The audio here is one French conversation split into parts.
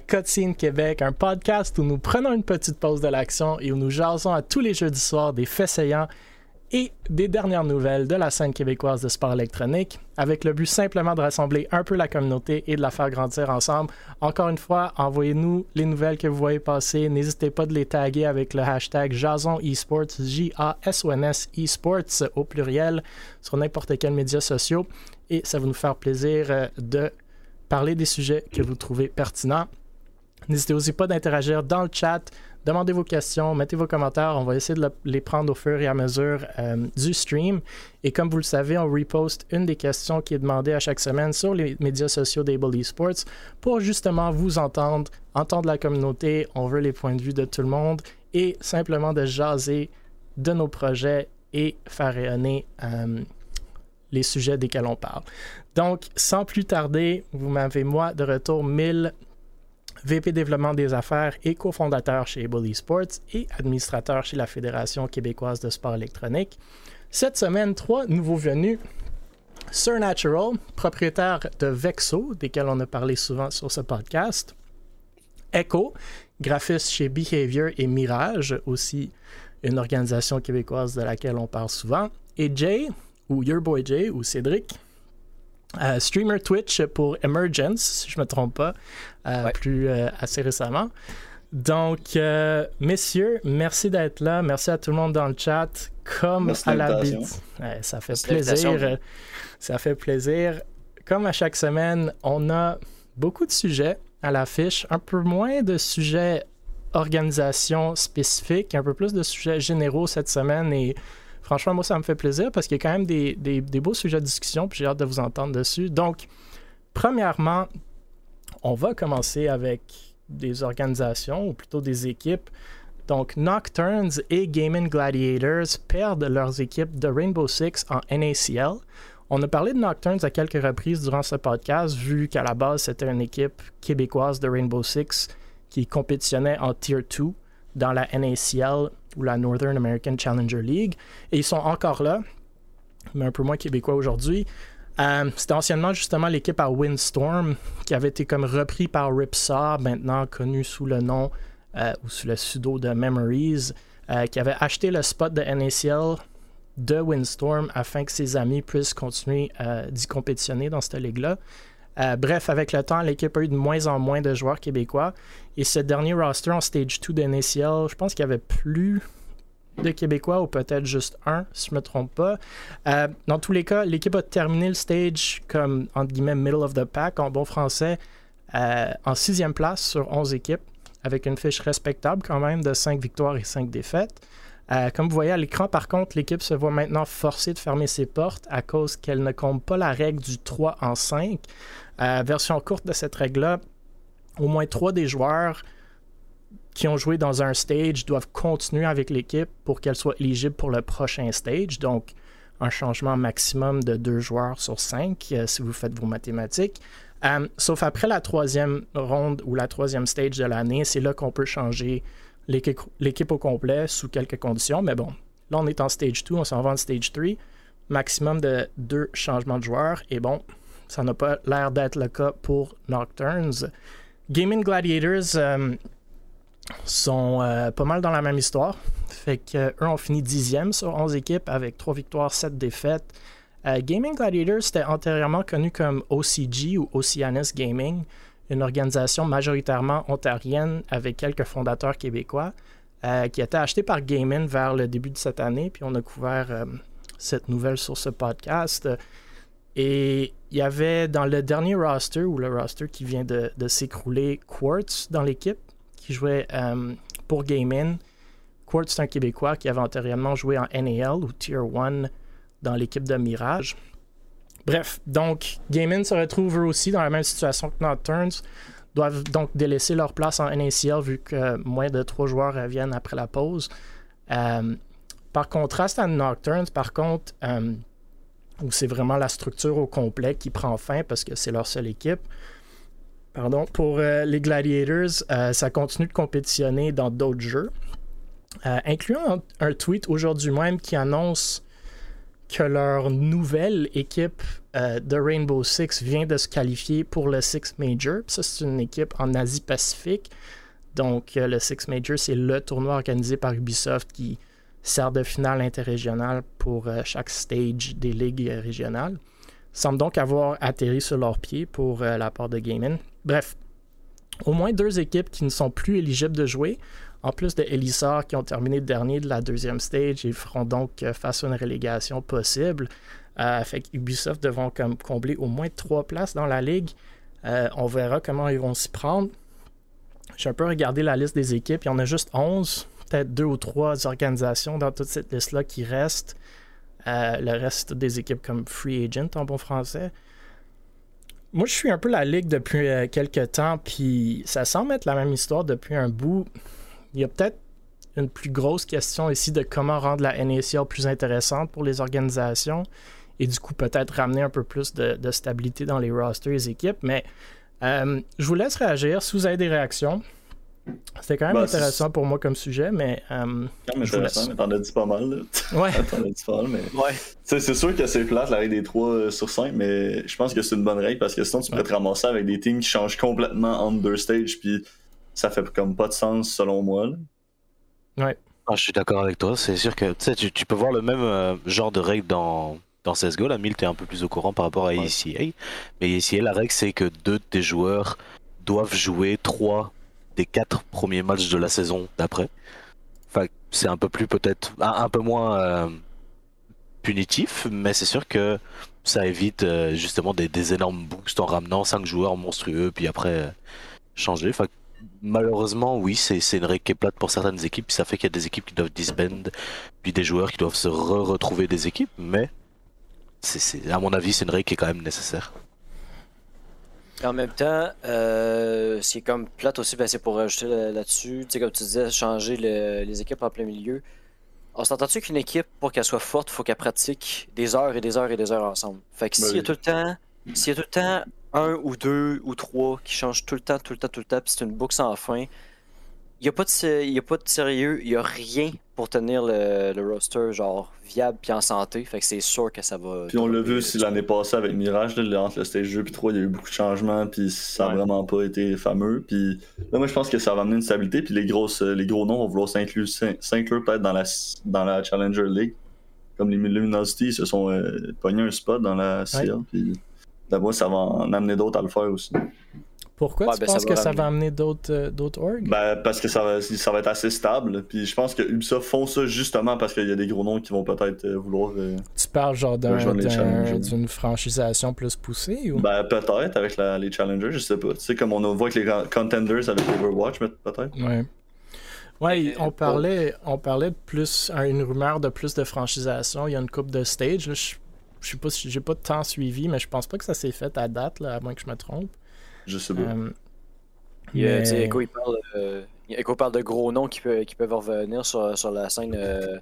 Cutscene Québec, un podcast où nous prenons une petite pause de l'action et où nous jasons à tous les jeudis soirs des faits saillants et des dernières nouvelles de la scène québécoise de sport électronique, avec le but simplement de rassembler un peu la communauté et de la faire grandir ensemble. Encore une fois, envoyez-nous les nouvelles que vous voyez passer. N'hésitez pas de les taguer avec le hashtag Jason Esports, J-A-S-O-N-S Esports au pluriel, sur n'importe quel média social. Et ça va nous faire plaisir euh, de parler des sujets que vous trouvez pertinents. N'hésitez aussi pas d'interagir dans le chat. Demandez vos questions, mettez vos commentaires. On va essayer de les prendre au fur et à mesure euh, du stream. Et comme vous le savez, on reposte une des questions qui est demandée à chaque semaine sur les médias sociaux d'Able Esports pour justement vous entendre, entendre la communauté. On veut les points de vue de tout le monde et simplement de jaser de nos projets et faire rayonner euh, les sujets desquels on parle. Donc, sans plus tarder, vous m'avez moi de retour 1000 VP développement des affaires et cofondateur chez Able Esports et administrateur chez la Fédération québécoise de sport électronique. Cette semaine, trois nouveaux venus. Surnatural, propriétaire de Vexo, desquels on a parlé souvent sur ce podcast. Echo, graphiste chez Behavior et Mirage, aussi une organisation québécoise de laquelle on parle souvent. Et Jay, ou Your Boy Jay, ou Cédric, euh, streamer Twitch pour Emergence, si je ne me trompe pas, euh, plus euh, assez récemment. Donc, messieurs, merci d'être là. Merci à tout le monde dans le chat. Comme à l'habitude. ça fait plaisir. Ça fait plaisir. Comme à chaque semaine, on a beaucoup de sujets à l'affiche, un peu moins de sujets organisation spécifiques, un peu plus de sujets généraux cette semaine et Franchement, moi, ça me fait plaisir parce qu'il y a quand même des, beaux sujets de discussion, puis j'ai hâte de vous entendre dessus. Donc, premièrement, on va commencer avec des organisations, ou plutôt des équipes. Donc, Nocturnes et Gaming Gladiators perdent leurs équipes de Rainbow Six en NACL. On a parlé de Nocturnes à quelques reprises durant ce podcast, vu qu'à la base, c'était une équipe québécoise de Rainbow Six qui compétitionnait en Tier 2 dans la NACL ou la Northern American Challenger League. Et ils sont encore là, mais un peu moins québécois aujourd'hui. Euh, c'était anciennement justement l'équipe à Windstorm qui avait été comme repris par Ripsaw, maintenant connu sous le nom euh, ou sous le pseudo de Memories, euh, qui avait acheté le spot de NACL de Windstorm afin que ses amis puissent continuer d'y compétitionner dans cette ligue-là. Bref, avec le temps, l'équipe a eu de moins en moins de joueurs québécois. Et ce dernier roster en Stage 2 d'NACL, je pense qu'il y avait plus de Québécois ou peut-être juste un, si je ne me trompe pas. Euh, dans tous les cas, l'équipe a terminé le stage comme, entre guillemets, middle of the pack en bon français, euh, en sixième place sur 11 équipes, avec une fiche respectable quand même de 5 victoires et 5 défaites. Euh, comme vous voyez à l'écran, par contre, l'équipe se voit maintenant forcée de fermer ses portes à cause qu'elle ne compte pas la règle du 3 en 5. version courte de cette règle-là, au moins trois des joueurs qui ont joué dans un stage doivent continuer avec l'équipe pour qu'elle soit éligible pour le prochain stage. Donc, un changement maximum de deux joueurs sur cinq, euh, si vous faites vos mathématiques. Euh, sauf après la troisième ronde ou la troisième stage de l'année, c'est là qu'on peut changer l'équipe au complet sous quelques conditions. Mais bon, là, on est en stage 2, on s'en va en stage 3. Maximum de deux changements de joueurs. Et bon, ça n'a pas l'air d'être le cas pour Nocturnes. Gaming Gladiators euh, sont euh, pas mal dans la même histoire. Fait qu'eux ont fini dixième sur 11 équipes avec 3 victoires, 7 défaites. Euh, Gaming Gladiators était antérieurement connu comme OCG ou Oceanus Gaming, une organisation majoritairement ontarienne avec quelques fondateurs québécois qui a été achetée par Gaming vers le début de cette année. Puis on a couvert cette nouvelle sur ce podcast. Et il y avait dans le dernier roster, ou le roster qui vient de, s'écrouler, Quartz dans l'équipe, qui jouait euh, pour Gaming. Quartz, c'est un Québécois qui avait antérieurement joué en NAL ou Tier 1 dans l'équipe de Mirage. Bref, donc Gaming se retrouve eux aussi dans la même situation que Nocturnes, doivent donc délaisser leur place en NACL vu que moins de trois joueurs reviennent après la pause. Euh, par contraste à Nocturnes, par contre, euh, où c'est vraiment la structure au complet qui prend fin parce que c'est leur seule équipe. Pardon. Pour euh, les Gladiators, ça continue de compétitionner dans d'autres jeux, incluant un, tweet aujourd'hui même qui annonce que leur nouvelle équipe euh, de Rainbow Six vient de se qualifier pour le Six Major. Ça, c'est une équipe en Asie-Pacifique. Donc, euh, le Six Major, c'est le tournoi organisé par Ubisoft qui sert de finale interrégionale pour euh, chaque stage des ligues régionales. Semble donc avoir atterri sur leurs pieds pour la part de Gaming. Bref, au moins deux équipes qui ne sont plus éligibles de jouer. En plus de Elisar qui ont terminé dernier de la deuxième stage, ils feront donc euh, face à une relégation possible. Euh, fait Ubisoft devront comme combler au moins trois places dans la ligue. Euh, on verra comment ils vont s'y prendre. J'ai un peu regardé la liste des équipes. Il y en a juste 11, peut-être deux ou trois organisations dans toute cette liste-là qui restent. le reste des équipes comme Free Agent en bon français. Moi, je suis un peu la ligue depuis quelques temps, puis ça semble être la même histoire depuis un bout il y a peut-être une plus grosse question ici de comment rendre la NACL plus intéressante pour les organisations et du coup peut-être ramener un peu plus de, stabilité dans les rosters et les équipes. Mais euh, je vous laisse réagir si vous avez des réactions. C'était quand même bah, intéressant pour moi comme sujet, mais. Euh, quand intéressant, mais t'en as dit pas mal. Là. Ouais. t'en as dit pas mal, mais. Ouais. C'est sûr que c'est plate la règle des 3 euh, sur 5, mais je pense que c'est une bonne règle parce que sinon tu pourrais te ramasser avec des teams qui changent complètement entre deux stages. Puis ça fait comme pas de sens selon moi. Ouais. Ah, je suis d'accord avec toi. C'est sûr que tu, tu peux voir le même euh, genre de règle dans, dans CSGO. La Mil, tu es un peu plus au courant par rapport à ECA. Mais ECA, la règle, c'est que deux de tes joueurs doivent jouer trois des quatre premiers matchs de la saison d'après. Enfin, c'est un peu plus, peut-être, un, peu moins euh, punitif, mais c'est sûr que ça évite euh, justement des, des, énormes boosts en ramenant cinq joueurs monstrueux, puis après changer. Enfin, malheureusement, oui, c'est une règle qui est plate pour certaines équipes. Ça fait qu'il y a des équipes qui doivent disband, puis des joueurs qui doivent se re-retrouver des équipes. Mais, c'est à mon avis, c'est une règle qui est quand même nécessaire. En même temps, euh, ce qui est comme plate aussi, ben, c'est pour rajouter là-dessus. tu sais, comme tu disais, changer les équipes en plein milieu. On s'entend-tu qu'une équipe, pour qu'elle soit forte, il faut qu'elle pratique des heures et des heures et des heures ensemble? Fait que ben y a tout le temps, s'il y a tout le temps un ou deux ou trois qui changent tout le temps, tout le temps, tout le temps, puis c'est une boucle sans fin. Il n'y a, pas de, a pas de sérieux, il n'y a rien pour tenir le, roster genre viable puis en santé. Fait que c'est sûr que ça va. Puis on l'a vu aussi l'année passée avec Mirage, là, entre le stage 2 et 3, il y a eu beaucoup de changements, puis ça n'a vraiment pas été fameux. Puis là, moi je pense que ça va amener une stabilité, puis les, grosses, les gros noms vont vouloir s'inclure peut-être dans la, dans la Challenger League. Comme les Luminosity, ils se sont euh, pognés un spot dans la CL. Puis D'abord, ça va en amener d'autres à le faire aussi. Pourquoi tu ben, penses que ça va amener d'autres euh, orgs? Ben, parce que ça va, ça va être assez stable. Puis je pense que Ubisoft font ça justement parce qu'il y a des gros noms qui vont peut-être euh, vouloir. Euh, tu parles genre d'une franchisation plus poussée ou? Ben, peut-être avec les challengers, je sais pas. Tu sais, comme on voit avec les contenders avec Overwatch, peut-être. Ouais. Ouais, on parlait, on parlait de plus, une rumeur de plus de franchisation. Il y a une coupe de stage. Là, je sais pas si j'ai pas de temps suivi, mais je pense pas que ça s'est fait à date, là, à moins que je me trompe. Je sais pas. Euh, mais... Echo, il parle, euh, Echo parle de gros noms qui, peuvent, qui peuvent revenir sur, sur la scène euh,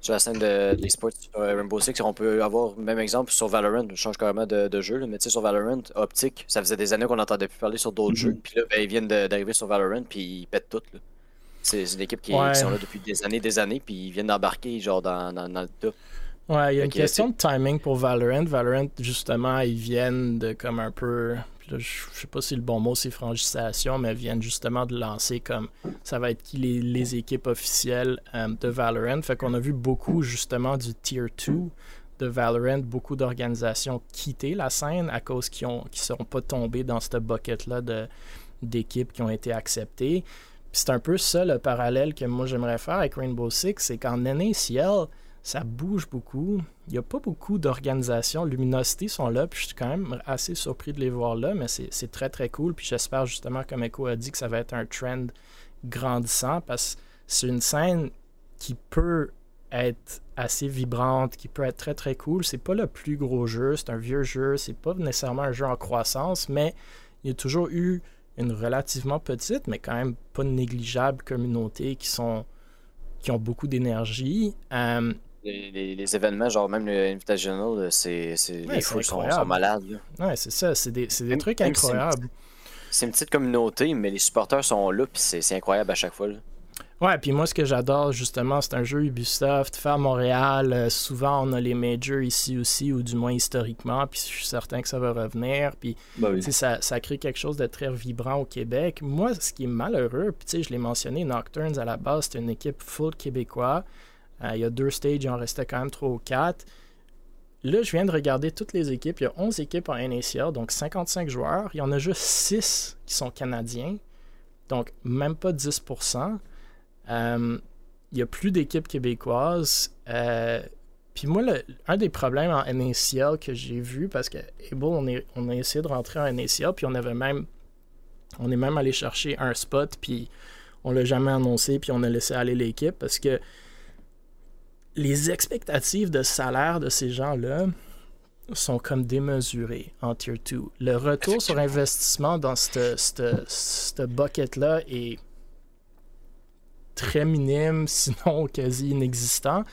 sur la scène de, des sports sur Rainbow Six. On peut avoir le même exemple sur Valorant. Je change carrément de, de jeu, mais tu sais, sur Valorant, Optic, ça faisait des années qu'on n'entendait plus parler sur d'autres mm-hmm. jeux. Puis là, ben, ils viennent d'arriver sur Valorant, puis ils pètent tout. C'est une équipe qui, qui, sont là depuis des années, des années, puis ils viennent d'embarquer genre dans, dans, dans le top. Ouais, il y a une question de timing pour Valorant. Valorant, justement, ils viennent de comme un peu. je sais pas si le bon mot c'est franchissation, mais ils viennent justement de lancer comme ça va être qui les, équipes officielles euh, de Valorant. Fait qu'on a vu beaucoup justement du Tier 2 de Valorant, beaucoup d'organisations quitter la scène à cause qu'ils ne seront pas tombés dans cette bucket-là d'équipes qui ont été acceptées. c'est un peu ça le parallèle que moi j'aimerais faire avec Rainbow Six, c'est qu'en NACL, ça bouge beaucoup. Il n'y a pas beaucoup d'organisations. Luminosité sont là, puis je suis quand même assez surpris de les voir là, mais c'est très très cool. Puis j'espère justement, comme Echo a dit, que ça va être un trend grandissant parce que c'est une scène qui peut être assez vibrante, qui peut être très très cool. C'est pas le plus gros jeu, c'est un vieux jeu, c'est pas nécessairement un jeu en croissance, mais il y a toujours eu une relativement petite, mais quand même pas négligeable communauté qui sont qui ont beaucoup d'énergie. Euh, les, événements, genre même le Invitational, euh, c'est, les fous sont, malades. Ouais, c'est ça, c'est des, des trucs incroyables. C'est une, petite communauté, mais les supporters sont là, puis c'est, incroyable à chaque fois. Ouais, puis moi, ce que j'adore, justement, c'est un jeu Ubisoft, fait à Montréal. Euh, souvent, on a les majors ici aussi, ou du moins historiquement, puis je suis certain que ça va revenir. Puis, oui. sais, ça, ça crée quelque chose de très vibrant au Québec. Moi, ce qui est malheureux, puis tu sais, je l'ai mentionné, Nocturnes, à la base, c'était une équipe full québécois. Euh, il y a deux stages, il en restait quand même trois ou quatre. Là, je viens de regarder toutes les équipes. Il y a 11 équipes en NACA, donc 55 joueurs. Il y en a juste 6 qui sont canadiens, donc même pas 10%. Euh, il n'y a plus d'équipes québécoises. Euh, puis moi, le- un des problèmes en NACL que j'ai vu, parce que Able, on, est, on a essayé de rentrer en NACL, puis on avait même. On est même allé chercher un spot, puis on l'a jamais annoncé, puis on a laissé aller l'équipe, parce que les expectatives de salaire de ces gens-là sont comme démesurées en Tier 2. Le retour sur investissement dans cette bucket-là est très minime, sinon quasi inexistant.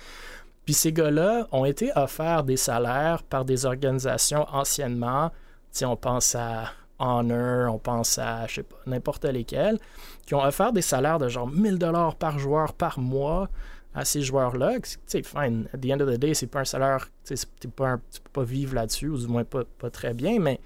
Puis ces gars-là ont été offerts des salaires par des organisations anciennement. Sais, on pense à Honor, on pense à, je sais pas, n'importe lesquels, qui ont offert des salaires de genre 1000 dollars par joueur par mois à ces joueurs-là. Tu sais, fine, at the end of the day, c'est pas un salaire, c'est tu peux pas vivre là-dessus, ou du moins pas, pas très bien, mais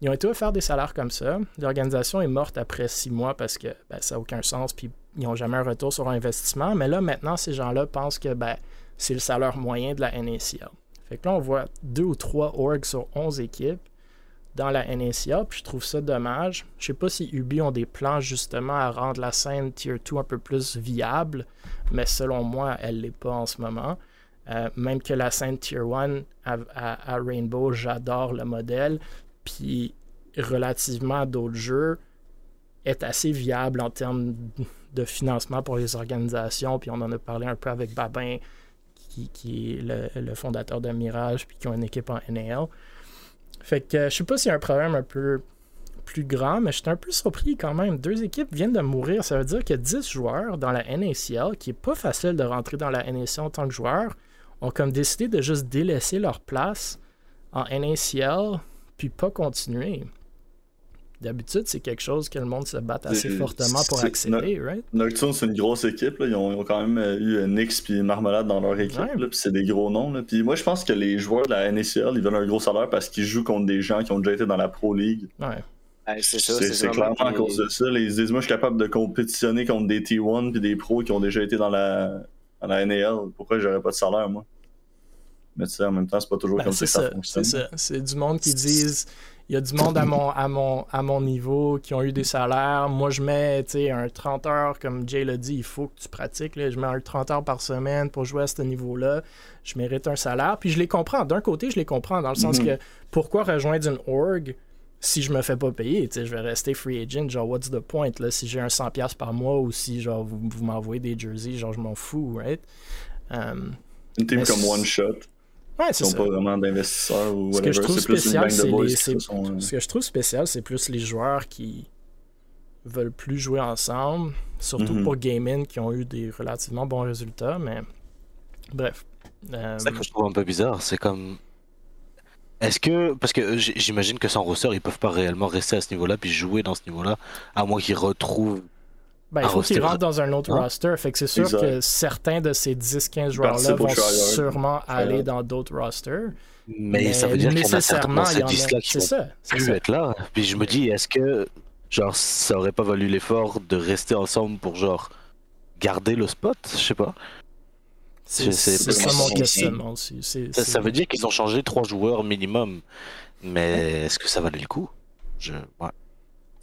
ils ont été offerts des salaires comme ça. L'organisation est morte après six mois parce que ben, ça n'a aucun sens, puis ils n'ont jamais un retour sur investissement. Mais là, maintenant, ces gens-là pensent que ben, c'est le salaire moyen de la NACL. Fait que là, on voit deux ou trois orgs sur 11 équipes dans la NACL, puis je trouve ça dommage. Je sais pas si Ubi ont des plans justement à rendre la scène Tier 2 un peu plus viable, mais selon moi, elle l'est pas en ce moment. Euh, même que la scène Tier 1 à, Rainbow, j'adore le modèle, puis relativement à d'autres jeux, est assez viable en termes de financement pour les organisations, puis on en a parlé un peu avec Babin, qui, est le, le fondateur de Mirage, puis qui ont une équipe en NAL. Fait que je sais pas s'il y a un problème un peu plus grand, mais je suis un peu surpris quand même. Deux équipes viennent de mourir. Ça veut dire que 10 joueurs dans la NACL, qui est pas facile de rentrer dans la NACL en tant que joueur, ont comme décidé de juste délaisser leur place en NACL, puis pas continuer. D'habitude, c'est quelque chose que le monde se bat assez fortement pour accéder, right? Nocturne, c'est une grosse équipe. Là. Ils, ont, ils ont quand même euh, eu Nyx puis Marmelade dans leur équipe. Ouais. là, Puis c'est des gros noms. Là. Puis moi, je pense que les joueurs de la NACL, ils veulent un gros salaire parce qu'ils jouent contre des gens qui ont déjà été dans la Pro League. Ouais. Ouais, c'est ça. C'est clairement à cause de ça. là. Ils se disent, moi, je suis capable de compétitionner contre des T1 puis des pros qui ont déjà été dans la, dans la NAL. Pourquoi j'aurais pas de salaire, moi? Mais tu sais, en même temps, c'est pas toujours Ben, comme ça que ça, ça, fonctionne. c'est ça. C'est du monde qui disent il y a du monde à mon, à mon, à mon niveau qui ont eu des salaires. Moi, je mets un 30 heures, comme Jay l'a dit, il faut que tu pratiques. là. Je mets un 30 heures par semaine pour jouer à ce niveau-là. Je mérite un salaire. Puis je les comprends. D'un côté, je les comprends dans le sens Mhm. que pourquoi rejoindre une org si je me fais pas payer? Je vais rester free agent. Genre, what's the point? Là, si j'ai un 100$ par mois ou si genre, vous, vous m'envoyez des jerseys, genre, je m'en fous, right? Um, Une team comme One Shot, ouais, c'est ça. pas vraiment d'investisseurs ou Ce que je trouve spécial, c'est les- sont, euh, Ce que je trouve spécial, c'est plus les joueurs qui veulent plus jouer ensemble, surtout Mhm. pour gaming qui ont eu des relativement bons résultats, mais bref. Euh, C'est ça que je trouve un peu bizarre. C'est comme. Est-ce que. Parce que j'imagine que sans roster, ils peuvent pas réellement rester à ce niveau-là puis jouer dans ce niveau-là, à moins qu'ils retrouvent. Ben, il faut qu'ils roster- rentrent dans un autre Hein? roster, fait que c'est sûr Exact. que certains de ces 10-15 joueurs-là vont sûrement aller dans d'autres rosters. Mais, ça veut dire qu'il y en a certains dans nécessairement, il y ces en a- 10-là qui C'est vont plus ça. être là. Puis je me dis, est-ce que. Genre, ça aurait pas valu l'effort de rester ensemble pour, genre, garder le spot? Je sais pas. C'est ça mon questionnement aussi. Ça veut dire qu'ils ont changé trois joueurs minimum. Mais est-ce que ça valait le coup? Je. Ouais.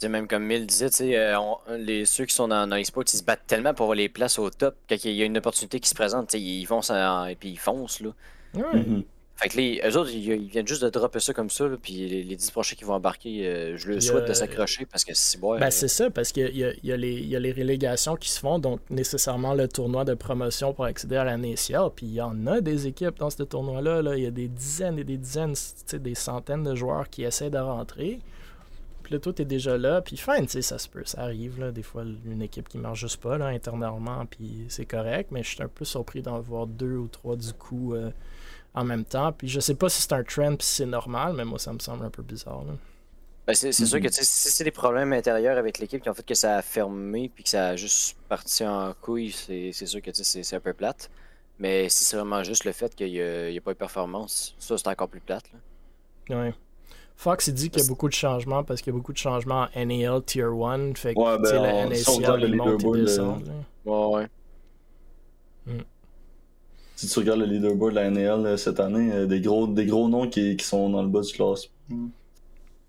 Tu sais, même comme Mill disait, tu sais, euh, on- les, ceux qui sont dans, dans l'e-sport, ils se battent tellement pour avoir les places au top. Quand il y a une opportunité qui se présente, tu sais, ils foncent en- et puis ils foncent. Là. Ouais. mhm. Fait que les, eux autres, ils, ils viennent juste de dropper ça comme ça. Là, puis les, les 10 prochains qui vont embarquer, euh, je le a- souhaite de s'accrocher parce que c'est bon. Ben, c'est ça, parce qu'il y y, a les- il y a les rélégations qui se font, donc nécessairement le tournoi de promotion pour accéder à la NACL. Puis il y en a des équipes dans ce tournoi-là. là. Il y a des dizaines et des dizaines, tu sais, des centaines de joueurs qui essaient de rentrer. Puis là, toi, t'es déjà là. Puis fin, tu sais, ça se peut, ça arrive. Là, des fois, une équipe qui marche juste pas là, intérieurement, puis c'est correct. Mais je suis un peu surpris d'en voir deux ou trois du coup euh, en même temps. Puis je sais pas si c'est un trend, puis si c'est normal, mais moi, ça me semble un peu bizarre. là. Ben, c'est sûr Mhm. que si c'est des problèmes intérieurs avec l'équipe qui ont fait que ça a fermé puis que ça a juste parti en couille, c'est sûr que c'est un peu plate. Mais si c'est vraiment juste le fait qu'il n'y a, il y a pas eu de performance, ça c'est encore plus plate. Là. Ouais. Fox, il dit qu'il y a beaucoup de changements parce qu'il y a beaucoup de changements en NAL Tier 1. Fait que, Ouais, ben, la NACL, montent et là. Ouais, ouais. Si tu regardes le leaderboard de la NAL euh, cette année, euh, des gros, des gros noms qui, qui sont dans le bas du classement.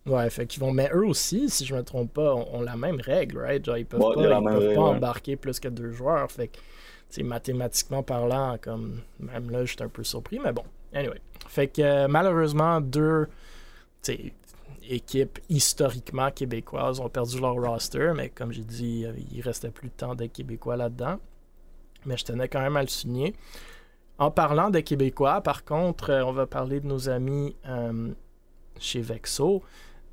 Ouais, fait qu'ils vont. Mais eux aussi, si je me trompe pas, ont, ont la même règle, right? Genre, ils peuvent Ouais, pas, il ils peuvent règle, pas ouais. embarquer plus que deux joueurs. Fait que, tu sais, mathématiquement parlant, comme. Même là, j'étais un peu surpris, mais bon. Anyway. Fait que, euh, malheureusement, deux. Équipes historiquement québécoises ont perdu leur roster, mais comme j'ai dit, euh, il restait plus de temps des Québécois là-dedans. Mais je tenais quand même à le souligner. En parlant des Québécois, par contre, euh, on va parler de nos amis euh, chez Vexo.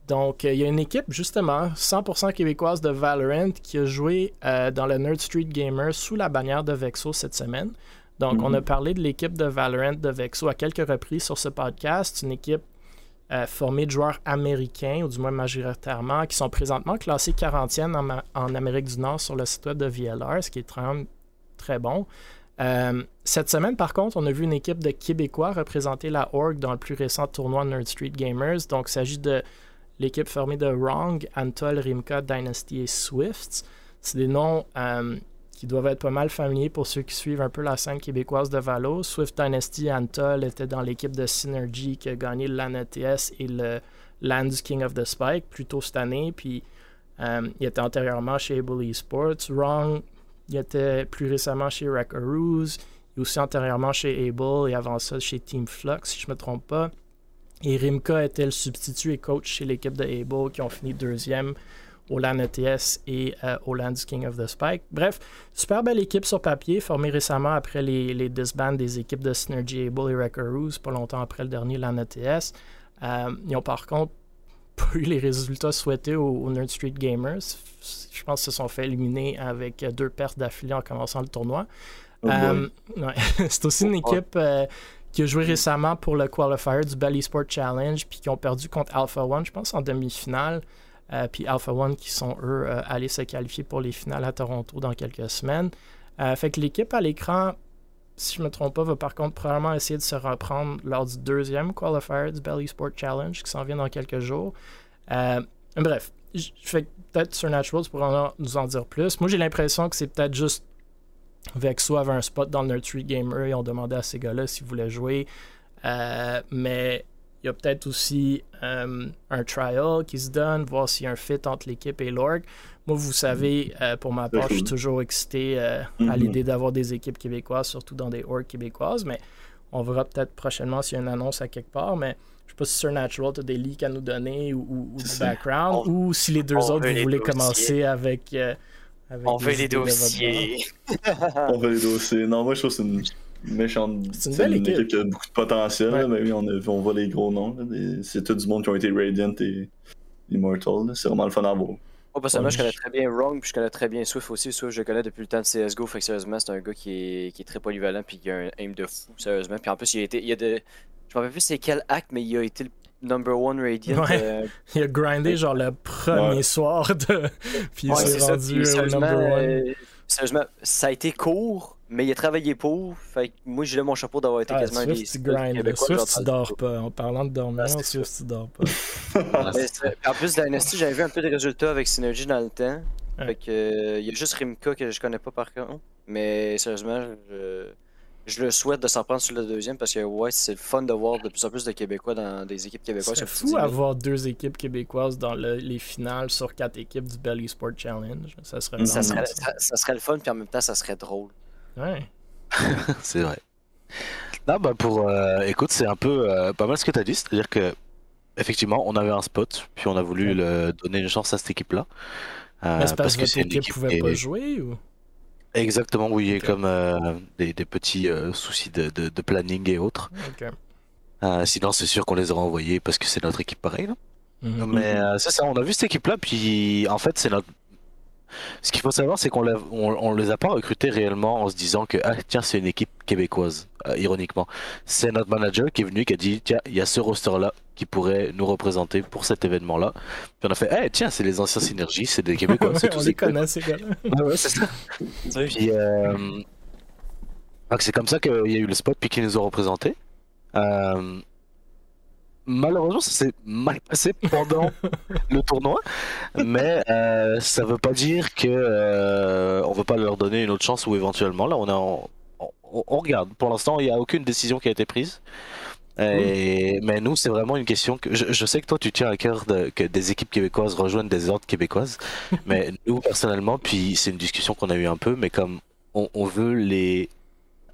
Donc, il y a une équipe, justement, 100% québécoise de Valorant qui a joué euh, dans le Nerd Street Gamer sous la bannière de Vexo cette semaine. Donc, on a parlé de l'équipe de Valorant de Vexo à quelques reprises sur ce podcast. Une équipe euh, de joueurs américains, ou du moins majoritairement, qui sont présentement classés 40e en, Amérique du Nord sur le site web de VLR, ce qui est même très bon. Euh, cette semaine, par contre, on a vu une équipe de Québécois représenter la Org dans le plus récent tournoi Nerd Street Gamers. Donc, il s'agit de l'équipe formée de Wrong, Antol, Rimka, Dynasty et Swift. C'est des noms euh, qui doivent être pas mal familiers pour ceux qui suivent un peu la scène québécoise de Valo. Swift Dynasty et Antol étaient dans l'équipe de Synergy qui a gagné le LAN ETS et le LAN du King of the Spike plus tôt cette année. Puis, euh, il était antérieurement chez Able Esports. Wrong, il était plus récemment chez Rackaroos. Est aussi antérieurement chez Able et avant ça chez Team Flux, si je ne me trompe pas. Et Rimka était le substitut et coach chez l'équipe de Able qui ont fini deuxième au LAN ETS et euh, au LAN du King of the Spike. Bref, super belle équipe sur papier, formée récemment après les, les disbands des équipes de Synergy Able et Wreckaroos, pas longtemps après le dernier LAN ETS. Euh, ils ont par contre pas eu les résultats souhaités au, au Nerd Street Gamers. Je pense qu'ils se sont fait éliminer avec euh, deux pertes d'affilée en commençant le tournoi. Oh. Euh, ouais. C'est aussi une équipe euh, qui a joué récemment pour le qualifier du Bally Sport Challenge, puis qui ont perdu contre Alpha One, je pense, en demi-finale. Euh, puis Alpha One qui sont, eux, euh, allés se qualifier pour les finales à Toronto dans quelques semaines. Euh, fait que l'équipe à l'écran, si je me trompe pas, va par contre probablement essayer de se reprendre lors du deuxième qualifier du Bally Sport Challenge qui s'en vient dans quelques jours. Bref, je fais peut-être Supernatural tu pourras en- nous en dire plus. Moi, j'ai l'impression que c'est peut-être juste Vexo avait un spot dans le Street Gamer. Ils ont demandé à ces gars-là s'ils voulaient jouer. Mais il y a peut-être aussi euh, un trial qui se donne, voir s'il y a un fit entre l'équipe et l'org. Moi, vous savez, euh, pour ma part, je suis toujours excité euh, à Mhm. l'idée d'avoir des équipes québécoises, surtout dans des orgs québécoises. Mais on verra peut-être prochainement s'il y a une annonce à quelque part. Mais je sais pas si Supernatural, tu as des leaks à nous donner ou, ou- ou du background, on- ou si les deux autres, vous les voulez dossiers. commencer avec. avec On veut les dossiers. On veut les dossiers. Non, moi je trouve que c'est une méchante. C'est une belle équipe. qui a beaucoup de potentiel. Ouais. là, mais oui, on, a- on voit les gros noms. C'est tout du monde qui ont été Radiant et Immortal. C'est vraiment le fun à voir. Moi, personnellement, je connais très bien Wrong, puis je connais très bien Swift aussi. Swift, je le connais depuis le temps de CSGO. Fait que sérieusement, c'est un gars qui est, qui est très polyvalent, puis qui a un aim de fou, sérieusement. Puis en plus, il a été. Il a de... Je me rappelle plus c'est quel acte, mais il a été le number one Radiant. Ouais. euh, Il a grindé genre le premier Ouais. soir de. Puis il s'est rendu Puis, au number one. euh, sérieusement, ça a été court, mais il a travaillé pour. Fait que moi, j'ai mon chapeau d'avoir été Ah, quasiment un Swift, des tu grind. Swift, tu dors pas. En parlant de dormir, Ah, Swift, tu dors pas. En plus, Dynasty, j'avais vu un peu de résultats avec Synergy dans le temps. Ouais. Fait que, euh, il y a juste Rimka que je connais pas par contre. Mais sérieusement, je, je le souhaite de s'en prendre sur le deuxième parce que ouais, c'est le fun de voir de plus en plus de Québécois dans des équipes québécoises. C'est fou avoir deux équipes québécoises dans le- les finales sur quatre équipes du Belly Sport Challenge. Ça serait. Ça serait, ça, ça serait le fun, puis en même temps, ça serait drôle. Ouais. c'est vrai. Non, bah pour. euh, écoute, c'est un peu euh, pas mal ce que tu as dit, c'est-à-dire que effectivement, on avait un spot, puis on a voulu Ouais. le, donner une chance à cette équipe-là. Euh, Mais c'est parce que votre une équipe équipe pouvait pas jouer ou? Exactement, oui, et comme euh, des, des petits euh, soucis de, de- de planning et autres. Euh, sinon, c'est sûr qu'on les aurait envoyés parce que c'est notre équipe pareil. Mhm. Mais c'est ça, on a vu cette équipe-là, puis en fait, c'est notre. Ce qu'il faut savoir, c'est qu'on on, on les a pas recrutés réellement en se disant que ah, tiens, c'est une équipe québécoise. Euh, ironiquement. C'est notre manager qui est venu, qui a dit tiens, il y a ce roster-là qui pourrait nous représenter pour cet événement-là. Puis on a fait eh tiens, c'est les anciens synergies, c'est des Québécois. c'est tous les connaît, ces ouais, c'est ça. Puis, euh, donc c'est comme ça qu'il y a eu le spot puis qu'ils nous ont représentés. Euh, malheureusement, ça s'est mal passé pendant le tournoi, mais euh, ça veut pas dire que euh, on veut pas leur donner une autre chance ou éventuellement là on est en- on, on regarde. Pour l'instant, il n'y a aucune décision qui a été prise. Et- Mais nous, c'est vraiment une question que je, je sais que toi, tu tiens à cœur de- que des équipes québécoises rejoignent des ordres québécoises. mais nous, personnellement, puis c'est une discussion qu'on a eu un peu, mais comme on, on veut les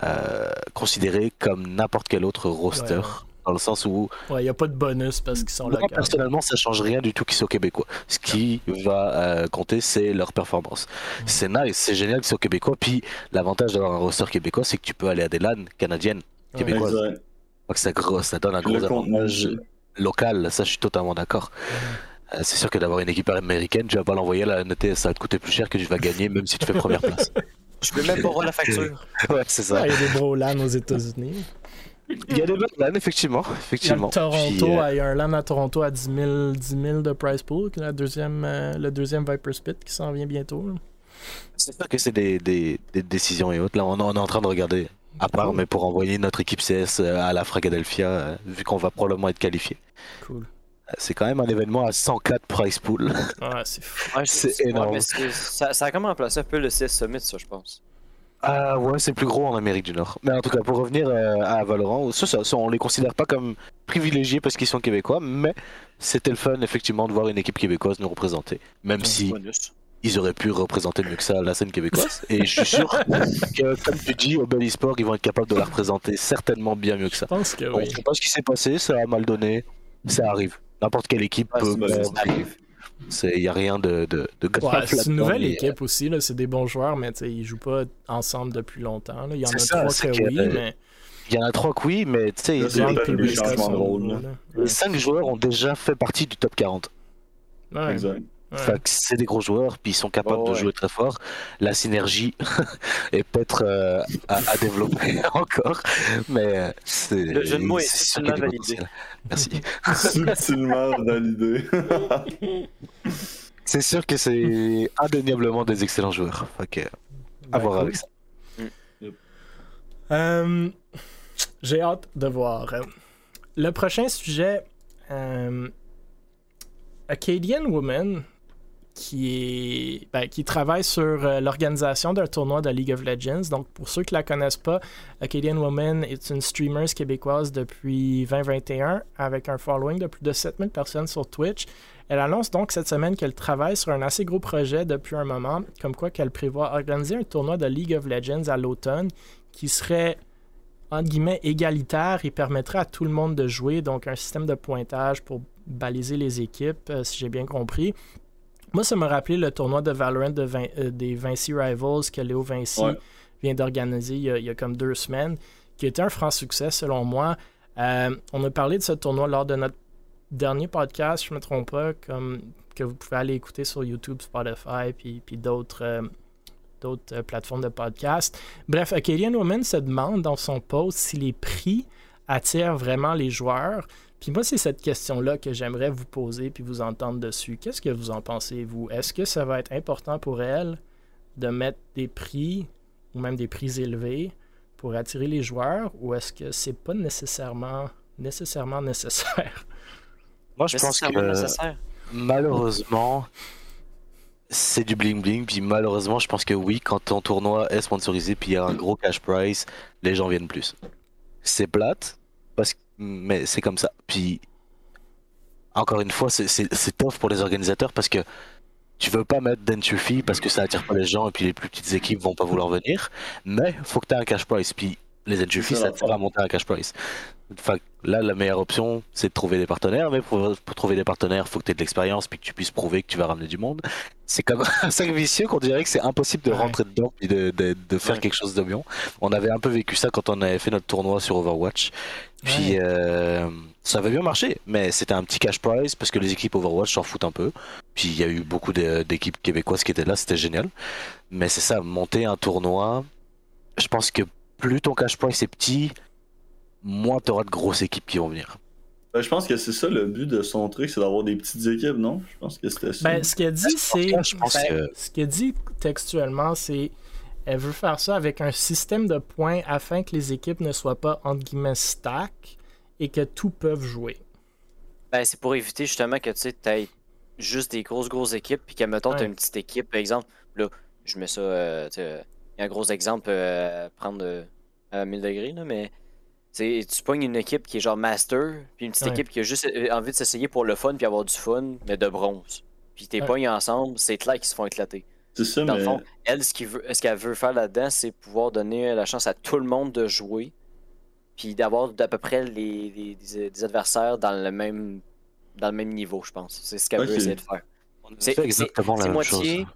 euh, considérer comme n'importe quel autre roster. Ouais, ouais. Dans le sens où, Ouais, il n'y a pas de bonus parce qu'ils sont là. moi, personnellement, ça change rien du tout qu'ils soient québécois. Ce qui va euh, compter, c'est leur performance. C'est nice, c'est génial qu'ils soient québécois. Puis l'avantage d'avoir un roster québécois, c'est que tu peux aller à des LAN canadiennes, Ouais. québécoises. Exact. Donc ça, gros- ça donne un gros avantage local. Ça, je suis totalement d'accord. Euh, c'est sûr que d'avoir une équipe américaine, tu vas pas l'envoyer la noter, ça va te coûter plus cher que tu vas gagner, même si tu fais première place. Je peux même pas voir la facture. ouais, c'est ça. Ouais, Il y a des gros LAN aux États-Unis. Il y a des bonnes LAN, effectivement. Il y a effectivement. Toronto, Puis, euh, il y a un LAN à Toronto à 10 000, 10 000 de price pool, qui est la deuxième, euh, le deuxième Viper Spit qui s'en vient bientôt. C'est sûr que c'est des, des, des décisions et autres. Là, on, on est en train de regarder. À part, Cool. mais pour envoyer notre équipe CS à la Fragadelphia, euh, vu qu'on va probablement être qualifié. Cool. Euh, C'est quand même un événement à 104 price pool. Ah, c'est fou. Ouais, C'est énorme. ça a comme remplacé un peu le CS Summit, ça, je pense. Ah ouais, c'est plus gros en Amérique du Nord. Mais en tout cas, pour revenir euh, à Valorant, ça, ça, ça, on les considère pas comme privilégiés parce qu'ils sont québécois, mais c'était le fun effectivement de voir une équipe québécoise nous représenter. Même si Bonus. ils auraient pu représenter mieux que ça la scène québécoise. Et je suis sûr que, comme tu dis, au Bel Esport, ils vont être capables de la représenter certainement bien mieux que ça. Je pense que Bon, oui. je sais pas ce qui s'est passé, ça a mal donné, ça arrive. N'importe quelle équipe peut. ça arrive. C'est, y a rien de, de, de grave Ouais, c'est une nouvelle mais, équipe aussi, là. c'est des bons joueurs, mais tu sais, ils jouent pas ensemble depuis longtemps. là. Il y en a ça, trois que, que, oui, euh, mais Il y en a trois que oui, mais tu sais, là. les cinq joueurs ont déjà fait partie du top 40. Ouais, Exact. C'est des gros joueurs, puis ils sont capables Oh, de jouer très fort. La synergie est peut-être euh, à, à développer encore, mais euh, c'est. Le jeu de mots est subtilement potentiel. Merci. Subtilement validé. C'est sûr que c'est indéniablement des excellents joueurs. Que, à voir cool. avec ça. Euh, J'ai hâte de voir. Le prochain sujet, euh, Acadian Woman, ben, qui travaille sur euh, l'organisation d'un tournoi de League of Legends. Donc, pour ceux qui la connaissent pas, Acadian Woman est une streamer québécoise depuis 2021 avec un following de plus de 7000 personnes sur Twitch. Elle annonce donc cette semaine qu'elle travaille sur un assez gros projet depuis un moment, comme quoi qu'elle prévoit organiser un tournoi de League of Legends à l'automne qui serait entre guillemets égalitaire et permettrait à tout le monde de jouer, donc un système de pointage pour baliser les équipes, euh, si j'ai bien compris. Moi, ça m'a rappelé le tournoi de Valorant de Vin- euh, des Vinci Rivals que Léo Vinci Ouais. vient d'organiser il, y a- il y a comme deux semaines, qui était un franc succès selon moi. Euh, on a parlé de ce tournoi lors de notre dernier podcast, je ne me trompe pas, comme, que vous pouvez aller écouter sur YouTube, Spotify, puis, puis d'autres euh, d'autres euh, plateformes de podcast. Bref, Acadian Woman se demande dans son post si les prix attirent vraiment les joueurs. Puis moi, c'est cette question-là que j'aimerais vous poser puis vous entendre dessus. Qu'est-ce que vous en pensez, vous? Est-ce que ça va être important pour elle de mettre des prix ou même des prix élevés pour attirer les joueurs ou est-ce que c'est pas nécessairement nécessairement nécessaire? Moi, je pense que nécessaire. malheureusement, c'est du bling bling. Puis malheureusement, je pense que oui, quand ton tournoi est sponsorisé, puis il y a un gros cash prize, les gens viennent plus. C'est plate, mais c'est comme ça. Puis encore une fois, c'est- tough pour les organisateurs parce que tu veux pas mettre d'entry fee parce que ça attire pas les gens et puis les plus petites équipes vont pas vouloir venir. Mais faut que tu aies un cash prize. Puis les C'est ça ça. te sert à monter un cash prize. Là, la meilleure option, c'est de trouver des partenaires. Mais pour, pour trouver des partenaires, faut que tu aies de l'expérience puis que tu puisses prouver que tu vas ramener du monde. C'est comme un cercle vicieux qu'on dirait que c'est impossible de Ouais. rentrer dedans et de, de, de faire Ouais. quelque chose de bien. On avait un peu vécu ça quand on avait fait notre tournoi sur Overwatch. Puis Ouais. euh, ça avait bien marché, mais c'était un petit cash prize parce que les équipes Overwatch s'en foutent un peu. Puis il y a eu beaucoup d'équipes québécoises qui étaient là, c'était génial. Mais c'est ça, monter un tournoi, je pense que plus ton cash price est petit, moins tu auras de grosses équipes qui vont venir. Ben, je pense que c'est ça le but de son truc, c'est d'avoir des petites équipes, non? Je pense que c'était ça. Ben, ce qu'elle dit, c'est. ben, que- Ce qu'elle dit textuellement, c'est. Elle veut faire ça avec un système de points afin que les équipes ne soient pas, entre guillemets, stack et que tout peuvent jouer. Ben, c'est pour éviter justement que tu sais, t'aies juste des grosses, grosses équipes, puis que, mettons, t'as Ouais. une petite équipe, par exemple, là, je mets ça, euh, tu euh, un gros exemple euh, à prendre euh, à 1000 degrés, là, mais tu pognes une équipe qui est genre master, puis une petite Ouais. équipe qui a juste euh, envie de s'essayer pour le fun, puis avoir du fun, mais de bronze. Puis t'es Ouais. pognes ensemble, c'est clair qu'ils se font éclater. C'est ça, Dans mais. le fond, elle, ce qu'il veut- ce qu'elle veut faire là-dedans, c'est pouvoir donner la chance à tout le monde de jouer, puis d'avoir d'à peu près les, des adversaires dans le même dans le même niveau, je pense. C'est ce qu'elle veut essayer de faire. C'est- exactement la même moitié- chose.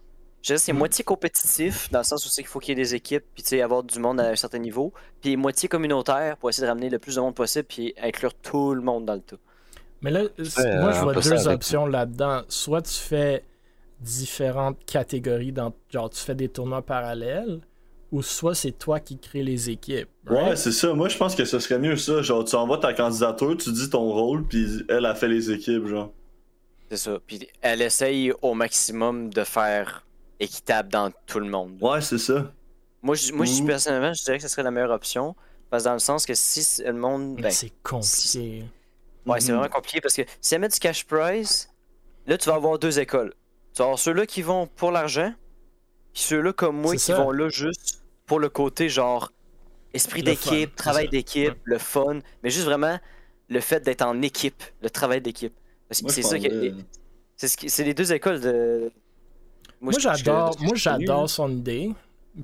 Je c'est Mm. moitié compétitif, dans le sens où c'est qu'il faut qu'il y ait des équipes, puis tu sais, avoir du monde à un certain niveau, puis moitié communautaire pour essayer de ramener le plus de monde possible, puis inclure tout le monde dans le tout. Mais là, moi, euh, je vois deux avec- options là-dedans. Soit tu fais différentes catégories, dans, genre tu fais des tournois parallèles, ou soit c'est toi qui crée les équipes. Ouais, c'est ça. Moi, je pense que ce serait mieux ça. Genre, tu envoies ta candidature, tu dis ton rôle, puis elle a fait les équipes, genre. C'est ça. Puis elle essaye au maximum de faire équitable dans tout le monde. Ouais, c'est ça. Moi, je, moi je- personnellement, je dirais que ce serait la meilleure option. Parce que dans le sens que si le monde. Ben, c'est compliqué. ouais, c'est vraiment compliqué parce que si elle met du cash prize, là, tu vas avoir deux écoles. Tu vas avoir ceux-là qui vont pour l'argent, puis ceux-là comme moi qui ça. vont là juste pour le côté genre esprit d'équipe, travail d'équipe, Ouais. le fun, mais juste vraiment le fait d'être en équipe, le travail d'équipe. Parce que c'est ça que. prendrais- C'est ce qui- c'est les deux écoles de. Moi, je- j'adore, moi, son idée.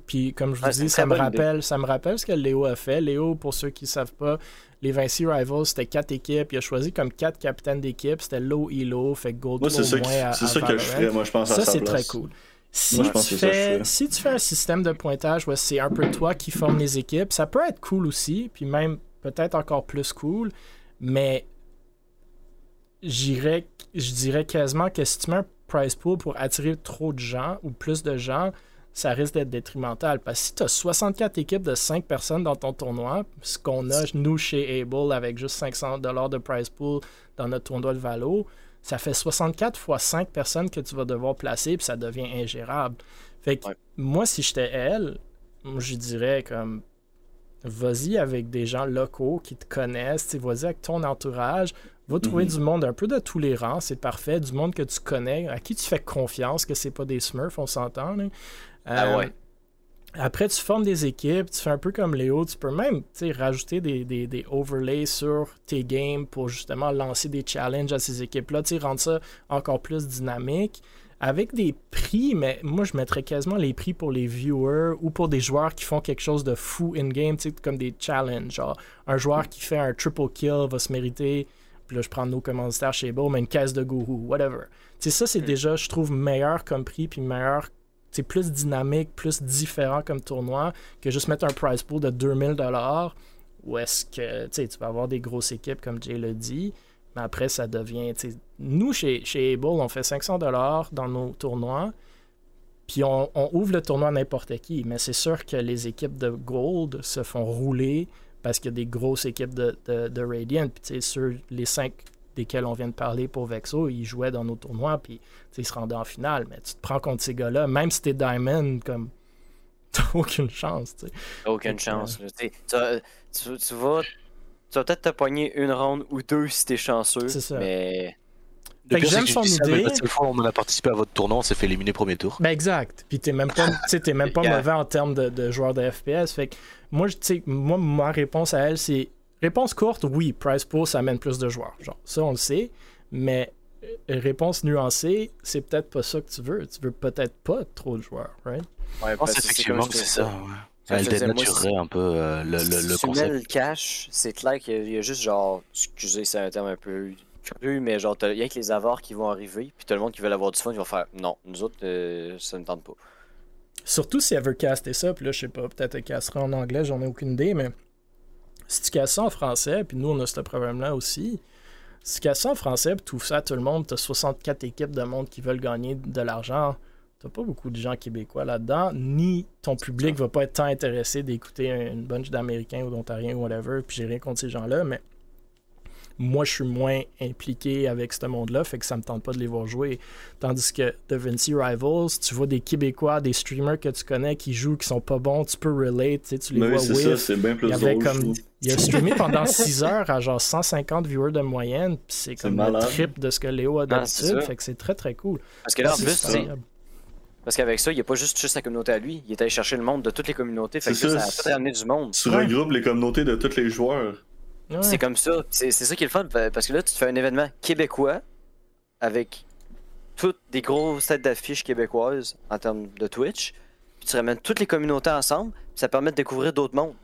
Puis, comme je vous dis, ça me, idée. rappelle, ça me rappelle ce que Léo a fait. Léo, pour ceux qui ne savent pas, les Vinci Rivals, c'était quatre équipes. Il a choisi comme quatre capitaines d'équipe. C'était low, elo, fait gold Moi, c'est au ça, que je ferais, moi, je pense, à Ça, c'est très cool. Si, Moi, je pense tu que c'est ça que je fais, si tu fais un système de pointage où c'est un peu toi qui forme les équipes, ça peut être cool aussi, puis même peut-être encore plus cool, mais j'irais, je dirais quasiment que si tu mets un prize pool pour attirer trop de gens ou plus de gens, ça risque d'être détrimental. Parce que si tu as 64 équipes de 5 personnes dans ton tournoi, ce qu'on a, nous, chez Able, avec juste 500 de prize pool dans notre tournoi de Valo, ça fait 64 fois 5 personnes que tu vas devoir placer, puis ça devient ingérable. Fait que Ouais. moi, si j'étais elle, je dirais comme vas-y avec des gens locaux qui te connaissent, vas-y avec ton entourage, va trouver Mhm. du monde un peu de tous les rangs, c'est parfait, du monde que tu connais, à qui tu fais confiance, que c'est pas des smurfs, on s'entend. Ah Euh, ouais. Après, tu formes des équipes, tu fais un peu comme Léo, tu peux même rajouter des, des, des overlays sur tes games pour justement lancer des challenges à ces équipes-là, rendre ça encore plus dynamique. Avec des prix, mais moi je mettrais quasiment les prix pour les viewers ou pour des joueurs qui font quelque chose de fou in-game, comme des challenges. Genre, un joueur qui fait un triple kill va se mériter, puis là je prends nos commanditaires chez Beau, mais une caisse de gourou, whatever. Tu sais, ça c'est Mm. déjà, je trouve, meilleur comme prix, puis meilleur c'est plus dynamique, plus différent comme tournoi que juste mettre un prize pool de 2000 dollars où est-ce que tu sais, tu vas avoir des grosses équipes comme Jay le dit, mais après ça devient tu sais, nous chez, chez Able, on fait 500 dollars dans nos tournois. Puis on, on ouvre le tournoi à n'importe qui, mais c'est sûr que les équipes de Gold se font rouler parce qu'il y a des grosses équipes de, de, de Radiant. Puis tu sais, sur les cinq desquels on vient de parler pour Vexo, ils jouaient dans nos tournois, puis tu sais, ils se rendaient en finale. Mais tu te prends contre ces gars-là, même si t'es Diamond, comme t'as aucune chance. tu sais. T'as aucune chance. là. Tu, sais, tu vas- tu- tu vas, tu vas peut-être te pogner une ronde ou deux si t'es chanceux. C'est ça. Mais j'aime son dis ça, mais idée. La seule fois où on a participé à votre tournoi, on s'est fait éliminer premier tour. Ben exact. Puis t'es même pas, même pas Yeah. mauvais en termes de, de joueur de FPS. Fait que moi, je- tu sais, moi, ma réponse à elle, c'est réponse courte, oui, price pool, ça amène plus de joueurs. Genre, ça, on le sait. Mais euh, réponse nuancée, c'est peut-être pas ça que tu veux. Tu veux peut-être pas trop de joueurs, right? ouais, Je pense parce que effectivement que c'est ça. disais. ouais. Elle dénaturerait un peu euh, le, le, le si tu mets concept. le cash, c'est clair qu'il y a juste genre, excusez, c'est un terme un peu cru, mais genre, t'as- il y a que les avoirs qui vont arriver, puis tout le monde qui veut avoir du fun, ils vont faire non, nous autres, euh, ça ne tente pas. Surtout si elle veut caster ça, puis là, je sais pas, peut-être elle castera en anglais, j'en ai aucune idée, mais si tu casses ça en français, puis nous, on a ce problème-là aussi, si tu casses ça en français, puis ouvres ça à tout le monde, tu as 64 équipes de monde qui veulent gagner de l'argent, t'as pas beaucoup de gens québécois là-dedans, ni ton public va pas être tant intéressé d'écouter une bunch d'Américains ou d'Ontariens ou whatever, puis j'ai rien contre ces gens-là, mais moi, je suis moins impliqué avec ce monde-là, fait que ça me tente pas de les voir jouer. Tandis que The Vinci Rivals, tu vois des Québécois, des streamers que tu connais qui jouent, qui sont pas bons, tu peux relate, tu, sais, tu les Mais vois oui, c'est whiff. ça, c'est bien plus Il y avait drôle, je comme. trouve. Il a streamé pendant 6 heures à genre 150 viewers de moyenne, puis c'est comme le trip de ce que Léo a Ah, d'habitude, fait que c'est très très cool. Parce que là, en plus, c'est- parce qu'avec ça, il n'y a pas juste, juste sa communauté à lui. Il est allé chercher le monde de toutes les communautés. Fait que ça, ça, a amené du monde. Tu Ouais. regroupes les communautés de tous les joueurs. Ouais. C'est comme ça. C'est c'est ça qui est le fun. pa- Parce que là, tu te fais un événement québécois avec toutes des grosses têtes d'affiches québécoises en termes de Twitch. Puis tu ramènes toutes les communautés ensemble. Puis ça permet de découvrir d'autres mondes.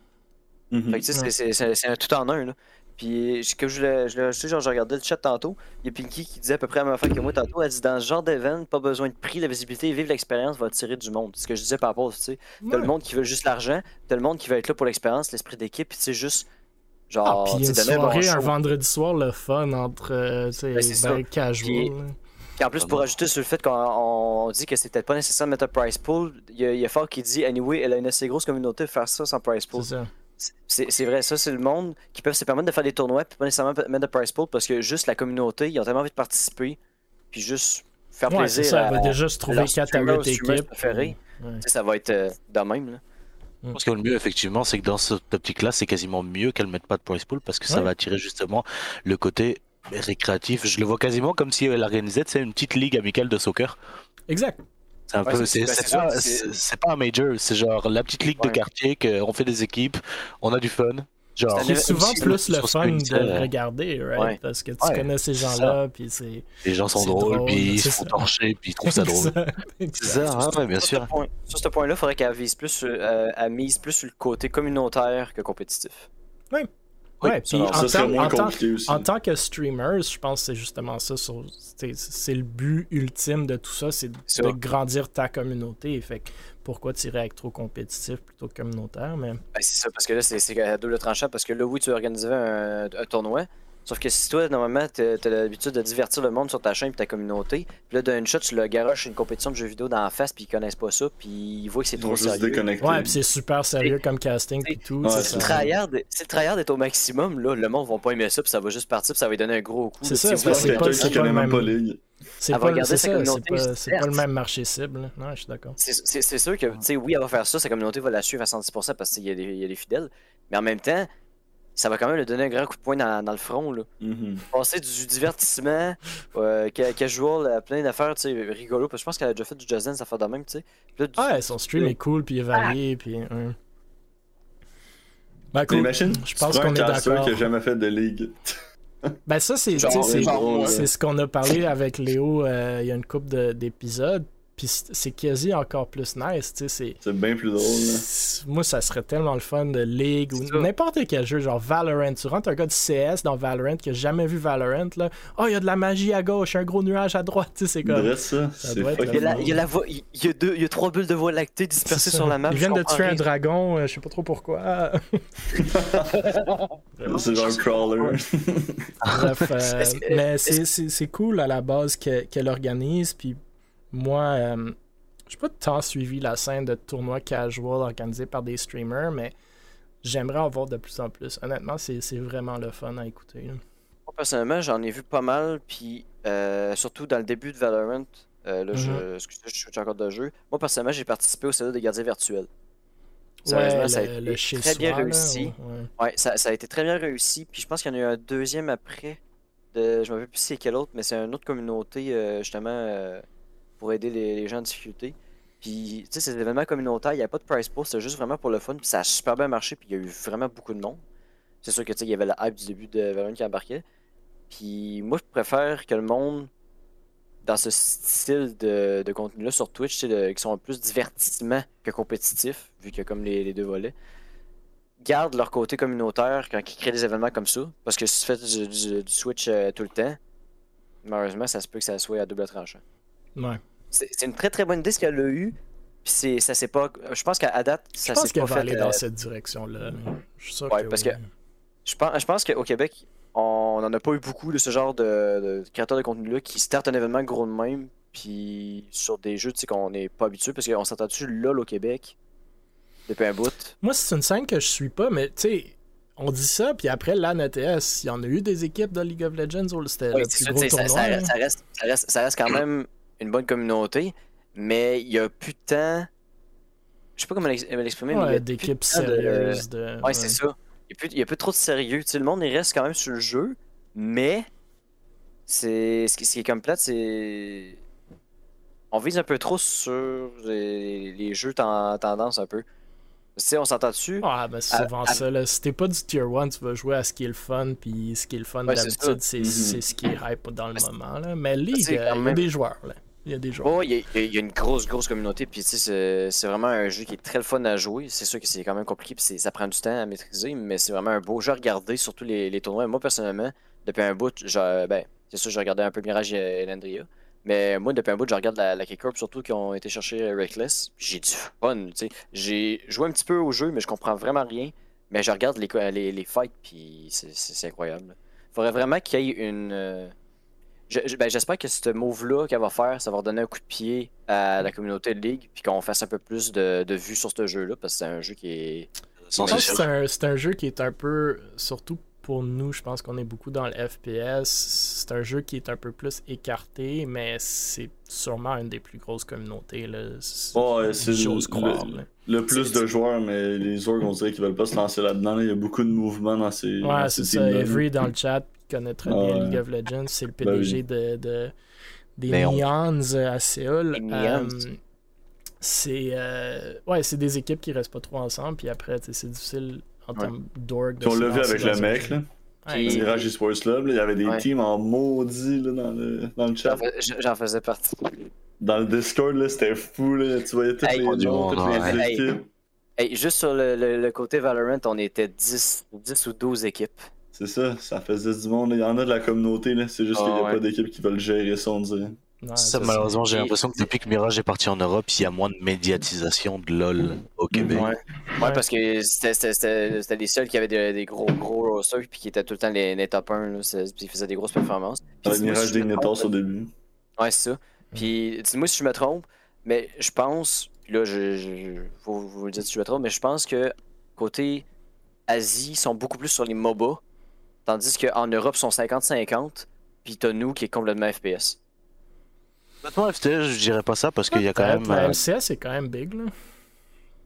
Fait que tu sais, Ouais. c'est- un tout en un. Là. Puis je- comme je l'ai ajouté, genre, je regardais le chat tantôt. Il y a Pinky qui disait à peu près la même affaire que moi tantôt. Elle dit dans ce genre d'événement, pas besoin de prix, la visibilité, vivre l'expérience va attirer du monde. C'est ce que je disais par rapport, tu sais. T'as Ouais. le monde qui veut juste l'argent, t'as le monde qui veut être là pour l'expérience, l'esprit d'équipe, puis tu sais, juste. Ah, Genre, puis tu sais, une un soirée, vendredi soir, le fun entre, euh, Ben, ben, casual. Puis-. Puis en plus, pour ajouter sur le fait qu'on on dit que c'est peut-être pas nécessaire de mettre un price pool, il y, a- il y a Fort qui dit Anyway, elle a une assez grosse communauté, faire ça sans price pool. C'est ça. C'est c'est vrai, ça, c'est le monde qui peuvent se permettre de faire des tournois, puis pas nécessairement mettre de price pool parce que juste la communauté, ils ont tellement envie de participer, puis juste faire Ouais, plaisir ça. à, Elle va déjà se trouver leur 4 à streamer 8 ou streamer équipes. Ouais. Ça va être euh, de même. Là. Je pense que le mieux, effectivement, c'est que dans cette optique-là, c'est quasiment mieux qu'elle mette pas de price pool parce que ça Ouais. va attirer justement le côté récréatif. Je le vois quasiment comme si elle organisait c'est une petite ligue amicale de soccer. Exact. C'est un Ouais, peu, c'est- pas, sûr, c'est- c'est- c'est pas un major, c'est genre la petite ligue Ouais. de quartier qu'on fait des équipes, on a du fun. Genre, C'est souvent plus le fun de euh, regarder, right? Ouais. Parce que tu Ouais, connais ces gens-là, puis c'est. les gens sont c'est drôles, drôle, puis ils c'est se font torcher, puis ils trouvent ça drôle. C'est ça, hein, ouais, bien Sur sûr. point- Sur ce point-là, il faudrait qu'elle vise plus, sur- euh, elle mise plus sur le côté communautaire que compétitif. Ouais, puis en, en tant- en que streamer, je pense que c'est justement ça. C'est le but ultime de tout ça, c'est de grandir ta communauté. Fait que pourquoi tirer avec trop compétitif plutôt que communautaire, mais. Ben, c'est ça, parce que là, c'est- à double tranchant, parce que là, oui, tu organisais un tournoi, sauf que si toi, normalement, t'as l'habitude de divertir le monde sur ta chaîne et ta communauté, puis là, d'un shot, tu le garoches une compétition de jeux vidéo dans la face, puis ils connaissent pas ça, puis ils voient que c'est trop juste sérieux. Ouais, puis c'est super sérieux comme casting et tout. Ouais, Si c'est le tryhard si le tryhard est au maximum, là, le monde va pas aimer ça, puis ça va juste partir, puis ça va lui donner un gros coup. C'est ça, c'est quelqu'un qui pas connaît le même pas. C'est pas, c'est le même marché cible. là. Non, je suis d'accord. C'est- C'est c'est sûr que, tu sais, oui, elle va faire ça, sa communauté va la suivre à 110% parce qu'il y, a des- il y a des fidèles, mais en même temps, ça va quand même lui donner un grand coup de poing dans, dans le front, là. Mhm. Passer du divertissement, euh, ca- casual, à plein d'affaires, tu sais, rigolo, parce que je pense qu'elle a déjà fait du Just Dance, affaire de même, tu sais. Puis là, du- Ouais, son stream est cool, puis il est varié, puis. ouais. Ben, cool. Je pense qu'on est d'accord. qui a jamais fait de Ligue. Ben ça, c'est ce qu'on a parlé avec Léo euh, il y a une couple de- d'épisodes. Puis c'est quasi encore plus nice, tu sais. c'est- C'est bien plus drôle. Moi, ça serait tellement le fun de League ou n'importe quel jeu, genre Valorant. Tu rentres un gars de CS dans Valorant qui a jamais vu Valorant, là. Oh, il y a de la magie à gauche, un gros nuage à droite, tu sais, c'est comme. Dresse ça. Ça C'est doit être Il y, a fucking la, drôle. il y a la voie- il y a deux, il y a trois bulles de voie lactée dispersées sur la map. Ils je viennent de tuer un dragon, euh, je sais pas trop pourquoi. C'est genre un crawler. Bref, euh, mais c'est- c'est c'est cool à la base que- qu'elle organise. Puis moi, euh, j'ai pas tant suivi la scène de tournois casual organisés par des streamers, mais j'aimerais en voir de plus en plus. Honnêtement, c'est vraiment le fun à écouter. là. Moi, personnellement, j'en ai vu pas mal, puis euh, surtout dans le début de Valorant, euh, là, je, excusez, je suis encore de jeu. Moi, personnellement, j'ai participé au CEDA des gardiens virtuels. Sérieusement, Ouais, ça a le, été le très bien là, réussi. ouais. Ouais, ça, ça a été très bien réussi. Puis je pense qu'il y en a eu un deuxième après. De, je me rappelle plus c'est quel autre, mais c'est une autre communauté euh, justement euh, pour aider les, gens en difficulté. Puis tu sais, ces événements communautaires, il n'y a pas de price pool, c'était juste vraiment pour le fun. Puis ça a super bien marché, puis il y a eu vraiment beaucoup de monde. C'est sûr que tu sais, il y avait la hype du début de Valorant qui embarquait. Puis moi, je préfère que le monde, dans ce style de, contenu-là sur Twitch, qui sont plus divertissement que compétitif, vu qu'il y a comme les, deux volets, gardent leur côté communautaire quand ils créent des événements comme ça. Parce que si tu fais du Switch euh, tout le temps, malheureusement, ça se peut que ça soit à double tranchant. Ouais. C'est une très très bonne idée ce qu'elle a eu. Puis c'est- ça s'est pas. Je pense qu'à date, ça Je pense s'est qu'elle pas va fait. aller euh, dans cette direction-là. là. Je suis sûr ouais, que parce oui. que- Je pense, je pense qu'au Québec, on n'en a pas eu beaucoup de ce genre de, de créateurs de contenu-là qui startent un événement gros de même, puis sur des jeux qu'on n'est pas habitué, parce qu'on s'entend dessus LOL au Québec depuis un bout? Moi, c'est une scène que je suis pas, mais tu sais, on dit ça, puis après, l'AN ETS, il y en a eu des équipes de League of Legends où c'était Oui, le plus gros reste- ça reste- ça reste quand même une bonne communauté, mais il y a plus de temps. Je sais pas comment l'ex- l'exprimer, mais il y Ouais, a d'équipes plus de temps de- sérieuses. De... Ouais, c'est ça. Il n'y a, plus- a plus trop de sérieux. Tu sais, le monde, il reste quand même sur le jeu, mais c'est ce qui, est comme plate, c'est. On vise un peu trop sur les, les jeux ten- tendance un peu. Tu sais, on s'entend dessus? Ah, ben c'est souvent à- ça. Là. Si t'es pas du tier 1, tu vas jouer à ce qui est le fun, puis ce qui est le fun Ouais, d'habitude, c'est Mhm. ce qui est hype dans le moment. Là. Mais League, euh, il y a des joueurs. Là. Il y a des joueurs. Oh, il y, a- une grosse, grosse communauté. Puis, tu sais, c'est- vraiment un jeu qui est très fun à jouer. C'est sûr que c'est quand même compliqué. Puis, ça prend du temps à maîtriser. Mais c'est vraiment un beau jeu à regarder, surtout les, tournois. Moi, personnellement, depuis un bout, je- ben, c'est sûr, j'ai regardé un peu Mirage et Landria. Mais moi, depuis un bout, je regarde la, la K-Corp, surtout qui ont été chercher Reckless. Puis J'ai du fun, tu sais. J'ai joué un petit peu au jeu, mais je comprends vraiment rien. Mais je regarde les, les, fights, puis c'est- incroyable. Faudrait vraiment qu'il y ait une. Je- ben, J'espère que ce move-là qu'elle va faire, ça va redonner un coup de pied à la communauté de League, puis qu'on fasse un peu plus de, de vues sur ce jeu-là, parce que c'est un jeu qui est. Je Non, pense c'est que sûr. c'est un, c'est un jeu qui est un peu, surtout pour nous, je pense qu'on est beaucoup dans le FPS. C'est un jeu qui est un peu plus écarté, mais c'est sûrement une des plus grosses communautés. Là. C'est Ouais, c'est le- croire. le- là. Le plus de joueurs, mais les orgs, on dirait qu'ils veulent pas se lancer là-dedans. là. Il y a beaucoup de mouvements dans ces. Ouais, dans c'est ces ça. teams-là. Avery dans le chat connaît très Ah bien ouais. League of Legends. C'est le Ben PDG oui. de, de- des Néons. Neons à Séoul. Euh, c'est euh, ouais, c'est des équipes qui restent pas trop ensemble. Puis après, c'est difficile en Ouais. termes d'org. on se l'a vu avec le mec, là. Ouais, Puis- Le Mirage Esports Club, il y avait des Ouais. teams en maudit là, dans, le, dans le chat. J'en fais- J'en faisais partie. Dans le Discord, là, c'était fou. Là. Tu voyais toutes Hey, les noms, toutes ouais. les Hey. équipes. Hey, juste sur le, le- le côté Valorant, on était 10, 10 ou 12 équipes. C'est ça, ça faisait du monde. Il y en a de la communauté, là. c'est juste Ah, qu'il n'y a ouais. pas d'équipe qui veulent gérer ça, on dirait. ouais, Ça, malheureusement, j'ai l'impression que depuis que Mirage est parti en Europe, il y a moins de médiatisation de LoL au Québec. Ouais. Ouais, parce que c'était- c'était c'était- c'était les seuls qui avaient des, des gros gros rosters puis qui étaient tout le temps les, les top 1, là, puis ils faisaient des grosses performances. Puis moi, Mirage Dignitas trompe, au début. Ouais, c'est ça. Puis dis-moi si je me trompe, mais je pense, puis là, je, je, je- vous, vous me dites si je me trompe, mais je pense que côté Asie, ils sont beaucoup plus sur les MOBA, tandis qu'en Europe, ils sont 50-50, puis t'as nous qui est complètement FPS. Honnêtement, FTL, je dirais pas ça parce qu'il y a quand même. la euh, LCS est quand même big. Là.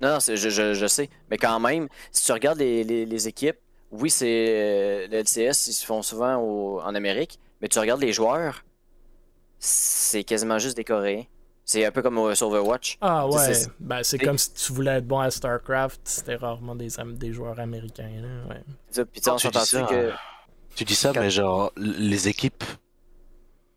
Non, non, je, je, je sais. Mais quand même, si tu regardes les, les, les équipes, oui, c'est euh, le LCS, ils se font souvent au- en Amérique, mais tu regardes les joueurs, c'est quasiment juste des Coréens. C'est un peu comme au- sur Overwatch. Ah ouais, c'est- ben, comme si tu voulais être bon à StarCraft, c'était rarement des, am- des joueurs américains. Là, ouais. Puis tu sais, on tu dis ça, que. Tu dis ça, Quand- mais genre, les équipes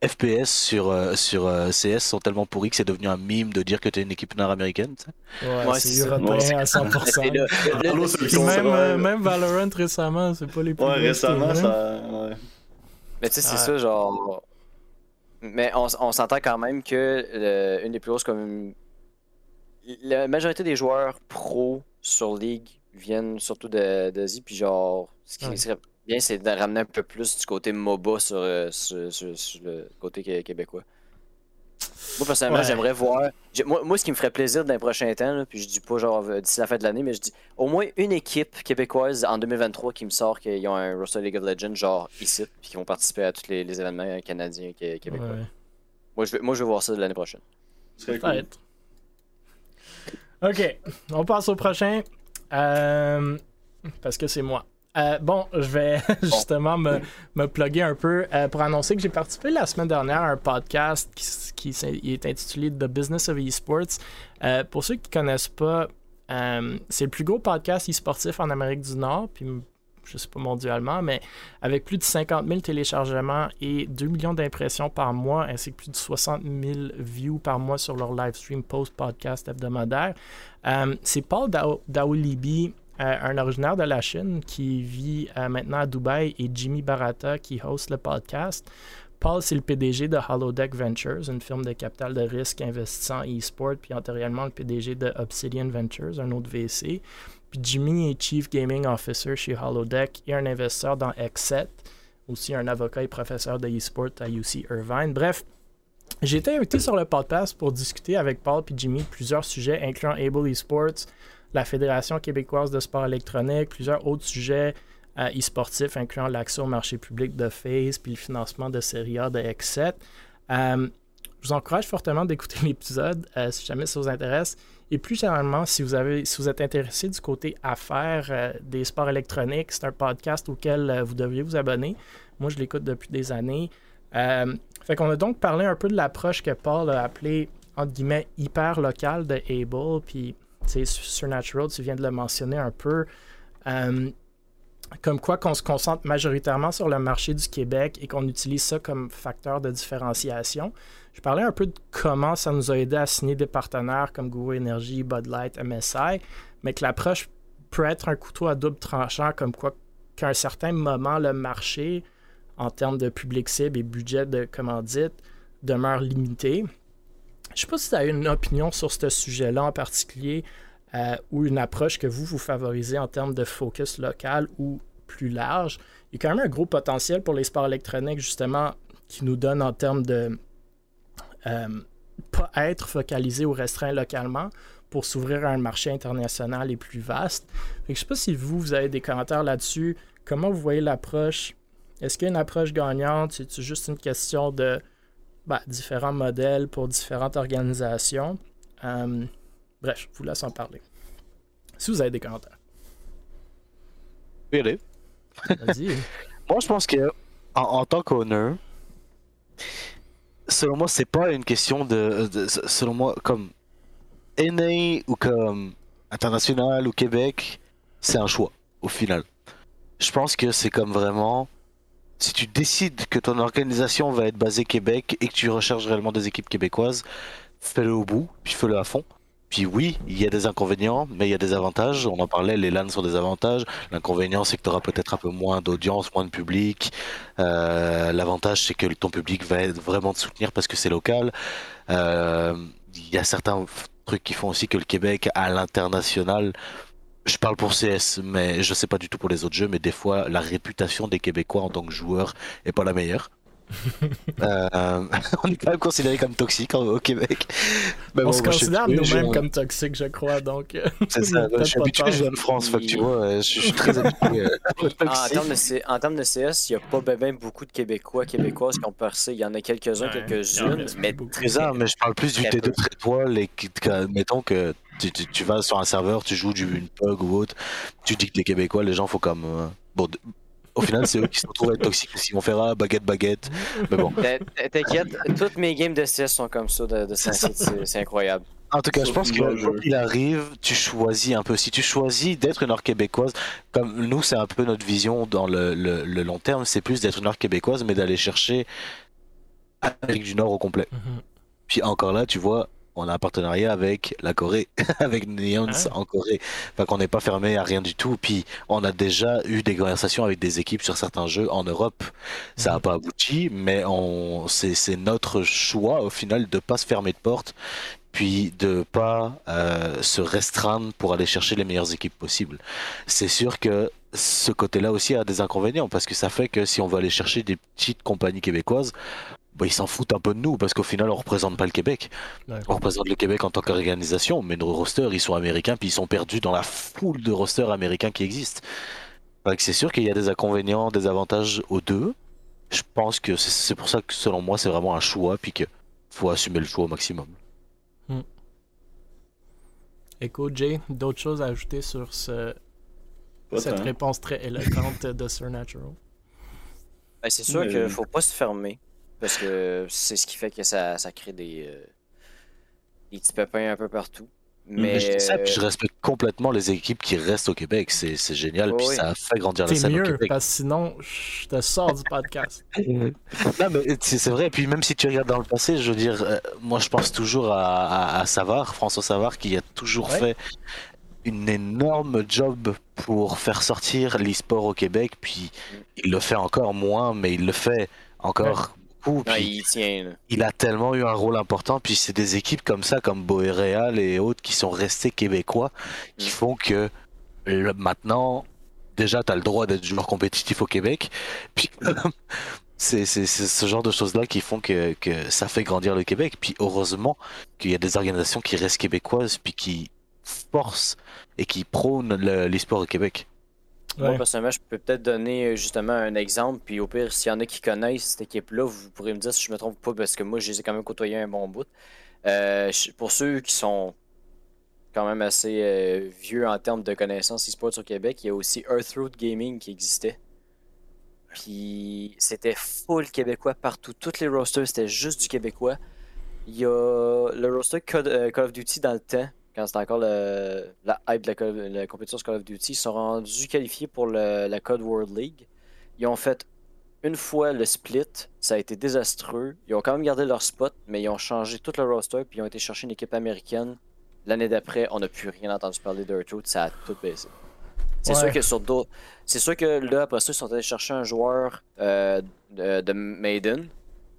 FPS sur, euh, sur euh, CS sont tellement pourries que c'est devenu un mime de dire que t'es une équipe nord-américaine. tu sais. Ouais, Ouais, c'est européen Ouais. à 100%. Mais là, là, Halo, c'est le Puis même, euh, même Valorant récemment, c'est pas les plus Ouais, récemment, ça. Ouais. Mais tu sais, c'est Ouais. ça, genre. Mais on, on s'entend quand même que euh, une des plus grosses comme. La majorité des joueurs pro sur League viennent surtout d'Asie, puis genre, ce qui Ouais. serait bien, c'est de ramener un peu plus du côté MOBA sur, euh, sur, sur- sur le côté qué- québécois. Moi, personnellement, Ouais. j'aimerais voir. Moi, moi, ce qui me ferait plaisir dans les prochains temps, là, puis je dis pas genre euh, d'ici la fin de l'année, mais je dis au moins une équipe québécoise en 2023 qui me sort qu'ils ont un roster League of Legends, genre ici, puis qui vont participer à tous les, les événements canadiens et québécois. Ouais. Moi, je veux, moi, je veux voir ça l'année prochaine. C'est cool. Ok, on passe au prochain. Euh, parce que c'est moi. Euh, bon, je vais justement me, me plugger un peu euh, pour annoncer que j'ai participé la semaine dernière à un podcast qui, est intitulé The Business of Esports. Euh, pour ceux qui ne connaissent pas, c'est le plus gros podcast e-sportif en Amérique du Nord, puis je sais pas mondialement, mais avec plus de 50 000 téléchargements et 2 millions d'impressions par mois, ainsi que plus de 60 000 views par mois sur leur live stream post-podcast hebdomadaire. C'est Paul Dao- Daoulibi, euh, un originaire de la Chine qui vit euh, maintenant à Dubaï, et Jimmy Barata qui host le podcast. Paul, c'est le PDG de Holodeck Ventures, une firme de capital de risque investissant e-sport, puis antérieurement le PDG de Obsidian Ventures, un autre VC. Puis Jimmy est Chief Gaming Officer chez Holodeck et un investisseur dans X7, aussi un avocat et professeur de e-sport à UC Irvine. Bref, j'ai été invité sur le podcast pour discuter avec Paul et Jimmy de plusieurs sujets, incluant Able Esports, la Fédération québécoise de sport électronique, plusieurs autres sujets euh, e-sportifs, incluant l'accès au marché public de FaZe puis le financement de Serie A de X7. Euh, je vous encourage fortement d'écouter l'épisode euh, si jamais ça vous intéresse. Et plus généralement, si vous, avez, vous êtes intéressé du côté affaires des sports électroniques, c'est un podcast auquel vous devriez vous abonner. Moi, je l'écoute depuis des années. fait qu'on a donc parlé un peu de l'approche que Paul a appelée, entre guillemets, hyper locale de Able. Puis, Supernatural, tu viens de le mentionner un peu comme quoi qu'on se concentre majoritairement sur le marché du Québec et qu'on utilise ça comme facteur de différenciation. Je parlais un peu de comment ça nous a aidé à signer des partenaires comme Google Energy, Bud Light, MSI, mais que l'approche peut être un couteau à double tranchant, comme quoi qu'à un certain moment, le marché, en termes de public cible et budget de commandite, demeure limité. Je ne sais pas si tu as une opinion sur ce sujet-là en particulier. Euh, ou une approche que vous, vous favorisez en termes de focus local ou plus large. Il y a quand même un gros potentiel pour les sports électroniques, justement, qui nous donne en termes de euh, pas être focalisé ou restreint localement pour s'ouvrir à un marché international et plus vaste. je ne sais pas si vous, vous avez des commentaires là-dessus. Comment vous voyez l'approche? Est-ce qu'il y a une approche gagnante? C'est juste une question de bah, différents modèles pour différentes organisations? Euh, Bref, je vous laisse en parler. Si vous avez des commentaires. Oui, allez. Vas-y. moi, je pense que en, tant qu'owner, selon moi, c'est pas une question de, selon moi, comme NA ou comme international ou Québec, c'est un choix au final. Je pense que c'est comme vraiment si tu décides que ton organisation va être basée Québec et que tu recherches réellement des équipes québécoises, fais-le au bout, puis fais-le à fond. Puis oui, il y a des inconvénients, mais il y a des avantages. On en parlait, les LAN sont des avantages. L'inconvénient, c'est que tu auras peut-être un peu moins d'audience, moins de public. Euh, l'avantage, c'est que ton public va vraiment te soutenir parce que c'est local. Euh, il y a certains trucs qui font aussi que le Québec, à l'international, je parle pour CS, mais je sais pas du tout pour les autres jeux, mais des fois, la réputation des Québécois en tant que joueurs est pas la meilleure. Euh, on est quand même considéré comme toxique au Québec. on se considère nous-mêmes comme toxiques, je crois. Donc, euh, c'est ça. je suis habitué, je viens de France, tu vois, je, suis très habitué. Euh, en, termes de, en termes de CS, il n'y a pas même beaucoup de Québécois, Québécoises qui ont percé. Il y en a quelques-uns, quelques-unes. Mais, très mais je parle plus du T2 étoiles et mettons que tu, tu, vas sur un serveur, tu joues du, une PUG ou autre, tu dis que les Québécois, les gens, faut comme. bon, au final, c'est eux qui se retrouvent à être toxiques aussi. Ils vont faire ah, baguette, baguette. Mais bon. T'inquiète, toutes mes games de CS sont comme ça de, de c'est incroyable. En tout cas, je pense que quand il arrive, tu choisis un peu. Si tu choisis d'être une orque québécoise, comme nous, c'est un peu notre vision dans le, le, long terme, c'est plus d'être une orque québécoise, mais d'aller chercher Amérique du Nord au complet. Mhm. Puis encore là, tu vois, on a un partenariat avec la Corée, avec Neons ah. en Corée. Enfin, qu'on n'est pas fermé à rien du tout. Puis, on a déjà eu des conversations avec des équipes sur certains jeux en Europe. Ça n'a mhm. pas abouti, mais on, c'est, notre choix au final de pas se fermer de porte, puis de pas euh, se restreindre pour aller chercher les meilleures équipes possibles. C'est sûr que ce côté-là aussi a des inconvénients parce que ça fait que si on veut aller chercher des petites compagnies québécoises, bah, ils s'en foutent un peu de nous parce qu'au final on représente pas le Québec. On représente le Québec en tant qu'organisation, mais nos rosters ils sont américains puis ils sont perdus dans la foule de rosters américains qui existent. c'est sûr qu'il y a des inconvénients, des avantages aux deux. Je pense que c'est pour ça que selon moi c'est vraiment un choix puis qu'il faut assumer le choix au maximum. Hmm. Écoute Jay, d'autres choses à ajouter sur ce... cette réponse très éloquente de Supernatural? Ben, c'est sûr qu'il faut pas se fermer. Parce que c'est ce qui fait que ça, ça crée des, euh, des petits pépins un peu partout. Mm. Mais je, ça, puis je respecte complètement les équipes qui restent au Québec. C'est, génial. puis ça fait grandir la scène mieux, au Québec. Parce que sinon, je te sors du podcast. non, mais c'est, vrai. Puis même si tu regardes dans le passé, je veux dire, euh, moi je pense toujours à, à, Savard, François Savard, qui a toujours fait une énorme job pour faire sortir l'e-sport au Québec. Puis il le fait encore moins, mais il le fait encore il, a tellement eu un rôle important. Puis c'est des équipes comme ça, comme Boéréal et autres, qui sont restés québécois, qui mm. font que maintenant, déjà, tu as le droit d'être joueur compétitif au Québec. Puis, c'est ce genre de choses-là qui font que, que, ça fait grandir le Québec. Puis, heureusement qu'il y a des organisations qui restent québécoises, puis qui forcent et qui prônent l'e-sport au Québec. Moi, personnellement, je peux peut-être donner euh, justement un exemple, puis au pire, s'il y en a qui connaissent cette équipe-là, vous pourrez me dire si je me trompe pas, parce que moi, je les ai quand même côtoyés un bon bout. Euh, pour ceux qui sont quand même assez euh, vieux en termes de connaissances e-sports au Québec, il y a aussi Earthroot Gaming qui existait. Puis c'était full québécois partout. Toutes les rosters, c'était juste du québécois. Il y a le roster Call, of Duty dans le temps, quand c'était encore le, la hype de la, compétition Call of Duty. Ils sont rendus qualifiés pour la Code World League. Ils ont fait une fois le split, ça a été désastreux. Ils ont quand même gardé leur spot, mais ils ont changé tout le roster, puis ils ont été chercher une équipe américaine. L'année d'après, on n'a plus rien entendu parler de Truth, ça a tout baissé. C'est sûr que sur d'autres. C'est sûr que là, après ça, ils sont allés chercher un joueur euh, de, Maiden,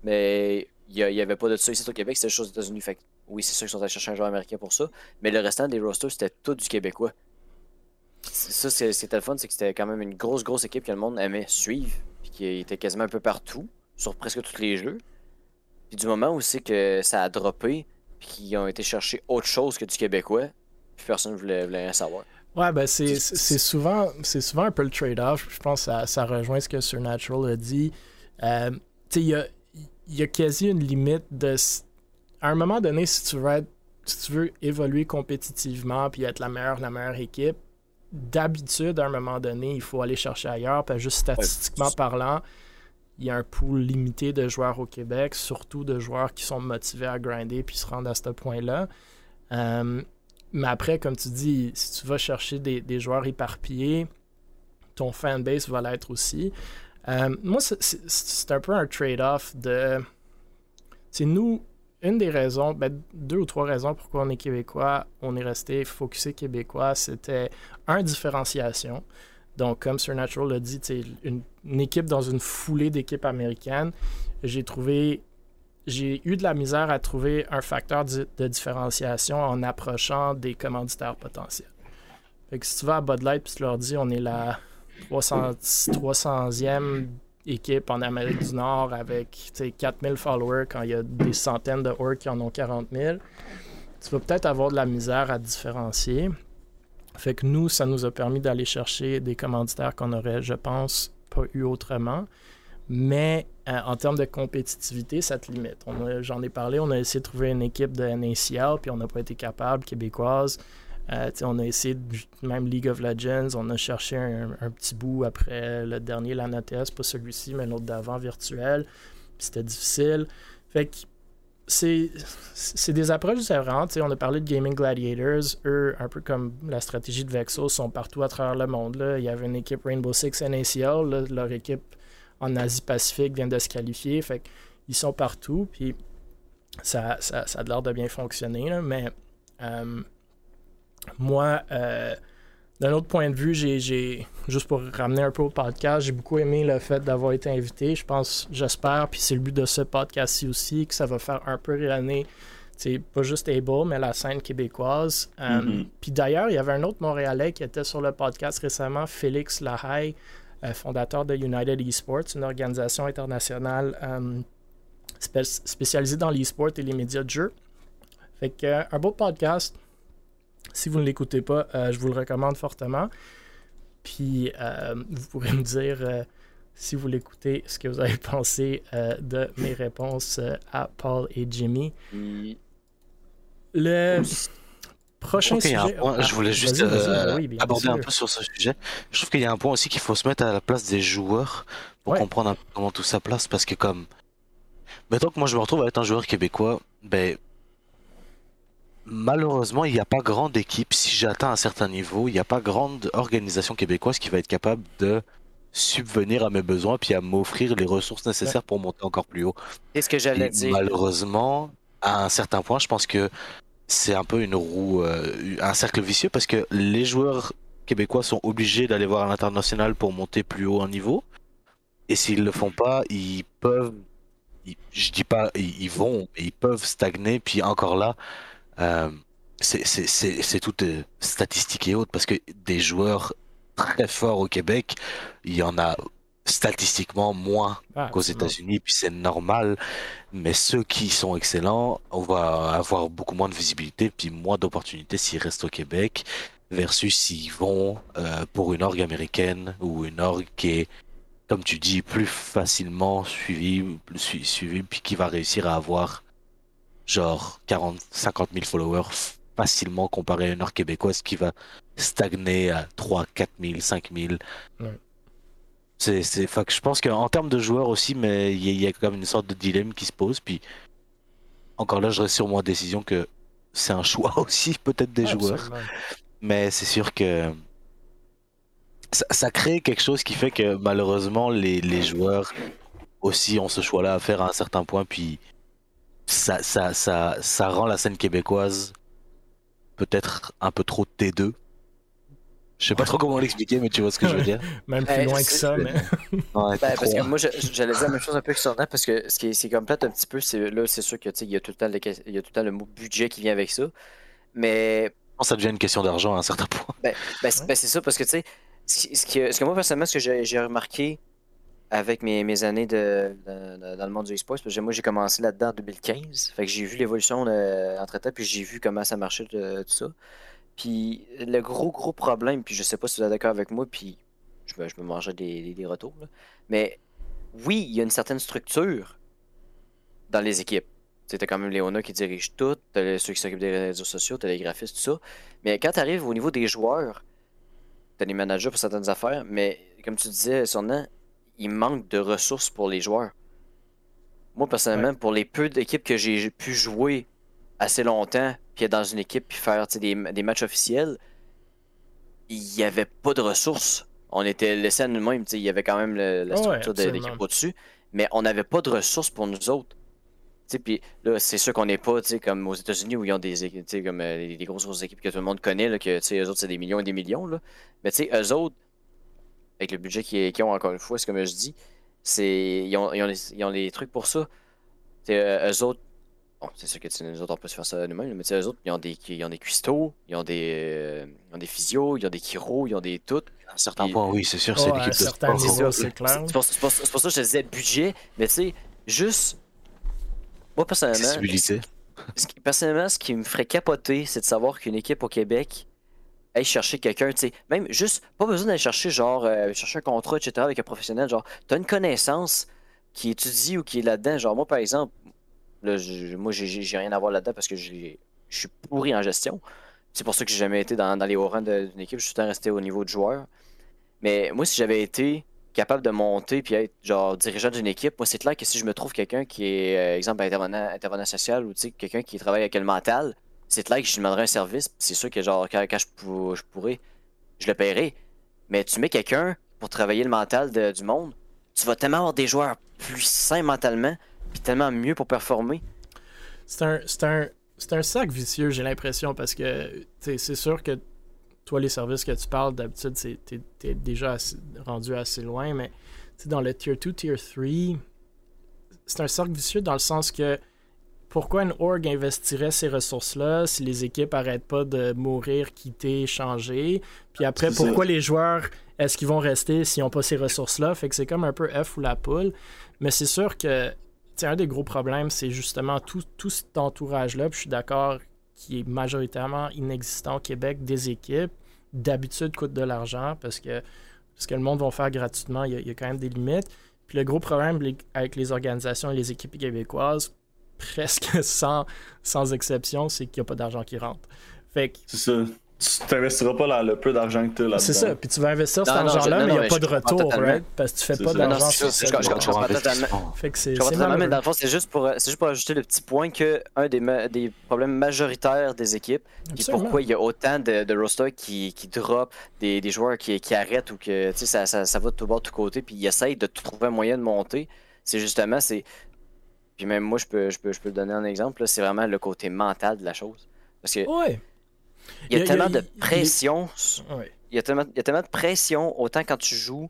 mais il n'y avait pas de ça ici au Québec, c'était chose aux États-Unis. Fait oui, c'est sûr qu'ils sont allés chercher un joueur américain pour ça, mais le restant des rosters, c'était tout du Québécois. Ça, c'était le fun, c'est que c'était quand même une grosse, grosse équipe que le monde aimait suivre qui était quasiment un peu partout, sur presque tous les jeux. Puis du moment où c'est que ça a droppé, puis qu'ils ont été chercher autre chose que du québécois, puis personne ne voulait, rien savoir. Ouais, ben c'est souvent, souvent un peu le trade-off. Je pense que ça, ça, rejoint ce que Surnatural a dit. Euh, tu sais, il y a, y a, quasi une limite de. À un moment donné, si tu veux, si tu veux évoluer compétitivement puis être la meilleure, la meilleure équipe, d'habitude, à un moment donné, il faut aller chercher ailleurs. Parce juste statistiquement parlant, il y a un pool limité de joueurs au Québec, surtout de joueurs qui sont motivés à grinder puis se rendre à ce point-là. Euh, mais après, comme tu dis, si tu vas chercher des, joueurs éparpillés, ton fanbase va l'être aussi. Euh, moi, c'est un peu un trade-off de. C'est nous, une des raisons, ben, deux ou trois raisons pourquoi on est québécois, on est resté focusé québécois, c'était un, différenciation. Donc, comme Surnatural l'a dit, une, une équipe dans une foulée d'équipes américaines, j'ai trouvé, j'ai eu de la misère à trouver un facteur de, différenciation en approchant des commanditaires potentiels. Fait que si tu vas à Bud Light puis tu leur dis on est la 300, 300e équipe en Amérique du Nord avec 4000 followers quand il y a des centaines de orcs qui en ont 40 000, tu vas peut-être avoir de la misère à différencier. Fait que nous, ça nous a permis d'aller chercher des commanditaires qu'on aurait, je pense, pas eu autrement. Mais euh, en termes de compétitivité, ça te limite. J'en ai parlé, on a essayé de trouver une équipe de NACL, puis on n'a pas été capable, québécoise. Euh, on a essayé, même League of Legends, on a cherché un, petit bout après le dernier LANATS, pas celui-ci, mais l'autre d'avant virtuel. C'était difficile. Fait que c'est, des approches différentes. on a parlé de Gaming Gladiators. Eux, un peu comme la stratégie de Vexo, sont partout à travers le monde. Là. Il y avait une équipe Rainbow Six NACL. leur équipe en Asie-Pacifique vient de se qualifier. Fait ils sont partout. Puis ça, ça, a l'air de bien fonctionner. mais euh, moi, euh, d'un autre point de vue, j'ai, juste pour ramener un peu au podcast, j'ai beaucoup aimé le fait d'avoir été invité. Je pense, j'espère, puis c'est le but de ce podcast-ci aussi, que ça va faire un peu rayonner, c'est pas juste Able, mais la scène québécoise. Euh, mm-hmm. Puis d'ailleurs, il y avait un autre Montréalais qui était sur le podcast récemment, Félix Lahaye, euh, fondateur de United Esports, une organisation internationale spécialisée dans l'e-sport et les médias de jeu. Fait que un beau podcast si vous ne l'écoutez pas, euh, je vous le recommande fortement. Puis euh, vous pourrez me dire, euh, si vous l'écoutez, ce que vous avez pensé de mes réponses à Paul et Jimmy. Le prochain sujet. je voulais juste aborder un peu sur ce sujet. Je trouve qu'il y a un point aussi qu'il faut se mettre à la place des joueurs pour comprendre comment tout ça place. Parce que, comme. Mettons que moi je me retrouve à être un joueur québécois, ben Malheureusement, il n'y a pas grande équipe. Si j'atteins un certain niveau, il n'y a pas grande organisation québécoise qui va être capable de subvenir à mes besoins puis à m'offrir les ressources nécessaires pour monter encore plus haut. Qu'est-ce que j'allais dire Malheureusement, à un certain point, je pense que c'est un peu une roue, euh, un cercle vicieux parce que les joueurs québécois sont obligés d'aller voir à l'international pour monter plus haut en niveau. Et s'ils le font pas, ils peuvent, je dis pas, ils vont, ils peuvent stagner. Puis encore là, euh, c'est tout euh, statistique et autres parce que des joueurs très forts au Québec, il y en a statistiquement moins Ah, qu'aux. États-Unis, puis c'est normal. Mais ceux qui sont excellents, on va avoir beaucoup moins de visibilité, puis moins d'opportunités s'ils restent au Québec, versus s'ils vont euh, pour une orgue américaine ou une orgue qui est, comme tu dis, plus facilement suivie, plus sui- suivie, puis qui va réussir à avoir genre 40, 50 000 followers facilement comparé à une orgue québécoise qui va stagner à 3, 4 000, 5 000. Ouais. C'est, que je pense qu'en termes de joueurs aussi, mais il y, a- il y a quand même une sorte de dilemme qui se pose. Puis encore là, je reste sur mon décision que c'est un choix aussi, peut-être des joueurs. Mais c'est sûr que ça, ça crée quelque chose qui fait que malheureusement, les, les joueurs aussi ont ce choix-là à faire à un certain point. Puis ça, ça, ça, ça rend la scène québécoise peut-être un peu trop T2. Je sais pas trop comment l'expliquer, mais tu vois ce que je veux dire. Même plus loin que ça, mais. Ouais, Ben, parce que moi, j'allais dire la même chose un peu que Sorna, parce que ce qui est, c'est comme plate un petit peu, c'est là, c'est sûr que tu sais, il y a tout le temps le, il y a tout le temps le mot budget qui vient avec ça. Mais Je pense que ça devient une question d'argent à un certain point. ben, ben, c'est ben, c'est ça, parce que tu sais, ce, ce que, ce que moi personnellement, ce que j'ai j'ai remarqué avec mes, années de, dans le monde du e-sport, parce que moi j'ai commencé là-dedans en 2015, fait que j'ai vu l'évolution entre temps, puis j'ai vu comment ça marchait de, tout ça. Puis le gros gros problème, puis je sais pas si vous êtes d'accord avec moi, puis je me, je mangeais des, retours, là. mais oui, il y a une certaine structure dans les équipes. T'as quand même Léona qui dirige tout, t'as ceux qui s'occupent des réseaux sociaux, t'as les graphistes, tout ça. Mais quand tu arrives au niveau des joueurs, t'as les managers pour certaines affaires, mais comme tu disais, Sornan, il manque de ressources pour les joueurs. Moi, personnellement, pour les peu d'équipes que j'ai pu jouer assez longtemps, puis être dans une équipe, puis faire des, des matchs officiels, il n'y avait pas de ressources. On était laissés à nous-mêmes. Il y avait quand même le- la Ouais, structure de absolument. l'équipe au-dessus, mais on n'avait pas de ressources pour nous autres. Puis là, c'est sûr qu'on n'est pas comme aux États-Unis où ils ont des comme euh, les, les grosses, grosses équipes que tout le monde connaît, là, que eux autres, c'est des millions et des millions. Là. Mais eux autres, avec le budget qu'ils ont, encore une fois, c'est comme je dis, c'est ils ont, ils ont les, ils ont les trucs pour ça. Euh, eux autres, bon, c'est sûr que nous autres, on peut se faire ça nous-mêmes, mais eux autres, ils ont des, ils ont des cuistots, ils ont des, euh, ils ont des physios, ils ont des chiros, ils ont des tout. À un certain Puis- point, oui, c'est sûr, c'est l'équipe de sport. C'est c'est clair. C'est pour, ça que je te disais budget, mais tu sais, juste. Moi, personnellement, personnellement, ce qui me ferait capoter, c'est de savoir qu'une équipe au Québec aille chercher quelqu'un, tu sais, même juste, pas besoin d'aller chercher, genre, euh, chercher un contrat, etc., avec un professionnel, genre, t'as une connaissance qui étudie ou qui est là-dedans, genre, moi, par exemple, là, moi, j'ai- rien à voir là-dedans parce que je suis pourri en gestion. C'est pour ça que j'ai jamais été dans, les hauts rangs d'une équipe, je suis tout le temps resté au niveau de joueur. Mais moi, si j'avais été capable de monter puis être genre dirigeant d'une équipe, moi c'est clair que si je me trouve quelqu'un qui est euh, exemple intervenant, intervenant social ou quelqu'un qui travaille avec le mental, c'est clair que je lui demanderais un service, c'est sûr que genre quand, je, pour- je pourrais, je le paierai. Mais tu mets quelqu'un pour travailler le mental de- du monde, tu vas tellement avoir des joueurs plus sains mentalement, puis tellement mieux pour performer. C'est un, un, un sac vicieux, j'ai l'impression, parce que c'est sûr que toi, les services que tu parles, d'habitude, t'es t'es déjà rendu assez loin, mais dans le Tier 2, Tier 3, c'est un cercle vicieux dans le sens que pourquoi une org investirait ces ressources-là si les équipes arrêtent pas de mourir, quitter, changer? Puis après, ça. pourquoi les joueurs, est-ce qu'ils vont rester s'ils n'ont pas ces ressources-là? Fait que c'est comme un peu F ou la poule. Mais c'est sûr que un des gros problèmes, c'est justement tout, tout cet entourage-là. Puis je suis d'accord qui est majoritairement inexistant au Québec, des équipes, d'habitude coûte de l'argent parce que, parce que le monde va faire gratuitement, il y, a, il y a quand même des limites. Puis le gros problème avec les organisations et les équipes québécoises, presque sans, sans exception, c'est qu'il n'y a pas d'argent qui rentre. Fait que C'est ça. Tu t'investiras pas dans le peu d'argent que tu as là-dedans. c'est ça. Puis tu vas investir cet argent-là, mais il n'y a pas de retour, right? Parce que tu fais C'est pas ça. d'argent Non, sur c'est cette ça, je- comprends totalement. Fait que c'est Je comprends c'est totalement, mais dans le fond, c'est juste pour, c'est juste pour ajouter le petit point que un des, ma- des problèmes majoritaires des équipes, puis Absolument. pourquoi il y a autant de, de rosters qui, qui drop, des, des joueurs qui, qui arrêtent ou que tu sais, ça, ça, ça va de tout bord, de tout côté, puis ils essayent de trouver un moyen de monter, c'est justement, c'est. Puis même moi, je peux, je peux, je peux donner un exemple, là, c'est vraiment le côté mental de la chose. Parce que Ouais. il y a, Il tellement il de pression ouais. il y, a tellement, il y a tellement de pression, autant quand tu joues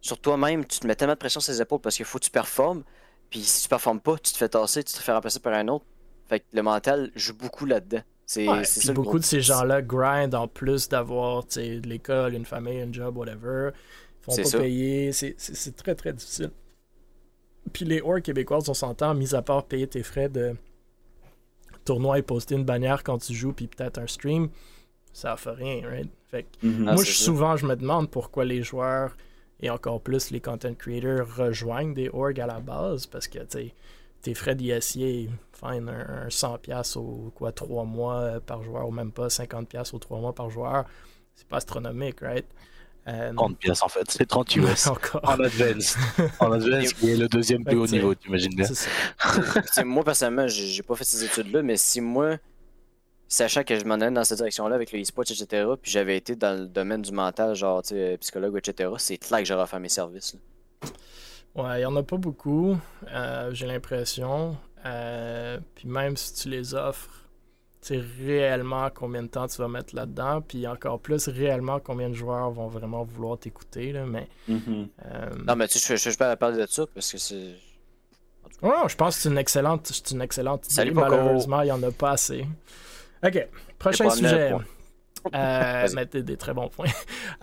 sur toi-même, tu te mets tellement de pression sur les épaules parce qu'il faut que tu performes. Puis si tu performes pas, tu te fais tasser, tu te fais remplacer par un autre. Fait que le mental joue beaucoup là-dedans. C'est Ouais, ça le beaucoup gros de ces gens-là grind en plus d'avoir de l'école, une famille, un job, whatever. Ils font pas ça. payer. C'est- C'est c'est très très difficile. Puis les orgs québécoises, on s'entend, mis à part payer tes frais de tournoi et poster une bannière quand tu joues, puis peut-être un stream, ça fait rien, right? Fait que Mhm. Ah, moi, je- souvent, je me demande pourquoi les joueurs et encore plus les content creators rejoignent des orgs à la base parce que tu sais, tes frais d'ISIA, fine, un, un 100$ au quoi, 3 mois par joueur ou même pas 50$ aux 3 mois par joueur, c'est pas astronomique, right? Euh, 30 pièces en fait, c'est 30 US. encore. en advance. En advance, qui est le deuxième plus haut niveau, t'imagines bien. Moi, personnellement, j'ai pas fait ces études-là, mais si moi, sachant que je m'en allais dans cette direction-là avec le e-sport, etc., puis j'avais été dans le domaine du mental, genre, tu sais, psychologue, etc., c'est clair que j'aurais fait mes services. là. Ouais, il y en a pas beaucoup, euh, j'ai l'impression. Euh, puis même si tu les offres, réellement combien de temps tu vas mettre là-dedans, puis encore plus réellement combien de joueurs vont vraiment vouloir t'écouter, là, mais... Mhm. euh, Non, mais tu sais, je je peux parler de ça parce que c'est. Non, je pense que c'est une excellente, c'est une excellente idée. Salut. Malheureusement, il n'y en a pas assez. OK, prochain pas sujet. Euh, mais des, très bons points.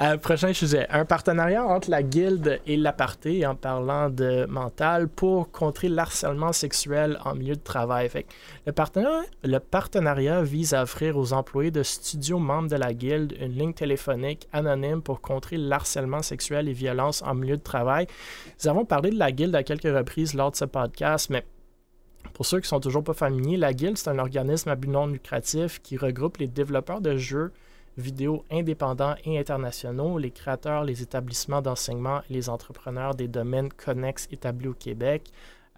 Euh, prochain sujet. Un partenariat entre la guilde et l'aparté en parlant de mental pour contrer l'harcèlement sexuel en milieu de travail. Fait que le, partenariat, le partenariat vise à offrir aux employés de studios membres de la guilde une ligne téléphonique anonyme pour contrer l'harcèlement sexuel et violence en milieu de travail. Nous avons parlé de la guilde à quelques reprises lors de ce podcast, mais pour ceux qui sont toujours pas familiers, la Guilde, c'est un organisme à but non lucratif qui regroupe les développeurs de jeux vidéo indépendants et internationaux, les créateurs, les établissements d'enseignement et les entrepreneurs des domaines connexes établis au Québec.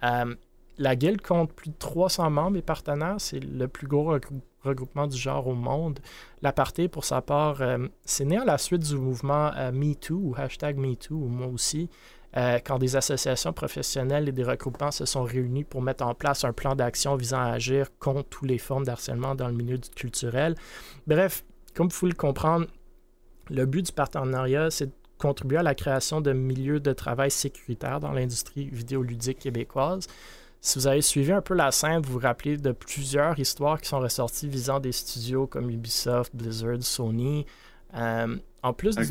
Euh, la Guilde compte plus de 300 membres et partenaires. C'est le plus gros regrou- regroupement du genre au monde. L'aparté, pour sa part, euh, c'est né à la suite du mouvement euh, MeToo ou hashtag MeToo, ou moi aussi, euh, quand des associations professionnelles et des regroupements se sont réunis pour mettre en place un plan d'action visant à agir contre toutes les formes d'harcèlement dans le milieu culturel. Bref, comme vous le comprendre, le but du partenariat, c'est de contribuer à la création de milieux de travail sécuritaires dans l'industrie vidéoludique québécoise. Si vous avez suivi un peu la scène, vous vous rappelez de plusieurs histoires qui sont ressorties visant des studios comme Ubisoft, Blizzard, Sony. Euh, en plus du.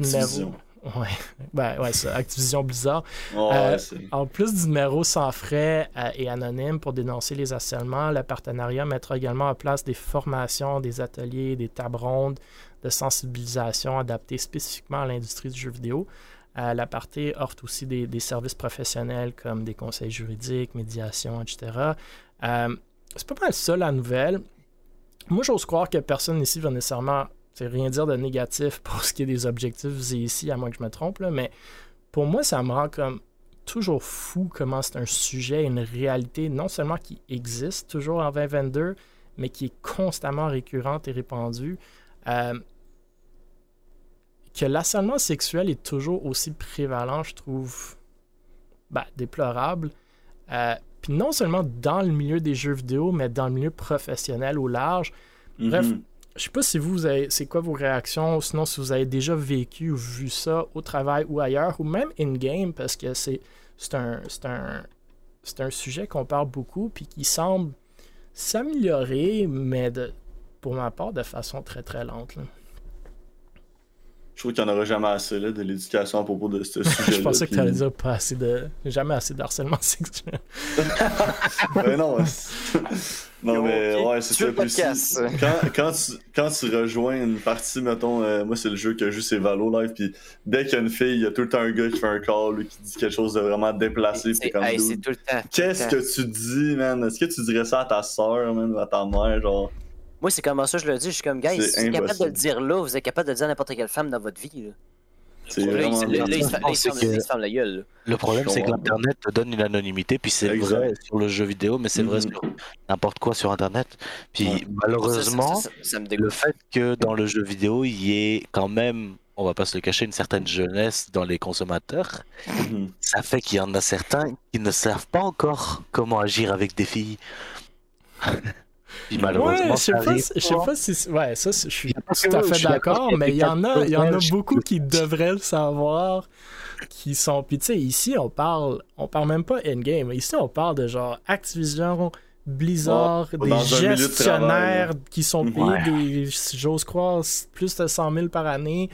Ouais, ben, ouais, ça, Activision Blizzard. Euh, En plus du numéro sans frais euh, et anonyme pour dénoncer les harcèlements, le partenariat mettra également en place des formations, des ateliers, des tables rondes de sensibilisation adaptées spécifiquement à l'industrie du jeu vidéo. Euh, la partie offre aussi des, des services professionnels comme des conseils juridiques, médiation, etc. Euh, c'est pas mal ça la nouvelle. Moi, j'ose croire que personne ici va nécessairement c'est rien dire de négatif pour ce qui est des objectifs visés ici, à moins que je me trompe, là, mais pour moi, ça me rend comme toujours fou comment c'est un sujet, une réalité, non seulement qui existe toujours en 2022, mais qui est constamment récurrente et répandue. Euh, que l'harcèlement sexuel est toujours aussi prévalent, je trouve ben, déplorable. Euh, Puis non seulement dans le milieu des jeux vidéo, mais dans le milieu professionnel au large. Bref, Mhm. Je sais pas si vous, avez, c'est quoi vos réactions, sinon si vous avez déjà vécu ou vu ça au travail ou ailleurs, ou même in-game, parce que c'est, c'est, un, c'est, un, c'est un sujet qu'on parle beaucoup, puis qui semble s'améliorer, mais de, pour ma part, de façon très très lente. Je trouve qu'il n'y en aura jamais assez là, de l'éducation à propos de ce sujet-là. Je pensais que tu allais dire pas assez de. Jamais assez de harcèlement sexuel. Ouais, non, non, Yo, mais ouais, c'est ça. si- quand, quand, tu, quand tu rejoins une partie, mettons, euh, moi c'est le jeu que je joue, c'est Valo Live, puis dès qu'il y a une fille, il y a tout le temps un gars qui fait un call ou qui dit quelque chose de vraiment déplacé, C'est comme hey, tout le temps. Qu'est-ce que tu dis, man? Est-ce que tu dirais ça à ta soeur, man, ou à ta mère, genre? Moi, c'est comment ça, je le dis. Je suis comme, guys, C'est si vous êtes capable de le dire là, vous êtes capable de le dire à n'importe quelle femme dans votre vie. Là. Le problème, c'est que l'Internet te donne une anonymité, puis c'est vrai sur le jeu vidéo, mais c'est vrai Mhm. sur n'importe quoi sur Internet. Puis Ouais. malheureusement, Ça, ça, ça, ça me le fait que dans le jeu vidéo, il y ait quand même, on va pas se le cacher, une certaine jeunesse dans les consommateurs, Mhm. ça fait qu'il y en a certains qui ne savent pas encore comment agir avec des filles. Puis malheureusement, Ouais, je sais pas, arrive si- je sais pas si. Ouais, ça, je suis tout à fait d'accord mais il y en a, il y en a beaucoup qui devraient le savoir, qui sont. Puis tu sais, ici, on parle, on parle même pas endgame. Ici, on parle de genre Activision, Blizzard, des de gestionnaires qui sont payés, Ouais. des, j'ose croire, plus de 100 000 par année,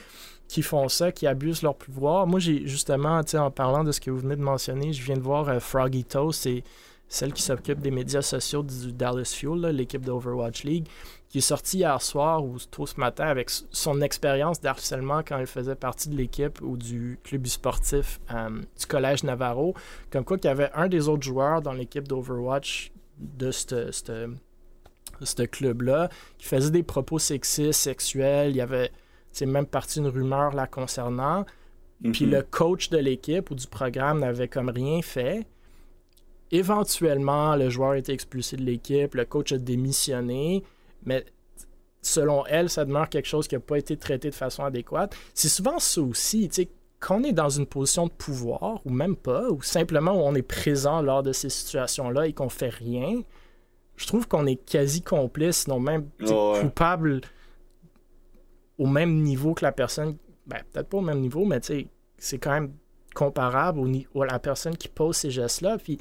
qui font ça, qui abusent leur pouvoir. Moi, j'ai justement, tu sais, en parlant de ce que vous venez de mentionner, je viens de voir euh, Froggy Toast, c'est celle qui s'occupe des médias sociaux du Dallas Fuel, là, l'équipe d'Overwatch League, qui est sortie hier soir ou tôt ce matin avec son expérience d'harcèlement quand elle faisait partie de l'équipe ou du club sportif euh, du Collège Navarro. Comme quoi qu'il y avait un des autres joueurs dans l'équipe d'Overwatch de ce ce club-là qui faisait des propos sexistes, sexuels. Il y avait même parti une rumeur la concernant. Puis Mhm. le coach de l'équipe ou du programme n'avait comme rien fait. Éventuellement, le joueur a été expulsé de l'équipe, le coach a démissionné, mais selon elle, ça demeure quelque chose qui n'a pas été traité de façon adéquate. C'est souvent ça aussi, tu sais, quand on est dans une position de pouvoir, ou même pas, ou simplement où on est présent lors de ces situations-là et qu'on fait rien, je trouve qu'on est quasi complice, sinon même Ouais, coupable au même niveau que la personne. Ben, peut-être pas au même niveau, mais tu sais, c'est quand même comparable au, ni- à la personne qui pose ces gestes-là. Puis,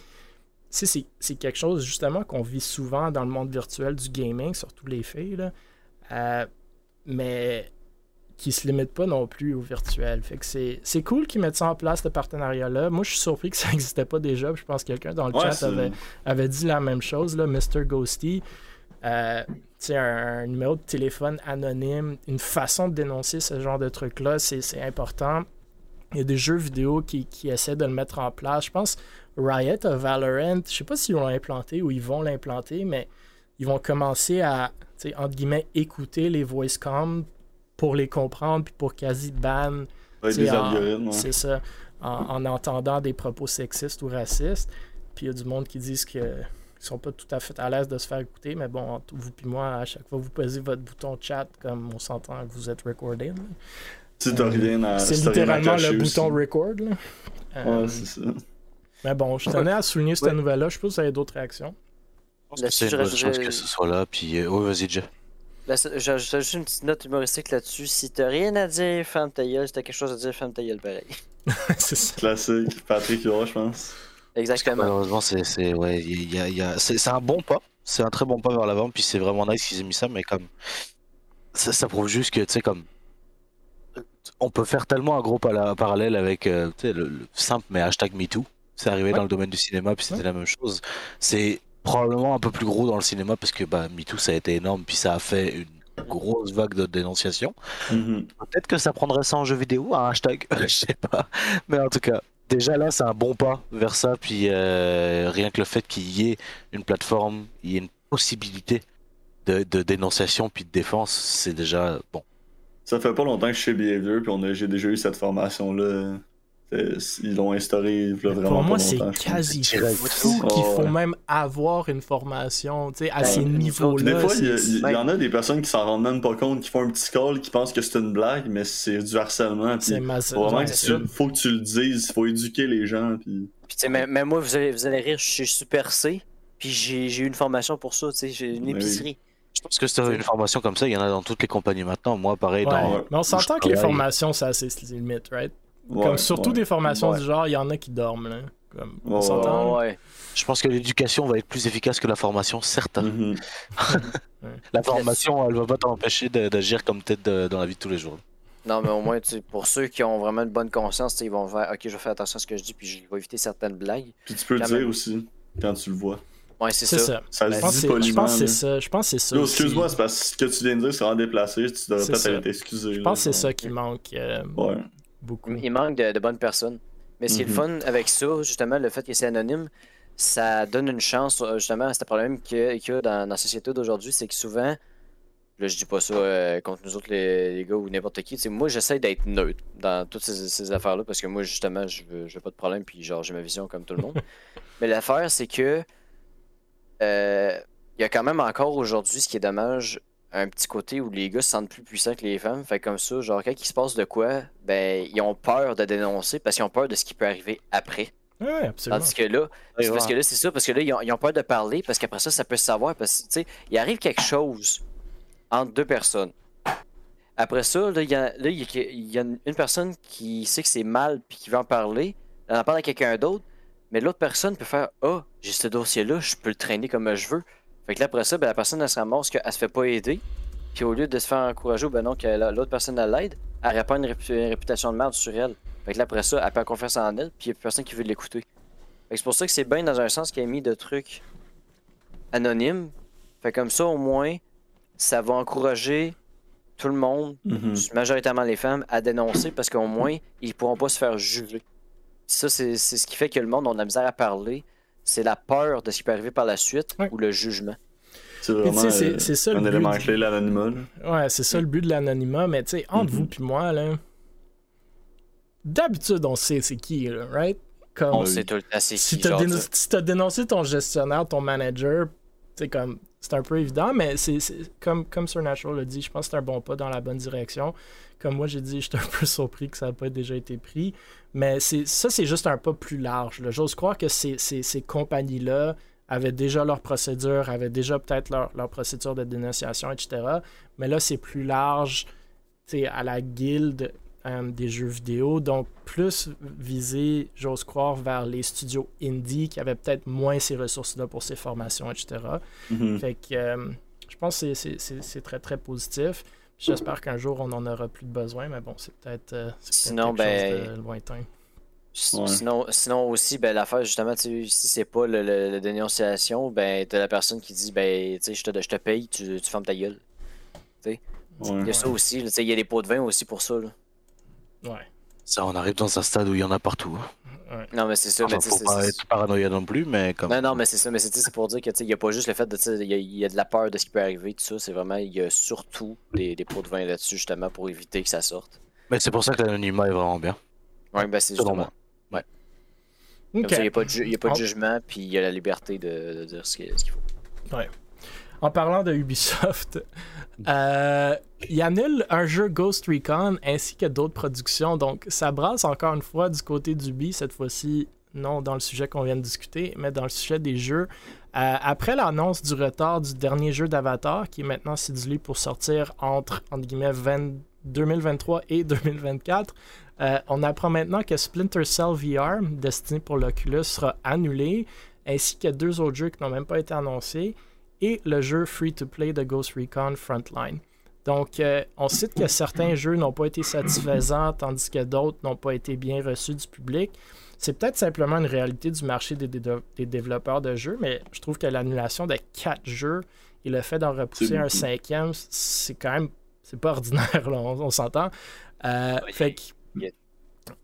c'est- quelque chose justement qu'on vit souvent dans le monde virtuel du gaming, surtout les filles, là. Euh, mais qui se limite pas non plus au virtuel. Fait que c'est cool qu'ils mettent ça en place, ce partenariat-là. Moi, je suis surpris que ça n'existait pas déjà. Je pense que quelqu'un dans le Ouais, chat avait, avait dit la même chose, là, Mr. Ghosty. Euh, un, un numéro de téléphone anonyme, une façon de dénoncer ce genre de truc-là, c'est c'est important. Il y a des jeux vidéo qui, qui essaient de le mettre en place. Je pense Riot a Valorant, je sais pas s'ils l'ont implanté ou ils vont l'implanter, mais ils vont commencer à, entre guillemets, écouter les voice comms pour les comprendre puis pour quasi ban c'est ça. En, en entendant des propos sexistes ou racistes. Puis il y a du monde qui disent que ils sont pas tout à fait à l'aise de se faire écouter, mais bon, entre vous puis moi, à chaque fois que vous posez votre bouton chat, comme on s'entend que vous êtes recordé. à. C'est à littéralement le aussi. bouton record. là. Euh, Ouais, c'est ça. Mais bon, je tenais à souligner cette Ouais. nouvelle-là. Je sais pas si vous avez d'autres réactions. Je pense que Là-dessus, c'est je une bonne chose que ce soit là. Puis, euh, ouais, vas-y, Jeff. C'est- J'ajoute juste une petite note humoristique là-dessus. Si t'as rien à dire, ferme ta gueule. Si t'as quelque chose à dire, ferme ta gueule pareil. c'est ça. Classique. Patrick Huard, je pense. Exactement. Malheureusement, c'est, c'est, ouais, il y a, il y a- c'est, c'est un bon pas. C'est un très bon pas vers l'avant. Puis c'est vraiment nice qu'ils aient mis ça. Mais comme. Ça, ça prouve juste que, tu sais, comme. On peut faire tellement un gros parallèle avec euh, tu sais, le, le simple mais hashtag MeToo. C'est arrivé Ouais. dans le domaine du cinéma, puis c'était Ouais. la même chose. C'est probablement un peu plus gros dans le cinéma parce que bah, MeToo ça a été énorme, puis ça a fait une grosse vague de dénonciation. Mhm. Peut-être que ça prendrait ça en jeu vidéo, un hashtag, je sais pas. Mais en tout cas, déjà là, c'est un bon pas vers ça. Puis euh, rien que le fait qu'il y ait une plateforme, il y ait une possibilité de, de dénonciation puis de défense, c'est déjà bon. Ça fait pas longtemps que je suis chez Behavior, puis j'ai déjà eu cette formation-là. C'est- Ils l'ont instauré il vraiment Pour moi, c'est quasi C'est fou Oh, qu'il faut ouais. même avoir une formation tu sais, à Ben, ces niveaux-là. des fois, il y, c'est- il en a des personnes qui s'en rendent même pas compte, qui font un petit call, qui pensent que c'est une blague, mais c'est du harcèlement. C'est faut vraiment Ouais, que c'est tu, faut que tu le dises, faut éduquer les gens. Puis... Puis, tu sais, même, même moi, vous allez, vous allez rire, je suis super C. Puis j'ai j'ai eu une formation pour ça, tu sais, j'ai une Mais oui. épicerie. Je pense que c'est une formation comme ça, il y en a dans toutes les compagnies maintenant. Moi, pareil, Ouais. dans. Mais on s'entend que les formations, ça a ses limites, right? Ouais, Comme surtout ouais. des formations Ouais. du genre, il y en a qui dorment, là. Comme, on Ouais, s'entend? Je pense que l'éducation va être plus efficace que la formation, certes. Mhm. La formation, elle va pas t'empêcher de- d'agir comme tête de- dans la vie de tous les jours. Non, mais au moins, pour ceux qui ont vraiment une bonne conscience, ils vont faire Ok, je vais faire attention à ce que je dis, puis je vais éviter certaines blagues. Puis tu peux le dire même. aussi, quand tu le vois. Ouais, c'est C'est ça. ça. Ça Je se pense c'est- je poliment. pense que c'est ça. Je pense que c'est ça. Excuse-moi, c'est parce que ce que tu viens de dire, c'est vraiment déplacé. Tu devrais peut-être t'excuser. Je là. pense que c'est ça qui manque euh, Ouais. Beaucoup. Il manque de, de bonnes personnes. Mais ce qui est le Mhm. fun avec ça, justement, le fait que c'est anonyme, ça donne une chance, euh, justement, à ce problème qu'il y a, dans, dans la société d'aujourd'hui, c'est que souvent, là, je dis pas ça euh, contre nous autres, les, les gars ou n'importe qui, moi, j'essaie d'être neutre dans toutes ces, ces affaires-là, parce que moi, justement, je veux, je veux pas de problème, puis genre, j'ai ma vision comme tout le monde. Mais l'affaire, c'est que euh, il y a quand même encore aujourd'hui, ce qui est dommage, un petit côté où les gars se sentent plus puissants que les femmes. Fait comme ça, genre, quand il se passe de quoi, ben, ils ont peur de dénoncer parce qu'ils ont peur de ce qui peut arriver après. Ouais, absolument. Tandis que là, c'est parce que là, c'est ça, parce que là, ils ont, ils ont peur de parler parce qu'après ça, ça peut se savoir. Parce que, tu sais, il arrive quelque chose entre deux personnes. Après ça, là, il y a, là, il y a- il y a une personne qui sait que c'est mal puis qui veut en parler. Elle en parle à quelqu'un d'autre. Mais l'autre personne peut faire Ah, j'ai ce dossier-là, je peux le traîner comme je veux. Fait que là, après ça, ben, la personne, elle se ramasse qu'elle se fait pas aider. Puis au lieu de se faire encourager, ben non, que la- l'autre personne, elle l'aide, elle une, répu- une réputation de merde sur elle. Fait que là, après ça, elle perd confiance en elle, puis il a plus personne qui veut l'écouter. Fait que c'est pour ça que c'est bien dans un sens qu'il a mis de trucs anonymes. Fait comme ça, au moins, ça va encourager tout le monde, Mhm. majoritairement les femmes, à dénoncer parce qu'au moins, ils pourront pas se faire juger. Ça, c'est c'est ce qui fait que le monde a de la misère à parler. C'est la peur de ce qui peut arriver par la suite Ouais. ou le jugement. C'est vraiment euh, ça le un élément du- clé, l'anonymat. Ouais, c'est ça le but de l'anonymat, mais tu sais, entre Mhm. vous puis moi, là, d'habitude, on sait c'est qui, là, right? Comme, On sait tout le temps c'est si qui. t'as genre, déno- tu- si t'as dénoncé ton gestionnaire, ton manager, c'est comme c'est un peu évident, mais c'est comme comme Supernatural l'a dit, je pense que c'est un bon pas dans la bonne direction. Comme moi j'ai dit, j'étais un peu surpris que ça n'a pas déjà été pris, mais ça c'est juste un pas plus large. J'ose croire que ces, ces, ces compagnies-là avaient déjà leur procédure, avaient déjà peut-être leur, leur procédure de dénonciation, etc. Mais là c'est plus large, à la guilde euh, des jeux vidéo, donc plus visé, j'ose croire, vers les studios indie qui avaient peut-être moins ces ressources-là pour ces formations, etc. Mhm. Fait que euh, je pense que c'est- c'est- c'est c'est très très positif. J'espère qu'un jour on en aura plus de besoin, mais bon, c'est peut-être euh, Sinon, quelque ben, chose de lointain. Ouais. Sinon, sinon aussi, ben, l'affaire, justement, tu sais, si c'est pas le, le- la dénonciation, ben, t'as la personne qui dit, ben, tu sais, je te, je te paye, tu, tu fermes ta gueule. Ouais. Il y a ça aussi, là, tu sais, il y a des pots de vin aussi pour ça, là. Ouais. Ça, on arrive dans un stade où il y en a partout. Non, mais c'est ça, mais Enfin, tu sais, faut c'est- pas c'est- être paranoïa non plus, mais comme. Non, non, mais c'est ça, mais c'est pour dire que, tu sais, il y a pas juste le fait de, il y, a- y a de la peur de ce qui peut arriver, tout ça, c'est vraiment, il y a surtout des, des pots de vin là-dessus, justement, pour éviter que ça sorte. Mais c'est pour ça que l'anonymat est vraiment bien. Ouais, ben, c'est justement. moi. Comme Ok. ça, il n'y a pas de, ju- y a pas de Oh. jugement, puis il y a la liberté de, de dire ce qu'il ce qu'il faut. En parlant de Ubisoft, euh, ils annulent un jeu Ghost Recon ainsi que d'autres productions. Donc, ça brasse encore une fois du côté d'Ubi, cette fois-ci, non dans le sujet qu'on vient de discuter, mais dans le sujet des jeux. Euh, après l'annonce du retard du dernier jeu d'Avatar, qui est maintenant cédulé pour sortir entre, entre guillemets, 20 2023 et 2024, euh, on apprend maintenant que Splinter Cell VR, destiné pour l'Oculus, sera annulé, ainsi que deux autres jeux qui n'ont même pas été annoncés et le jeu free-to-play de Ghost Recon Frontline. Donc, euh, on cite que certains jeux n'ont pas été satisfaisants, tandis que d'autres n'ont pas été bien reçus du public. C'est peut-être simplement une réalité du marché des, dé- des développeurs de jeux, mais je trouve que l'annulation de quatre jeux et le fait d'en repousser un cinquième, c'est quand même, c'est pas ordinaire, là, on, on s'entend. Euh, Oui. fait que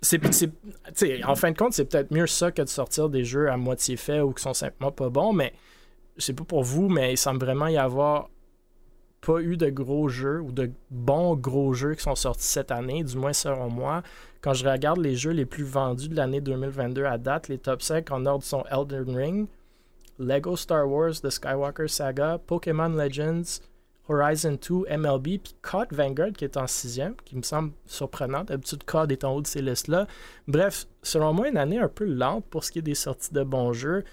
c'est, en fin de compte, c'est peut-être mieux ça que de sortir des jeux à moitié faits ou qui sont simplement pas bons, mais je sais pas pour vous, mais il semble vraiment y avoir pas eu de gros jeux ou de bons gros jeux qui sont sortis cette année, du moins selon moi. Quand je regarde les jeux les plus vendus de l'année 2022 à date, les top 5 en ordre sont Elden Ring, Lego Star Wars The Skywalker Saga, Pokémon Legends, Horizon 2, MLB, puis COD Vanguard qui est en sixième, qui me semble surprenant. D'habitude, COD est en haut de ces listes-là. Bref, selon moi, une année un peu lente pour ce qui est des sorties de bons jeux.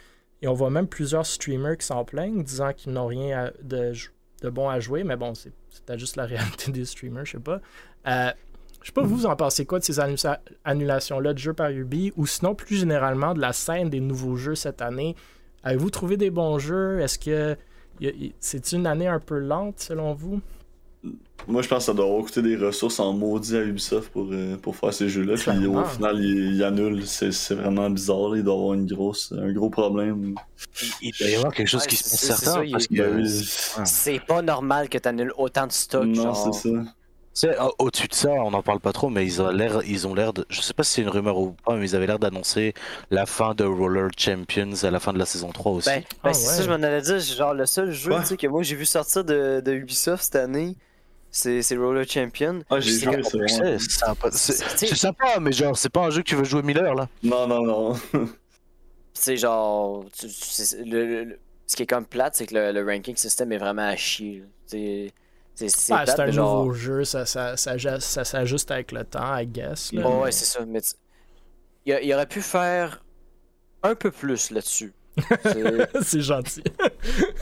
Et on voit même plusieurs streamers qui s'en plaignent, disant qu'ils n'ont rien de, de bon à jouer. Mais bon, c'est peut-être juste la réalité des streamers, je sais pas. Euh, je sais pas, vous en pensez quoi de ces annu- annulations-là de jeux par Ubi, ou sinon plus généralement de la scène des nouveaux jeux cette année? Avez-vous trouvé des bons jeux? Est-ce que c'est une année un peu lente selon vous? Moi, je pense que ça doit avoir coûté des ressources en maudit à Ubisoft pour, euh, pour faire ces jeux-là. Puis au final, ils il annulent. C'est c'est vraiment bizarre. là. Il doit y avoir une grosse, un gros problème. Il doit y avoir quelque chose Ouais, qui se passe certain. parce que, Ben. Ouais. C'est pas normal que tu annules autant de stock. Non, genre. c'est ça. Au-dessus de ça, on n'en parle pas trop, mais ils ont l'air, ils ont l'air de, je sais pas si c'est une rumeur ou pas, mais ils avaient l'air d'annoncer la fin de Roller Champions à la fin de la saison 3 aussi. Ben, ben, Ah c'est ouais. ça, je m'en allais dire. Genre, le seul jeu Quoi? tu sais, que moi j'ai vu sortir de, de Ubisoft cette année, c'est c'est Roller Champion. Ah, j'ai C'est joué, c'est C'est vraiment. c'est sympa, mais genre, c'est pas un jeu que tu veux jouer 1000 heures là. Non, non, non. C'est genre. tu- le- le- le- ce qui est comme plate, c'est que le, le ranking system est vraiment à chier. C'est c'est- c'est Ah, un mais genre. nouveau jeu, ça, ça, ça, ça- ça s'ajuste avec le temps, I guess. là. Ouais, ouais, c'est ça. Mais tu- il, aurait pu faire un peu plus là-dessus. C'est- c'est gentil.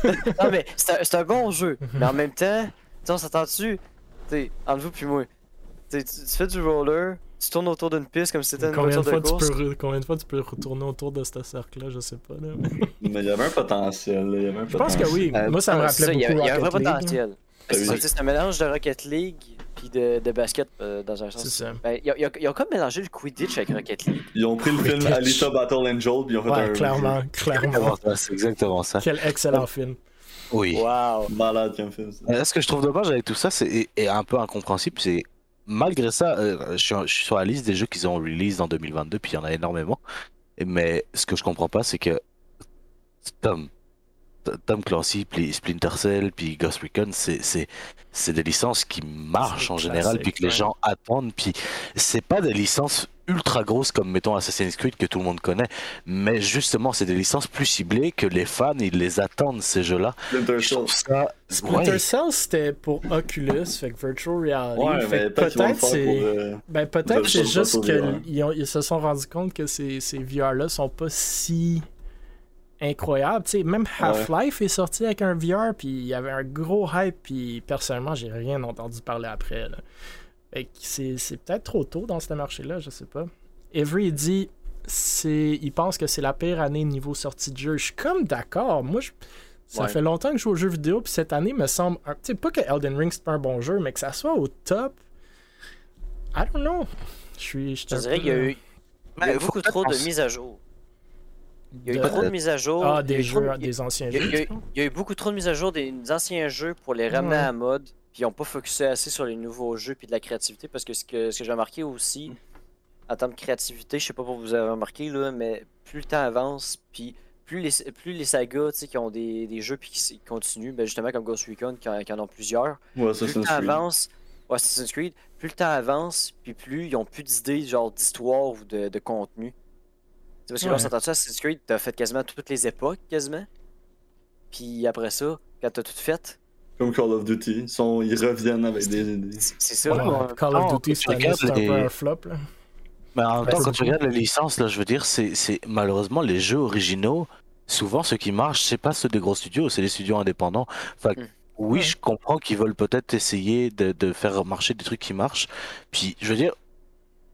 non, mais c'est un, c'est un bon jeu. Mais en même temps, tu sais, on s'entend-tu? Tu sais, entre vous puis moi. Tu sais, tu tu fais du roller, tu tournes autour d'une piste comme si c'était une Combien de, voiture fois de tu peux, combien de fois tu peux retourner autour de ce cercle-là, je sais pas. Là. Mais il y avait un potentiel. là, il y avait un Je pense que oui. Euh, Moi, ça me ouais, rappelait c'est beaucoup Il y a, il y a un vrai potentiel. Ah. C'est ça, c'est un mélange de Rocket League puis de, de basket euh, dans un sens. C'est ça. Ben, ils, ont- ils ont- comme mélangé le Quidditch avec Rocket League. Ils ont pris le film. Alita Battle Angel puis ils ont fait Ouais, un clairement, clairement. Ça, C'est exactement ça. Quel excellent film. Oui. Wow! jeu. malade comme film. ça. Euh, Ce que je trouve dommage avec tout ça, c'est et, et un peu incompréhensible, c'est malgré ça, euh, je, suis, je suis sur la liste des jeux qu'ils ont release en 2022, puis il y en a énormément. Mais ce que je comprends pas, c'est que Tom, Tom Clancy, puis Splinter Cell, puis Ghost Recon, c'est c'est c'est des licences qui marchent en général, puis que les gens attendent. Puis c'est pas des licences ultra grosses comme mettons Assassin's Creed que tout le monde connaît, mais justement c'est des licences plus ciblées que les fans ils les attendent ces jeux-là. Splinter Je Cell. trouve ça Splinter ouais. Cell, c'était pour Oculus, fait que Virtual Reality. Ouais, fait peut-être c'est. euh, Ben peut-être c'est juste VR. qu'ils ils se sont rendus compte que ces, ces VR-là sont pas si incroyables. Tu sais, même Half-Life est sorti avec un VR, puis il y avait un gros hype, puis personnellement, j'ai rien entendu parler après. Là. Fait que c'est c'est peut-être trop tôt dans ce marché-là, je sais pas. Avery il dit c'est il pense que c'est la pire année niveau sortie de jeu. Je suis comme d'accord. Moi, je- ça Ouais. fait longtemps que je joue aux jeux vidéo, puis cette année me semble. un- Tu sais, pas que Elden Ring c'est pas un bon jeu, mais que ça soit au top. I don't know. Je suis. Je dirais qu'il y a eu, il y a eu faut beaucoup trop de mises à jour. Il y a eu de- trop de mises à jour. Ah, des trop jeux, de- des anciens Il y, a, jeux. il y a eu- tu penses? il y a eu beaucoup trop de mises à jour des, des anciens jeux pour les ramener Ouais. à mode, puis ils n'ont pas focusé assez sur les nouveaux jeux puis de la créativité parce que ce que, ce que j'ai remarqué aussi en termes de créativité, je sais pas pour vous avez remarqué là, mais plus le temps avance, puis plus les, plus les sagas tu sais, qui ont des, des jeux puis qui, continuent, ben justement comme Ghost Recon qui en, qui en ont plusieurs, Ouais, plus le temps Creed. avance, ouais, Assassin's Creed, plus le temps avance, puis plus ils ont plus d'idées genre d'histoire ou de, de contenu. C'est parce que là, on Ouais. s'entend ça, Assassin's Creed, t'as fait quasiment toutes les époques, quasiment? Puis après ça, quand t'as tout fait, Comme Call of Duty. Ils, sont... ils reviennent avec des c'est ça. Ouais, Ouais, Call of Duty, c'est un peu un flop. Là. Mais en même Ouais, temps, quand tu regardes les licences, là, je veux dire, c'est malheureusement les jeux originaux, souvent ceux qui marchent, c'est pas ceux des gros studios, c'est les studios indépendants. Mm. oui, Ouais. je comprends qu'ils veulent peut-être essayer de, de faire marcher des trucs qui marchent. Puis, je veux dire,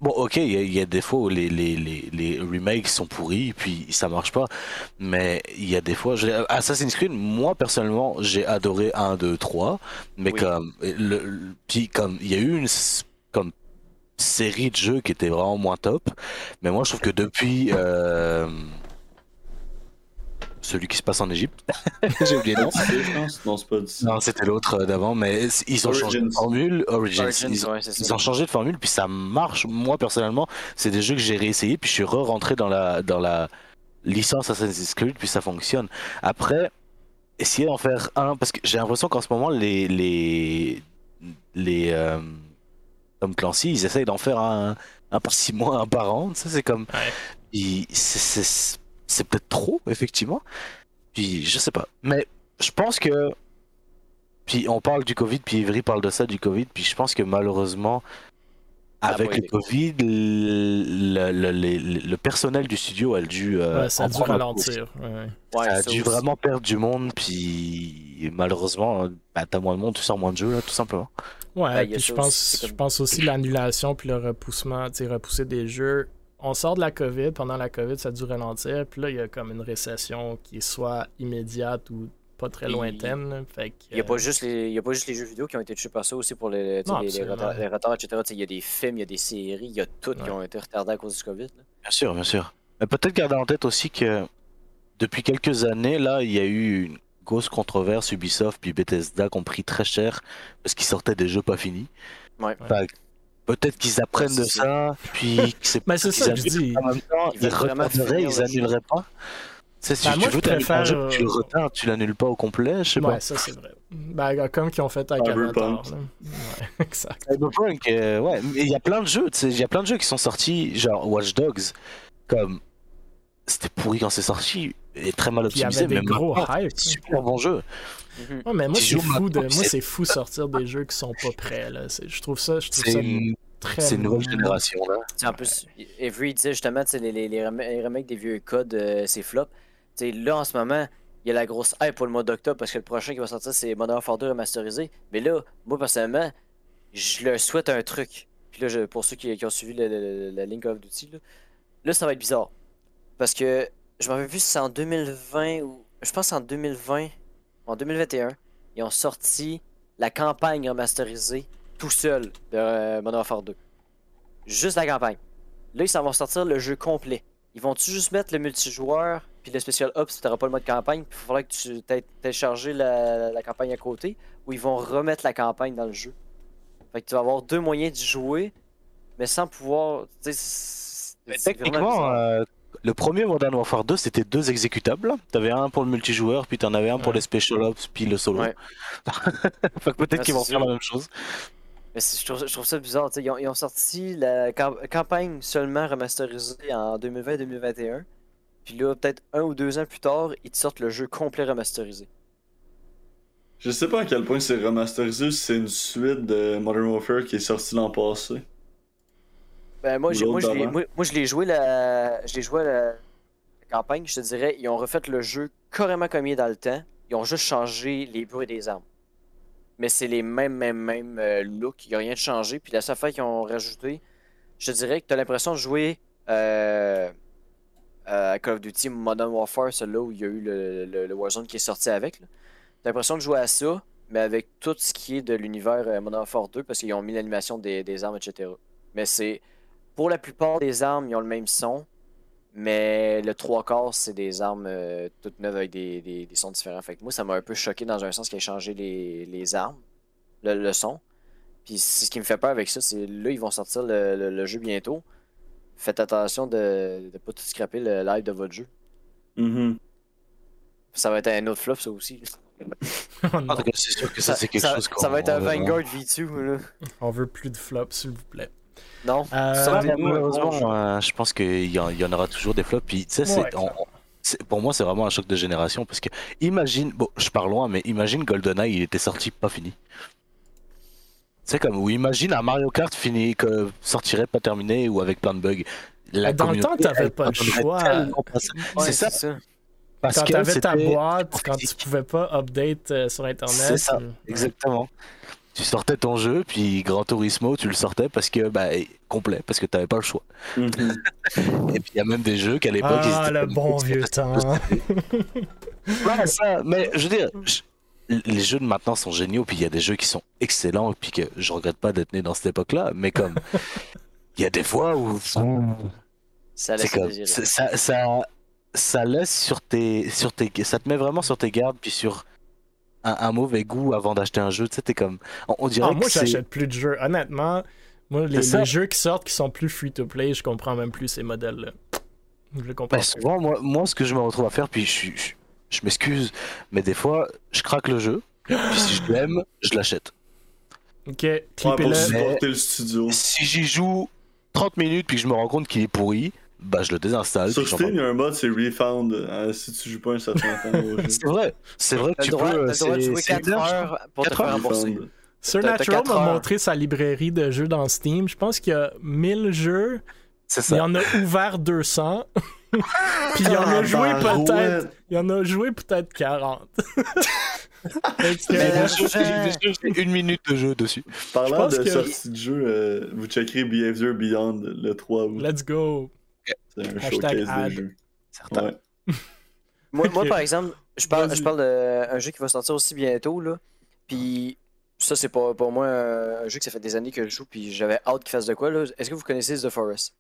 bon, ok, il y, a- il y a des fois où les, les, les, les remakes sont pourris, puis ça marche pas. Mais il y a des fois, dire, Assassin's Creed, moi personnellement, j'ai adoré 1, 2, 3, mais Oui. comme, le, puis comme, il y a eu une comme série de jeux qui était vraiment moins top. Mais moi, je trouve que depuis euh, celui qui se passe en Égypte, j'ai oublié. Non. Non, c'était l'autre euh, d'avant, mais c- ils ont changé de formule. Origins. Origins, Ils, ouais, ils ont changé de formule, puis ça marche. Moi, personnellement, c'est des jeux que j'ai réessayé, puis je suis re-rentré dans la, dans la licence Assassin's Creed, puis ça fonctionne. Après, essayer d'en faire un, parce que j'ai l'impression qu'en ce moment, les. les, les euh, Tom Clancy, ils essayent d'en faire un, un par six mois, un par an. Ça, c'est comme. Ouais. Puis c'est- c'est c'est peut-être trop, effectivement. Puis je sais pas. Mais je pense que. Puis on parle du Covid, puis Ivry parle de ça, du Covid. Puis je pense que malheureusement, avec le. Covid, le, le- le- le personnel du studio a dû. euh, Ouais, ça a dû ralentir. ouais. Ouais, Ça a ça dû aussi. vraiment perdre du monde, puis malheureusement, bah, t'as moins de monde, tu sors moins de jeux, là, tout simplement. Ouais, a puis je aussi, pense, c'est je pense aussi l'annulation puis le repoussement, tu sais, repousser des jeux. On sort de la COVID, pendant la COVID, ça a dû ralentir, puis là, il y a comme une récession qui est soit immédiate ou pas très lointaine. Il n'y a, euh, pas juste les- y a pas juste les jeux vidéo qui ont été touchés par ça aussi pour les, Non, retards, les retards, etc. Il y a des films, il y a des séries, il y a tout qui ont été retardés à cause du COVID. là. Bien sûr, bien sûr. Mais peut-être garder en tête aussi que depuis quelques années, là, il y a eu une grosse controverse. Ubisoft puis Bethesda qui ont pris très cher parce qu'ils sortaient des jeux pas finis. Ouais. Fait peut-être qu'ils apprennent de c'est ça, puis que c'est Ben, c'est ça que je qu'ils dis. En même temps, Ils retarderaient, ils annuleraient pas. Tu sais, si Ben, tu moi, veux préfère, jeu, tu le euh, retardes, tu l'annules pas au complet, je sais pas. Ouais, ça c'est vrai. Ben, comme qu'ils ont fait avec Cyberpunk. Avatar. là. Ouais, exact. Cyberpunk, euh, ouais, mais il y a plein de jeux, tu sais, il y a plein de jeux qui sont sortis, genre Watch Dogs, comme c'était pourri quand c'est sorti, et très mal optimisé, mais gros hype. c'est super bon jeu. Mhm. Ouais, mais moi, c'est fou, de... moi, c'est- fou sortir des jeux qui sont pas prêts. Là. Je trouve ça, je trouve ça une, très. c'est une nouvelle génération là. En plus, Avery disait justement, les, les, les, rem- les remakes des vieux codes, euh, c'est flop. Tu sais, là, en ce moment, il y a la grosse hype pour le mois d'octobre parce que le prochain qui va sortir, c'est Modern Warfare 2 remasterisé. Mais là, moi, personnellement, je leur souhaite un truc. Puis là, je- pour ceux qui, qui ont suivi la ligne Call of Duty, là, là, ça va être bizarre. Parce que je m'en rappelle plus si c'est en 2020 ou. Je pense en 2020. En 2021, ils ont sorti la campagne remasterisée tout seul de euh, Modern Warfare 2. Juste la campagne. Là, ils s'en vont sortir le jeu complet. Ils vont-tu juste mettre le multijoueur puis le Special Ops, t'auras pas le mode campagne, puis il faudra que tu t'aies téléchargé la, la campagne à côté, ou ils vont remettre la campagne dans le jeu. Fait que tu vas avoir deux moyens d'y jouer, mais sans pouvoir. Mais techniquement, euh, le premier Modern Warfare 2, c'était deux exécutables. T'avais un pour le multijoueur, puis t'en avais un pour Ouais. les Special Ops, puis le solo. Ouais. fait que peut-être Ouais, qu'ils vont c'est faire la même chose. Mais je trouve, je trouve ça bizarre. tu sais, Ils ont, ils ont sorti la cam- campagne seulement remasterisée en 2020-2021. Puis là, peut-être un ou deux ans plus tard, ils te sortent le jeu complet remasterisé. Je sais pas à quel point c'est remasterisé ou si c'est une suite de Modern Warfare qui est sortie l'an passé. Ben, moi, moi, je moi, moi, je l'ai joué la, je l'ai joué la, la campagne, je te dirais, ils ont refait le jeu carrément comme il est dans le temps. Ils ont juste changé les bruits des armes. Mais c'est les mêmes, mêmes, mêmes euh, looks, il n'y a rien de changé. Puis la seule fois qu'ils ont rajouté, je te dirais que tu as l'impression de jouer euh, à Call of Duty Modern Warfare, celui-là où il y a eu le, le- le Warzone qui est sorti avec. Tu as l'impression de jouer à ça, mais avec tout ce qui est de l'univers euh, Modern Warfare 2, parce qu'ils ont mis l'animation des, des armes, etc. Mais c'est pour la plupart des armes, ils ont le même son, mais le trois quarts, c'est des armes euh, toutes neuves avec des, des- des sons différents. Fait que moi, ça m'a un peu choqué dans un sens qu'ils aient changé les, les armes, le, le son. Puis c'est ce qui me fait peur avec ça, c'est là, ils vont sortir le, le- le jeu bientôt. Faites attention de ne pas tout scraper le live de votre jeu. Mhm. Ça va être un autre flop, ça aussi. Oh non, En tout cas, c'est sûr que ça, c'est quelque ça, chose ça va être un qu'on- Vanguard V2, là. on veut plus de flops, s'il vous plaît. Non. Euh, Ouais, euh, je pense qu'il y, en- il y en aura toujours des flops. Puis, tu sais, Ouais, c'est- on- on- c'est- pour moi, c'est vraiment un choc de génération. Parce que, imagine, bon, je pars loin, mais imagine GoldenEye, il était sorti, pas fini. C'est comme, ou imagine un Mario Kart fini, que sortirait pas terminé, ou avec plein de bugs. La Dans le temps, t'avais pas le choix. pas ça. C'est ça, parce quand que t'avais ta boîte, quand tu pouvais pas update euh, sur internet. C'est ça, tu- Exactement. Tu sortais ton jeu, puis Gran Turismo, tu le sortais parce que, bah, complet, parce que t'avais pas le choix. Mhm. Et puis il y a même des jeux qu'à l'époque. ils Ah, étaient le bon vieux temps. Ouais, ça, mais je veux dire, je- les jeux de maintenant sont géniaux, puis il y a des jeux qui sont excellents, puis que je regrette pas d'être né dans cette époque-là, mais comme il y a des fois où Ça laisse comme ça, ça laisse sur tes, sur tes, ça te met vraiment sur tes gardes, puis sur un, un mauvais goût avant d'acheter un jeu. Tu sais, t'es comme, on, on dirait Ah, moi, que c'est j'achète plus de jeux. Honnêtement, moi, les, jeux qui sortent qui sont plus free-to-play, je comprends même plus ces modèles-là. Je les comprends Ben, souvent, moi, moi, ce que je me retrouve à faire, puis je, je, je m'excuse, mais des fois, je craque le jeu, puis si je l'aime, je l'achète. Ok, Ouais, pour supporter le studio. Si j'y joue 30 minutes, puis que je me rends compte qu'il est pourri, bah je le désinstalle. Sur Steam, il y a un mode, c'est Refound euh, si tu joues pas un certain temps au jeu. C'est vrai, c'est vrai que tu droit, peux. droit de jouer c'est 4 une heure, je heures pour te Quatre faire heures, rembourser. Quatre m'a montré sa librairie de jeux dans Steam. Je pense qu'il y a 1000 jeux. C'est Il y en a ouvert 200. Puis il y en a joué peut-être. Il y en a joué peut-être 40. Fait que, Mais euh, J'ai une minute de jeu dessus. Parlant de que- sortie de jeu, euh, vous checkerez Behavior Beyond le 3 août. let's go. C'est un Hashtag ad. Certain. Ouais. Moi, moi, par exemple, je parle, je parle d'un jeu qui va sortir aussi bientôt, là. Puis ça, c'est pas pour moi un jeu que ça fait des années que je joue, puis j'avais hâte qu'il fasse de quoi, là. Est-ce que vous connaissez The Forest?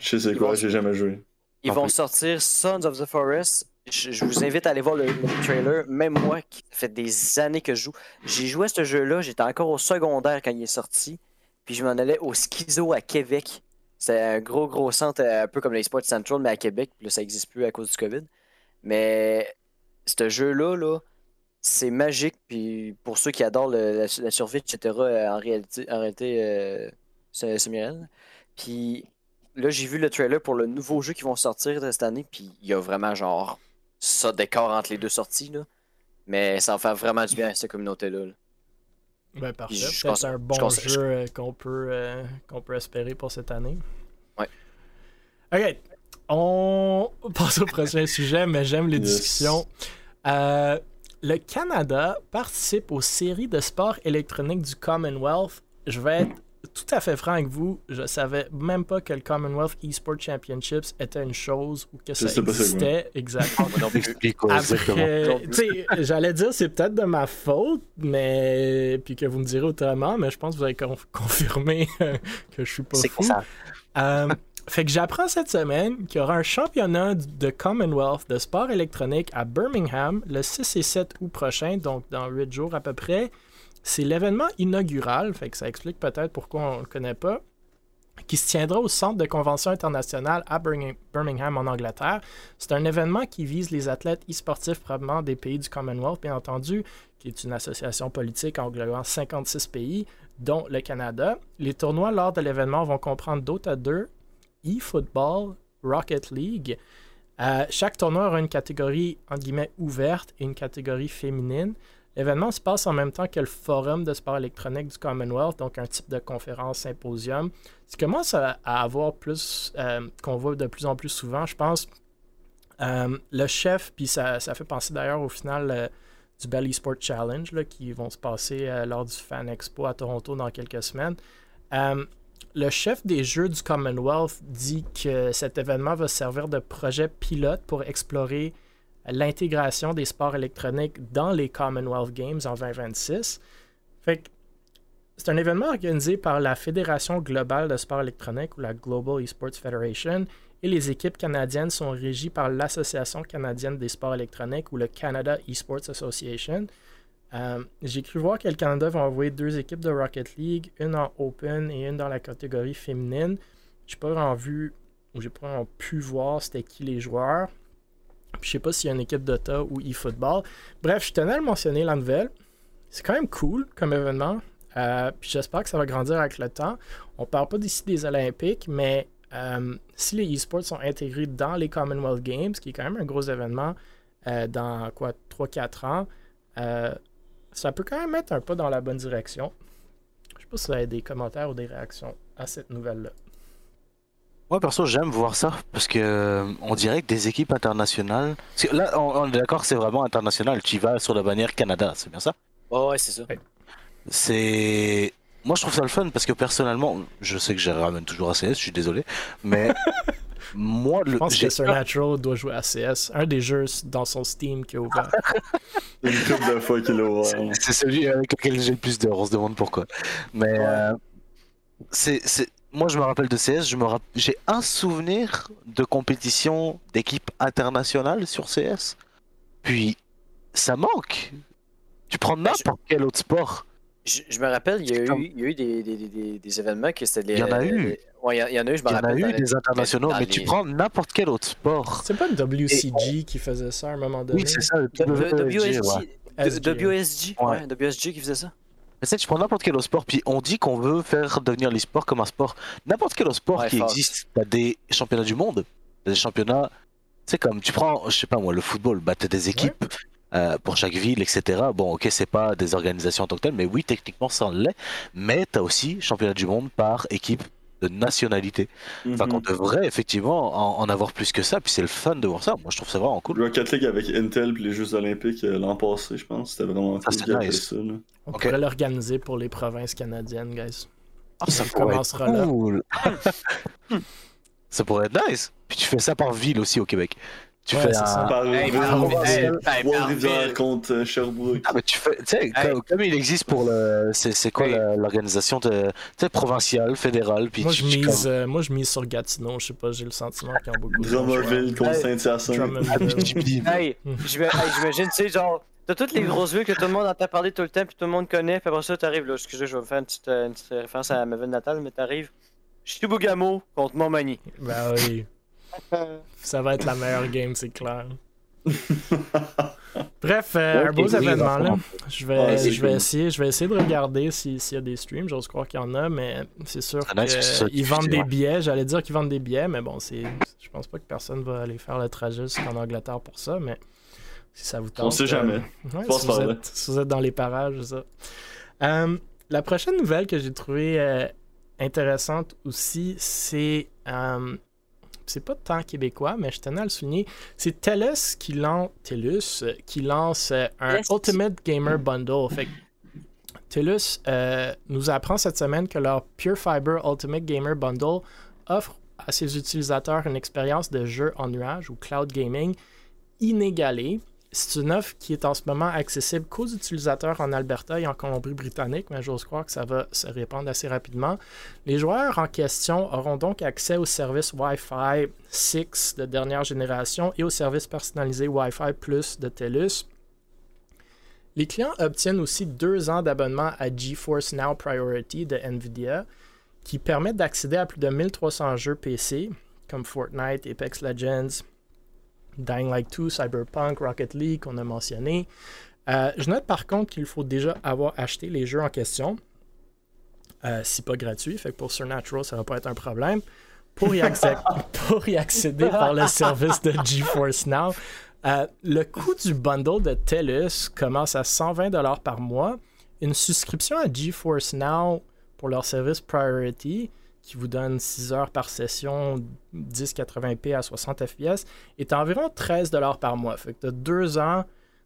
Je sais Ils quoi, vont- j'ai jamais joué. Ils vont plus. sortir Sons of the Forest. Je, je vous invite à aller voir le, le trailer. Même moi, qui fait des années que je joue. J'ai joué à ce jeu-là, j'étais encore au secondaire quand il est sorti. Puis je m'en allais au Schizo à Québec. C'est un gros, gros centre, euh, un peu comme les Sports Central, mais à Québec. Puis là, ça n'existe plus à cause du COVID. Mais ce jeu-là, là, c'est magique. Puis pour ceux qui adorent la, survie, etc., euh, en réalité, en euh, c'est. Puis là, j'ai vu le trailer pour le nouveau jeu qui vont sortir cette année. Puis il y a vraiment genre ça d'écart entre les deux sorties. Là. Mais ça va faire vraiment du bien à cette communauté-là. là. Ben parfait. Je- je Peut-être conse- un je bon conse- jeu euh, qu'on peut, euh, qu'on peut espérer pour cette année. Ouais. Ok. On passe au prochain sujet, mais j'aime les Yes. discussions. Euh, le Canada participe aux séries de sport électronique du Commonwealth. Je vais être tout à fait franc avec vous, je savais même pas que le Commonwealth Esports Championships était une chose ou que ça existait. Exact. Après, j'allais dire c'est peut-être de ma faute, mais puis que vous me direz autrement, mais je pense que vous avez confirmé que je suis pas fou. Ça? Euh, fait que j'apprends cette semaine qu'il y aura un championnat de Commonwealth de sport électronique à Birmingham le 6 et 7 août prochain, donc dans 8 jours à peu près. C'est l'événement inaugural, fait que ça explique peut-être pourquoi on ne le connaît pas, qui se tiendra au Centre de convention internationale à Birmingham en Angleterre. C'est un événement qui vise les athlètes e-sportifs probablement des pays du Commonwealth, bien entendu, qui est une association politique englobant 56 pays, dont le Canada. Les tournois lors de l'événement vont comprendre Dota 2, eFootball, Rocket League. Euh, chaque tournoi aura une catégorie en guillemets ouverte et une catégorie féminine. L'événement se passe en même temps que le forum de sport électronique du Commonwealth, donc un type de conférence symposium. Ce commence à, avoir plus, euh, qu'on voit de plus en plus souvent, je pense. Euh, le chef, puis ça, fait penser d'ailleurs au final du Bell Sport Challenge, qui vont se passer lors du Fan Expo à Toronto dans quelques semaines le chef des Jeux du Commonwealth dit que cet événement va servir de projet pilote pour explorer l'intégration des sports électroniques dans les Commonwealth Games en 2026. c'est un événement organisé par la Fédération globale de sport électronique ou la Global Esports Federation et les équipes canadiennes sont régies par l'Association canadienne des sports électroniques ou le Canada Esports Association. Euh, j'ai cru voir que le Canada va envoyer deux équipes de Rocket League, une en Open et une dans la catégorie féminine. J'ai pas vraiment vu, ou j'ai pas vraiment pu voir c'était qui les joueurs. Puis je sais pas s'il y a une équipe Dota ou eFootball. Bref, je tenais à le mentionner la nouvelle. C'est quand même cool comme événement. Euh, puis j'espère que ça va grandir avec le temps. On parle pas d'ici des Olympiques, mais euh, si les esports sont intégrés dans les Commonwealth Games, qui est quand même un gros événement dans quoi 3-4 ans, ça peut quand même être un pas dans la bonne direction. Je sais pas si vous avez des commentaires ou des réactions à cette nouvelle-là. Moi perso j'aime voir ça parce que euh, on dirait que des équipes internationales. Là on, est d'accord c'est vraiment international. Tu vas sur la bannière Canada, c'est bien ça? Oh, Ouais c'est ça. C'est moi je trouve ça le fun parce que personnellement je sais que je ramène toujours à CS, je suis désolé, mais Moi, je pense que Supernatural doit jouer à CS. Un des jeux dans son Steam qui est ouvert. Une couple de fois qu'il est ouvert. C'est celui avec lequel j'ai le plus d'heures. On se demande pourquoi. Mais euh, c'est, moi, je me rappelle de CS. Je me J'ai un souvenir de compétition d'équipe internationale sur CS. Puis, ça manque. Tu prends ben, n'importe quel autre sport. Je, me rappelle, il y a eu, il y a eu des, des, des, des, événements qui c'était Il y en a eu. Ouais, il y, en a eu, je me rappelle. Il y en a eu des internationaux, mais tu prends n'importe quel autre sport. C'est pas le WCG qui faisait ça à un moment donné? Oui, c'est ça. Le WSG. WSG, ouais. WSG qui faisait ça? Tu prends n'importe quel autre sport, puis on dit qu'on veut faire devenir l'e-sport comme un sport. N'importe quel autre sport qui existe, t'as des championnats du monde, t'as des championnats. Tu sais, comme tu prends, je sais pas moi, le football, bah t'as des équipes. Euh, pour chaque ville, etc. Bon, ok, c'est pas des organisations en tant que telles, mais oui, techniquement, ça l'est. Mais tu as aussi championnat du monde par équipe de nationalité. Enfin, qu'on mhm. devrait effectivement en, avoir plus que ça, puis c'est le fun de voir ça. Moi, je trouve ça vraiment cool. Rocket League avec Intel puis les Jeux Olympiques euh, l'an passé, je pense, c'était vraiment ça, cool. Nice. Ça, On pourrait l'organiser pour les provinces canadiennes, guys. Ah, ça commencera cool. là. ça pourrait être nice. Puis tu fais ça par ville aussi au Québec. Tu fais ça. Par Rivière contre euh, Sherbrooke. Ah, mais tu fais, tu sais, comme, il existe pour le. C'est quoi l'organisation de, provinciale, fédérale. Puis moi, je mise, euh, moi, je mise sur Gatineau. Je sais pas, j'ai le sentiment qu'il y a beaucoup de. Drummondville contre Saint-Hyacinthe. hey, j'imagine, tu sais, genre. T'as toutes les grosses villes que tout le monde entend parler tout le temps, puis tout le monde connaît, puis après ça, t'arrives là. Excusez, je vais me faire une petite, une petite référence à ma ville natale, mais t'arrives. Chibougamau contre Montmagny. Ben oui. Ça va être la meilleure game, c'est clair. Bref, euh, un beau événement là. Je vais, je vais essayer, je vais essayer de regarder s'il y a des streams. J'ose croire qu'il y en a, mais c'est sûr qu'ils vendent des billets. J'allais dire qu'ils vendent des billets, mais bon, c'est, je pense pas que personne va aller faire le trajet jusqu'en Angleterre pour ça. Mais si ça vous tente, on sait jamais. Euh, si, vous êtes, dans les parages, ça. Euh, la prochaine nouvelle que j'ai trouvée intéressante aussi, c'est c'est pas tant québécois, mais je tenais à le souligner. C'est TELUS qui lance, TELUS, qui lance euh, un Ultimate Gamer Bundle. Fait TELUS euh, nous apprend cette semaine que leur Pure Fiber Ultimate Gamer Bundle offre à ses utilisateurs une expérience de jeu en nuage ou cloud gaming inégalée. C'est une offre qui est en ce moment accessible qu'aux utilisateurs en Alberta et en Colombie-Britannique, mais j'ose croire que ça va se répandre assez rapidement. Les joueurs en question auront donc accès au service Wi-Fi 6 de dernière génération et au service personnalisé Wi-Fi Plus de TELUS. Les clients obtiennent aussi deux ans d'abonnement à GeForce Now Priority de NVIDIA qui permettent d'accéder à plus de 1300 jeux PC comme Fortnite, Apex Legends, Dying Light 2, Cyberpunk, Rocket League qu'on a mentionné. Euh, je note par contre qu'il faut déjà avoir acheté les jeux en question, euh, si pas gratuit, fait que pour Supernatural, ça va pas être un problème. Pour y, pour y accéder par le service de GeForce Now, euh, le coût du bundle de TELUS commence à 120$ par mois. Une souscription à GeForce Now pour leur service Priority, qui vous donne 6 heures par session, 1080p à 60 fps, est environ 13$ par mois. Fait que tu as 2 ans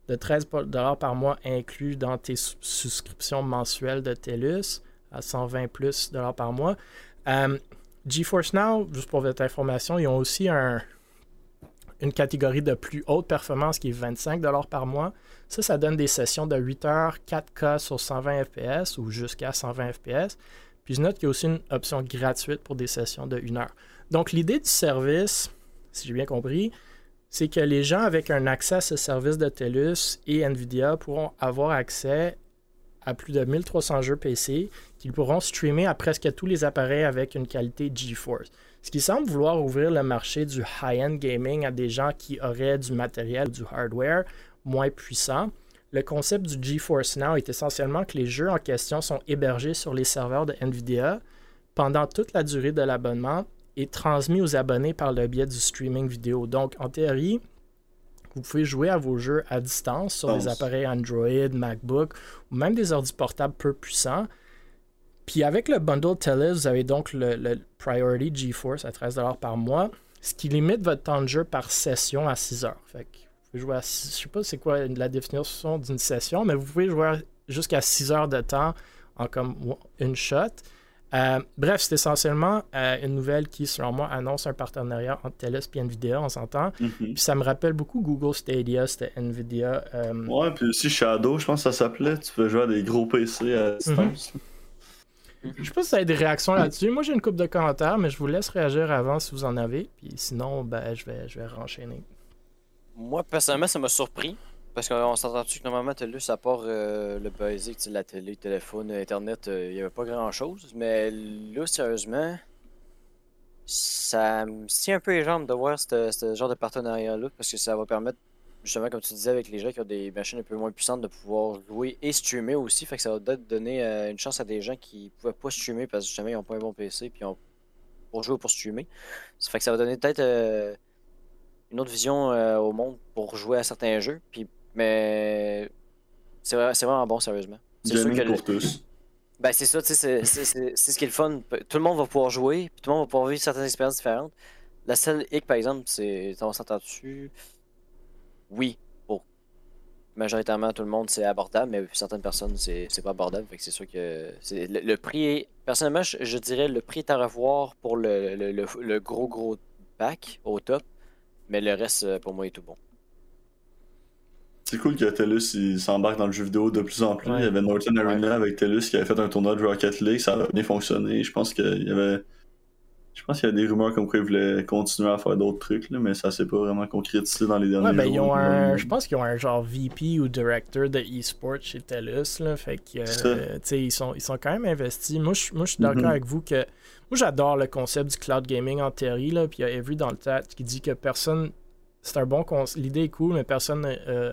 de 13$ par mois inclus dans tes souscriptions mensuelles de TELUS à 120 plus dollars par mois. Euh, GeForce Now, juste pour votre information, ils ont aussi un, une catégorie de plus haute performance qui est 25 par mois. Ça, ça donne des sessions de 8 heures, 4K sur 120 FPS ou jusqu'à 120 FPS. Puis je note qu'il y a aussi une option gratuite pour des sessions de 1 heure. Donc l'idée du service, si j'ai bien compris, c'est que les gens avec un accès à ce service de TELUS et NVIDIA pourront avoir accès à plus de 1300 jeux PC qu'ils pourront streamer à presque tous les appareils avec une qualité GeForce ce qui semble vouloir ouvrir le marché du high-end gaming à des gens qui auraient du matériel du hardware moins puissant. Le concept du GeForce Now est essentiellement que les jeux en question sont hébergés sur les serveurs de Nvidia pendant toute la durée de l'abonnement et transmis aux abonnés par le biais du streaming vidéo. Donc, en théorie, vous pouvez jouer à vos jeux à distance sur des appareils Android, MacBook ou même des ordi portables peu puissants puis avec le bundle TELUS, vous avez donc le, Priority GeForce à 13$ par mois, ce qui limite votre temps de jeu par session à 6 heures. Fait que vous pouvez jouer à 6, je sais pas c'est quoi la définition d'une session, mais vous pouvez jouer jusqu'à 6 heures de temps en comme une shot. Euh, bref, c'est essentiellement euh, une nouvelle qui, selon moi, annonce un partenariat entre TELUS et NVIDIA, on s'entend. Mm-hmm. Puis ça me rappelle beaucoup Google Stadia, c'était NVIDIA. Euh, ouais, puis aussi Shadow, je pense que ça s'appelait. Tu peux jouer à des gros PC à distance. Mm-hmm. Je sais pas si vous avez des réactions là-dessus. Moi, j'ai une coupe de commentaires, mais je vous laisse réagir avant si vous en avez. Puis sinon, ben, je vais, je vais renchaîner. Moi, personnellement, ça m'a surpris. Parce qu'on s'entend-tu que normalement, TELUS, à part euh, le basic, la télé, le téléphone, Internet, euh, il n'y avait pas grand-chose. Mais là, sérieusement, ça me tient un peu les jambes de voir ce genre de partenariat-là. Parce que ça va permettre justement, comme tu disais, avec les gens qui ont des machines un peu moins puissantes, de pouvoir jouer et streamer aussi. Fait que ça va peut-être donner euh, une chance à des gens qui pouvaient pas streamer parce que justement, ils n'ont pas un bon PC puis pour jouer ou pour streamer. Ça fait que ça va donner peut-être euh, une autre vision euh, au monde pour jouer à certains jeux. Puis, mais c'est vraiment bon, sérieusement. C'est sûr que pour tous. Ben, c'est ça, tu sais, c'est ce qui est le fun. Tout le monde va pouvoir jouer, puis tout le monde va pouvoir vivre certaines expériences différentes. La seule hic, par exemple, c'est. On s'entend dessus? Oui, pour majoritairement tout le monde, c'est abordable, mais certaines personnes, c'est pas abordable. c'est sûr que le, prix est. Personnellement, je, dirais le prix est à revoir pour le, gros gros pack au top, mais le reste, euh, pour moi, est tout bon. C'est cool que TELUS s'embarque dans le jeu vidéo de plus en plus. Il y avait Norton Arena avec TELUS qui avait fait un tournoi de Rocket League, ça a bien fonctionné. Je pense qu'il y avait je pense qu'il y a des rumeurs comme quoi ils voulaient continuer à faire d'autres trucs, mais ça s'est pas vraiment concrétisé dans les derniers ouais, ben, Ils ont un, je pense qu'ils ont un genre VP ou director de e-sport chez TELUS. Là, fait que, euh, ils, sont, ils sont quand même investis. Moi, je, moi, je suis d'accord mm-hmm. avec vous que moi, j'adore le concept du cloud gaming en théorie. Là, puis il y a Avery dans le chat qui dit que personne. C'est un bon concept. L'idée est cool, mais personne. Euh,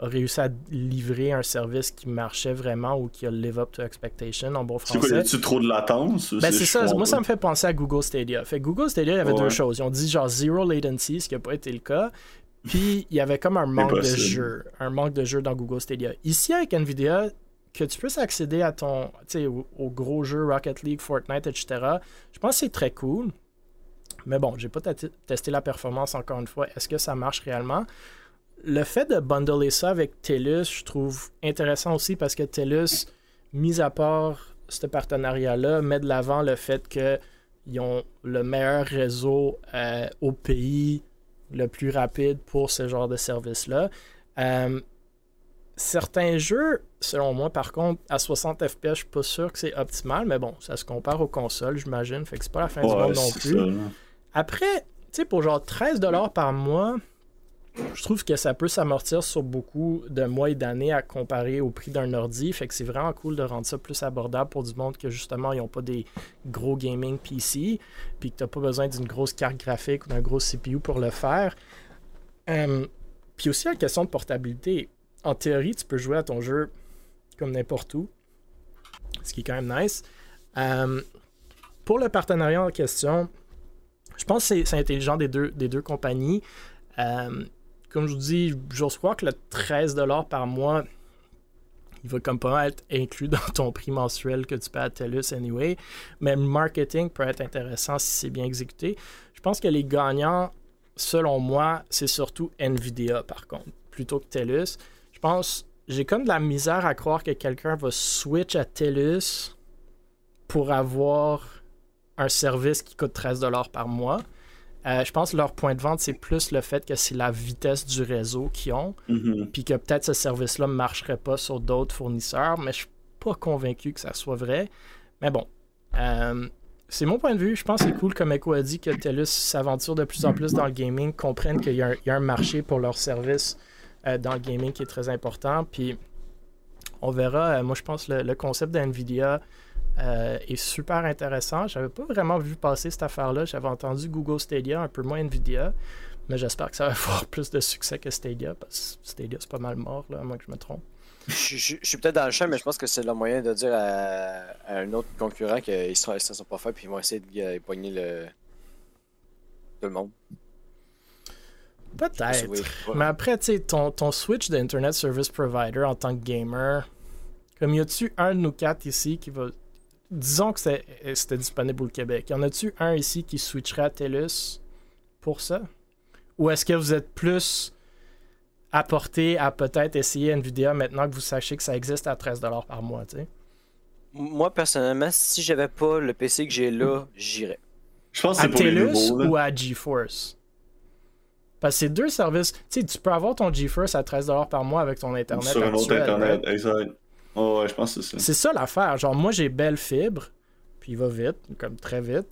a réussi à livrer un service qui marchait vraiment ou qui a live up to expectation en bon français. C'est quoi, a trop de latence? Ben c'est ça, moi ça me fait penser à Google Stadia. Fait Google Stadia, il y avait deux choses. Ils ont dit genre zero latency, ce qui n'a pas été le cas. Puis il y avait comme un manque de jeu, un manque de jeu dans Google Stadia. Ici avec Nvidia, que tu puisses accéder à ton, au, gros jeu Rocket League, Fortnite, etc. Je pense que c'est très cool. Mais bon, j'ai pas testé la performance encore une fois. Est-ce que ça marche réellement? le fait de bundler ça avec TELUS, je trouve intéressant aussi parce que TELUS mis à part ce partenariat-là, met de l'avant le fait qu'ils ont le meilleur réseau euh, au pays, le plus rapide pour ce genre de service-là. Euh, certains jeux, selon moi, par contre, à 60 FPS, je suis pas sûr que c'est optimal, mais bon, ça se compare aux consoles, j'imagine, fait que c'est pas la fin du monde non plus. Après, tu sais, pour genre 13$ par mois, je trouve que ça peut s'amortir sur beaucoup de mois et d'années à comparer au prix d'un ordi. Fait que c'est vraiment cool de rendre ça plus abordable pour du monde que justement, ils n'ont pas des gros gaming PC, puis que tu n'as pas besoin d'une grosse carte graphique ou d'un gros CPU pour le faire. Euh, puis aussi, la question de portabilité. En théorie, tu peux jouer à ton jeu comme n'importe où, ce qui est quand même nice. Euh, pour le partenariat en question, je pense que c'est intelligent des deux, des deux compagnies. Euh, comme je vous dis, j'ose croire que le 13$ par mois, il va comme pas être inclus dans ton prix mensuel que tu paies à TELUS anyway. Mais le marketing peut être intéressant si c'est bien exécuté. Je pense que les gagnants, selon moi, c'est surtout Nvidia par contre, plutôt que TELUS. Je pense, j'ai comme de la misère à croire que quelqu'un va switch à TELUS pour avoir un service qui coûte 13$ par mois. Euh, je pense que leur point de vente, c'est plus le fait que c'est la vitesse du réseau qu'ils ont, Mhm. puis que peut-être ce service-là ne marcherait pas sur d'autres fournisseurs, mais je suis pas convaincu que ça soit vrai. Mais bon, euh, c'est mon point de vue. Je pense que c'est cool, comme Echo a dit, que TELUS s'aventure de plus en plus dans le gaming, comprennent qu'il y, a un- il y a un marché pour leur service euh, dans le gaming qui est très important. Puis on verra. Euh, moi, je pense que le, concept de Nvidia euh, est super intéressant. J'avais pas vraiment vu passer cette affaire-là. J'avais entendu Google Stadia, un peu moins Nvidia. Mais j'espère que ça va avoir plus de succès que Stadia, parce que Stadia, c'est pas mal mort, là, à moins que je me trompe. Je, suis peut-être dans le champ, mais je pense que c'est le moyen de dire à, un autre concurrent qu'ils ne se sont pas faits puis ils vont essayer de pogner le... tout le monde. Peut-être. Oui. Mais après, tu sais, ton, ton switch d'Internet Service Provider en tant que gamer, comme y a-tu un de nous quatre ici qui va. Disons que c'est- c'était disponible au Québec. Y en a-tu un ici qui switcherait à TELUS pour ça? Ou est-ce que vous êtes plus apporté à peut-être essayer Nvidia maintenant que vous sachez que ça existe à 13$ par mois, tu sais? Moi, personnellement, si j'avais pas le PC que j'ai là, j'irais. Je pense que À c'est pour les TELUS nouveaux. là. ou à GeForce? Parce que c'est deux services. Tu sais, tu peux avoir ton GeForce à 13$ par mois avec ton Internet Sur un autre internet, right? exact. Oh, ouais, je pense que c'est ça. C'est ça l'affaire. Genre, moi, j'ai belle fibre, puis il va vite, comme très vite.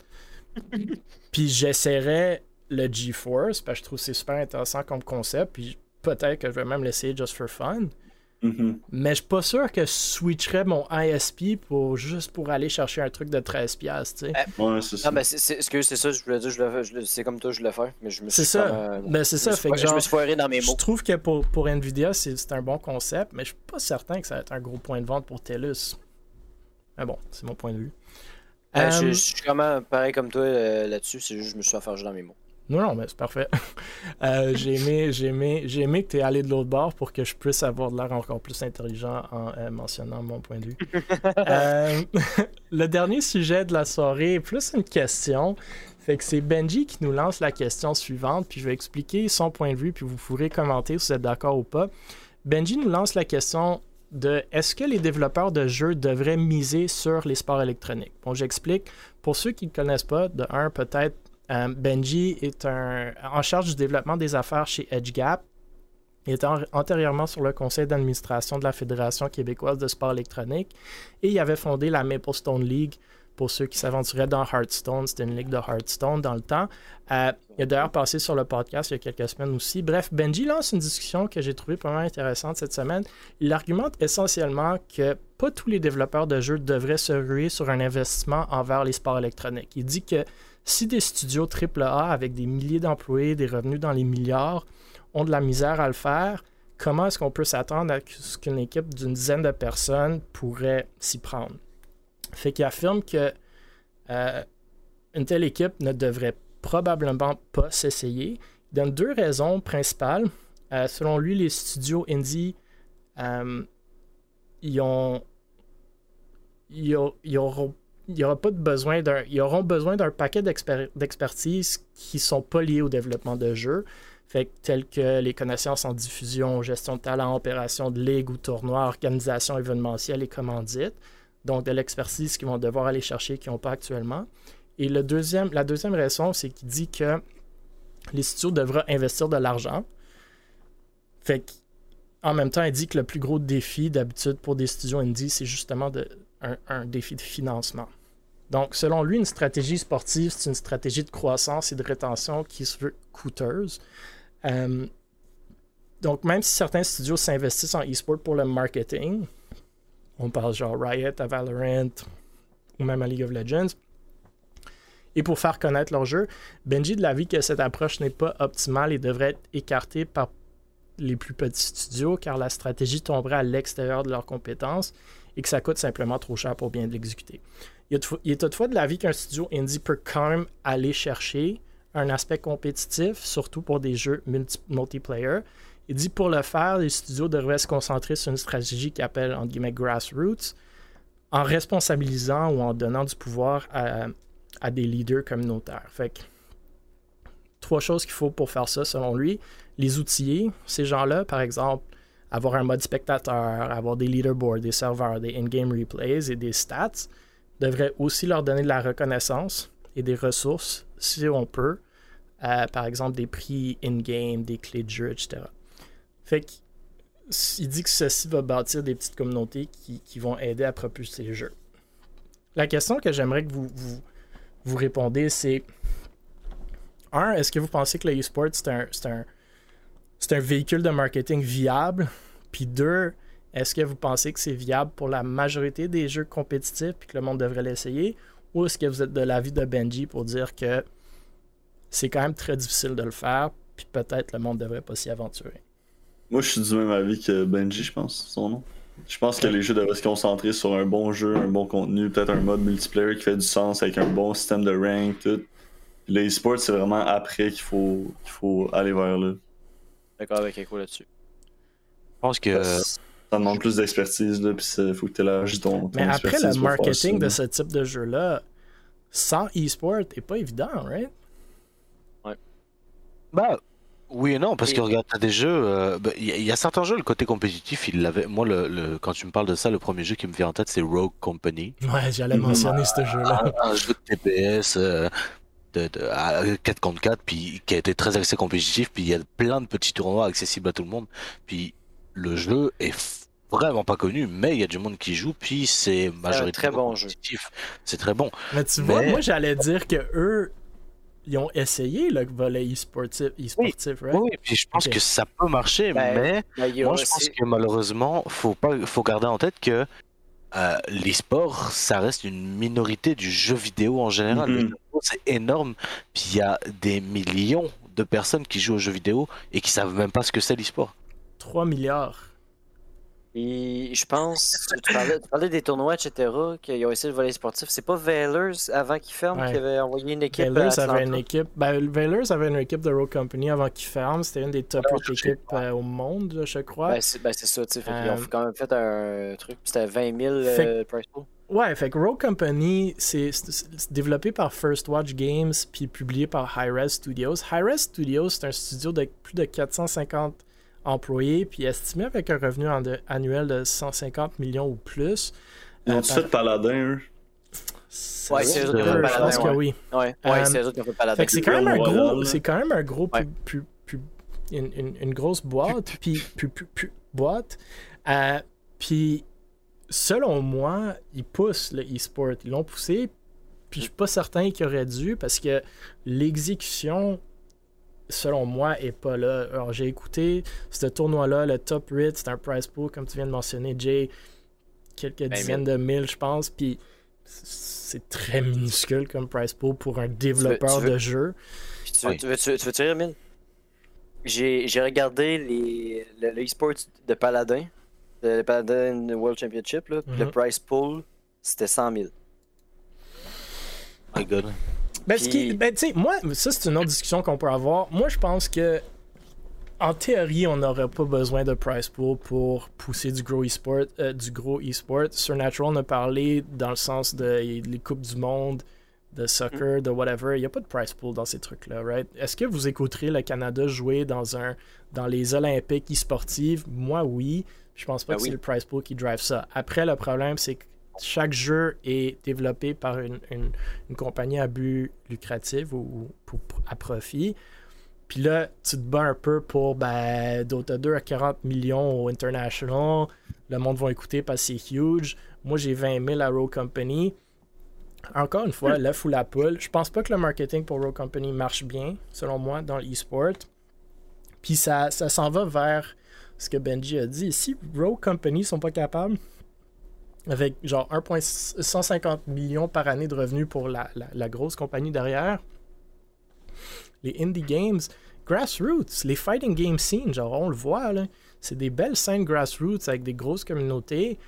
puis j'essaierais le GeForce, parce que je trouve que c'est super intéressant comme concept, puis peut-être que je vais même l'essayer just for fun. Mhm. Mais je suis pas sûr que je switcherais mon ISP pour juste pour aller chercher un truc de 13$, piastres, tu sais. Ouais, c'est ça. Ah, ben, c'est, c'est, excuse, c'est ça, je voulais dire, je le, je le- c'est comme toi, je le fais, mais je me suis C'est ça. euh, Ben, c'est je ça. me suis Fait que fo- je genre, me suis foiré dans mes Je mots. trouve que pour, pour Nvidia, c'est c'est un bon concept, mais je suis pas certain que ça va être un gros point de vente pour TELUS. Mais bon, c'est mon point de vue. Euh, je, Euh, je suis vraiment pareil comme toi euh, là-dessus, c'est juste que je me suis affargé dans mes mots. Non, non, mais c'est parfait. Euh, j'ai aimé, j'ai aimé, j'ai aimé que tu es allé de l'autre bord pour que je puisse avoir de l'air encore plus intelligent en euh, mentionnant mon point de vue. Euh, le dernier sujet de la soirée est plus une question. Fait que c'est Benji qui nous lance la question suivante, puis je vais expliquer son point de vue, puis vous pourrez commenter si vous êtes d'accord ou pas. Benji nous lance la question de est-ce que les développeurs de jeux devraient miser sur les sports électroniques? Bon, j'explique. Pour ceux qui ne connaissent pas, de un, peut-être euh, Benji est un, en charge du développement des affaires chez EdgeGap. Il était an- antérieurement sur le conseil d'administration de la Fédération québécoise de sport électronique et il avait fondé la Maple Stone League pour ceux qui s'aventuraient dans Hearthstone. C'était une ligue de Hearthstone dans le temps. Euh, il a d'ailleurs passé sur le podcast il y a quelques semaines aussi. Bref, Benji lance une discussion que j'ai trouvée vraiment intéressante cette semaine. Il argumente essentiellement que pas tous les développeurs de jeux devraient se ruer sur un investissement envers les sports électroniques. Il dit que si des studios AAA avec des milliers d'employés, des revenus dans les milliards, ont de la misère à le faire, comment est-ce qu'on peut s'attendre à ce qu'une équipe d'une dizaine de personnes pourrait s'y prendre? Fait qu'il affirme que euh, une telle équipe ne devrait probablement pas s'essayer. Il donne deux raisons principales. Euh, selon lui, les studios indie, euh, ils ont, ils, ont- il y aura pas de besoin d'un. Ils auront besoin d'un paquet d'exper- d'expertise qui sont pas liés au développement de jeux. Fait que, telles que les connaissances en diffusion, gestion de talent, opération de ligue ou tournoi, organisation événementielle et commandite. Donc, de l'expertise qu'ils vont devoir aller chercher qu'ils n'ont pas actuellement. Et le deuxième, la deuxième raison, c'est qu'il dit que les studios devraient investir de l'argent. Fait en même temps, il dit que le plus gros défi d'habitude pour des studios indie, c'est justement de, un défi de financement. Donc, selon lui, une stratégie sportive, c'est une stratégie de croissance et de rétention qui se veut coûteuse. Euh, donc, même si certains studios s'investissent en e-sport pour le marketing, on parle genre Riot à Valorant ou même à League of Legends, et pour faire connaître leur jeu, Benji de l'avis que cette approche n'est pas optimale et devrait être écartée par les plus petits studios car la stratégie tomberait à l'extérieur de leurs compétences et que ça coûte simplement trop cher pour bien l'exécuter. Il, est toutefois de l'avis qu'un studio indie peut quand même aller chercher un aspect compétitif, surtout pour des jeux multiplayer. Il dit pour le faire, les studios devraient se concentrer sur une stratégie qui appelle entre guillemets grassroots, en responsabilisant ou en donnant du pouvoir à, à des leaders communautaires. Fait que, trois choses qu'il faut pour faire ça, selon lui. Les outiller, ces gens-là, par exemple, avoir un mode spectateur, avoir des leaderboards, des serveurs, des in-game replays et des stats, devrait aussi leur donner de la reconnaissance et des ressources, si on peut, par exemple des prix in-game, des clés de jeu, etc. Fait que, il dit que ceci va bâtir des petites communautés qui, qui vont aider à propulser les jeux. La question que j'aimerais que vous, vous, vous répondez, c'est un, est-ce que vous pensez que le e-sport, c'est un, un, un, véhicule de marketing viable? Puis deux, est-ce que vous pensez que c'est viable pour la majorité des jeux compétitifs et que le monde devrait l'essayer? Ou est-ce que vous êtes de l'avis de Benji pour dire que c'est quand même très difficile de le faire, puis peut-être le monde devrait pas s'y aventurer? Moi, je suis du même avis que Benji, je pense, son nom. Je pense que les jeux devraient se concentrer sur un bon jeu, un bon contenu, peut-être un mode multiplayer qui fait du sens avec un bon système de rank, tout. Les sports c'est vraiment après qu'il faut, qu'il faut aller vers là. D'accord avec Echo là-dessus. Je pense que. Ça demande plus d'expertise, là, puis il faut que tu élargisses ton, ton Mais après, le marketing de ce type de jeu-là, sans e-sport, n'est pas évident, right? Ouais. Bah, oui et non, parce que regarde, t'as des jeux. Il euh, bah, y, a certains jeux, le côté compétitif, il l'avait. Moi, le, quand tu me parles de ça, le premier jeu qui me vient en tête, c'est Rogue Company. Ouais, j'allais mentionner ce jeu-là. Un, jeu de TPS euh, de, à 4 contre 4, puis qui a été très axé compétitif, puis il y a plein de petits tournois accessibles à tout le monde. Puis le jeu est vraiment pas connu, mais il y a du monde qui joue, puis c'est majoritairement très bon. C'est très bon. Mais tu vois, moi j'allais dire que eux, ils ont essayé le volet e-sportif, e-sportif oui, Oui, puis je pense que ça peut marcher, ben, mais ben, moi je pense que malheureusement, faut pas, faut garder en tête que euh, l'e-sport, ça reste une minorité du jeu vidéo en général. Mm-hmm. C'est énorme, puis il y a des millions de personnes qui jouent aux jeux vidéo et qui savent même pas ce que c'est l'e-sport. 3 milliards. Et je pense, tu parlais, des tournois, etc., qui ont essayé le volet sportif. C'est pas Valors avant qu'il ferme qui avait envoyé une équipe. Valors avait une équipe. Ben, Valors avait une équipe de Road Company avant qu'il ferme. C'était une des top 8 équipes euh, au monde, je crois. Ben, c'est ben, ça, tu sais. Ils ont euh, quand même fait un truc. C'était 20 000 euh, price pool. Ouais, fait que Rogue Company, c'est développé par First Watch Games puis publié par Hi-Res Studios. Hi-Res Studios, c'est un studio de plus de 450 employés, puis estimé avec un revenu annuel de 150 millions ou plus. Ils ont euh, fait Paladin, eux? Ouais, c'est eux qui ont fait Paladin. Je pense que oui. Ouais, ouais c'est eux qui ont fait Paladin. c'est quand même un gros, c'est quand même un gros, une, une, une, grosse boîte, puis, boîte. Euh, puis, selon moi, ils poussent le e-sport. Ils l'ont poussé, puis je suis pas certain qu'ils auraient dû, parce que l'exécution selon moi, est pas là. Alors, j'ai écouté ce tournoi-là, le Top Rit, c'est un prize pool, comme tu viens de mentionner, Jay, quelques ben, dizaines de mille, je pense, puis c'est très minuscule comme prize pool pour un développeur de jeu. Tu veux, tu, veux, tu, veux, dire, Emile? J'ai regardé les, le, e-sport de Paladin, le Paladin World Championship, là, le mhm. prize pool, c'était 100 000. My God. Ben, ben moi, ça, c'est une autre discussion qu'on peut avoir. Moi, je pense que, en théorie, on n'aurait pas besoin de price pool pour pousser du gros e-sport. Euh, du gros e-sport. Surnatural en a parlé dans le sens de les Coupes du Monde, de soccer, de whatever. Il n'y a pas de price pool dans ces trucs-là, right? Est-ce que vous écouterez le Canada jouer dans un dans les Olympiques e-sportives? Moi, oui. Je pense pas Ben que oui. c'est le price pool qui drive ça. Après, le problème, c'est que chaque jeu est développé par une, une- une compagnie à but lucratif ou, à profit. Puis là, tu te bats un peu pour ben, Dota 2 à 40 millions au International. Le monde va écouter parce que c'est huge. Moi, j'ai 20 000 à Row Company. Encore une fois, l'œuf ou la poule. Je pense pas que le marketing pour Row Company marche bien, selon moi, dans l'e-sport. Puis ça, ça s'en va vers ce que Benji a dit. Si Row Company sont pas capables, avec genre 1,150 millions par année de revenus pour la, la- la grosse compagnie derrière, les indie games, grassroots, les fighting game scenes, genre on le voit, là, c'est des belles scènes grassroots avec des grosses communautés.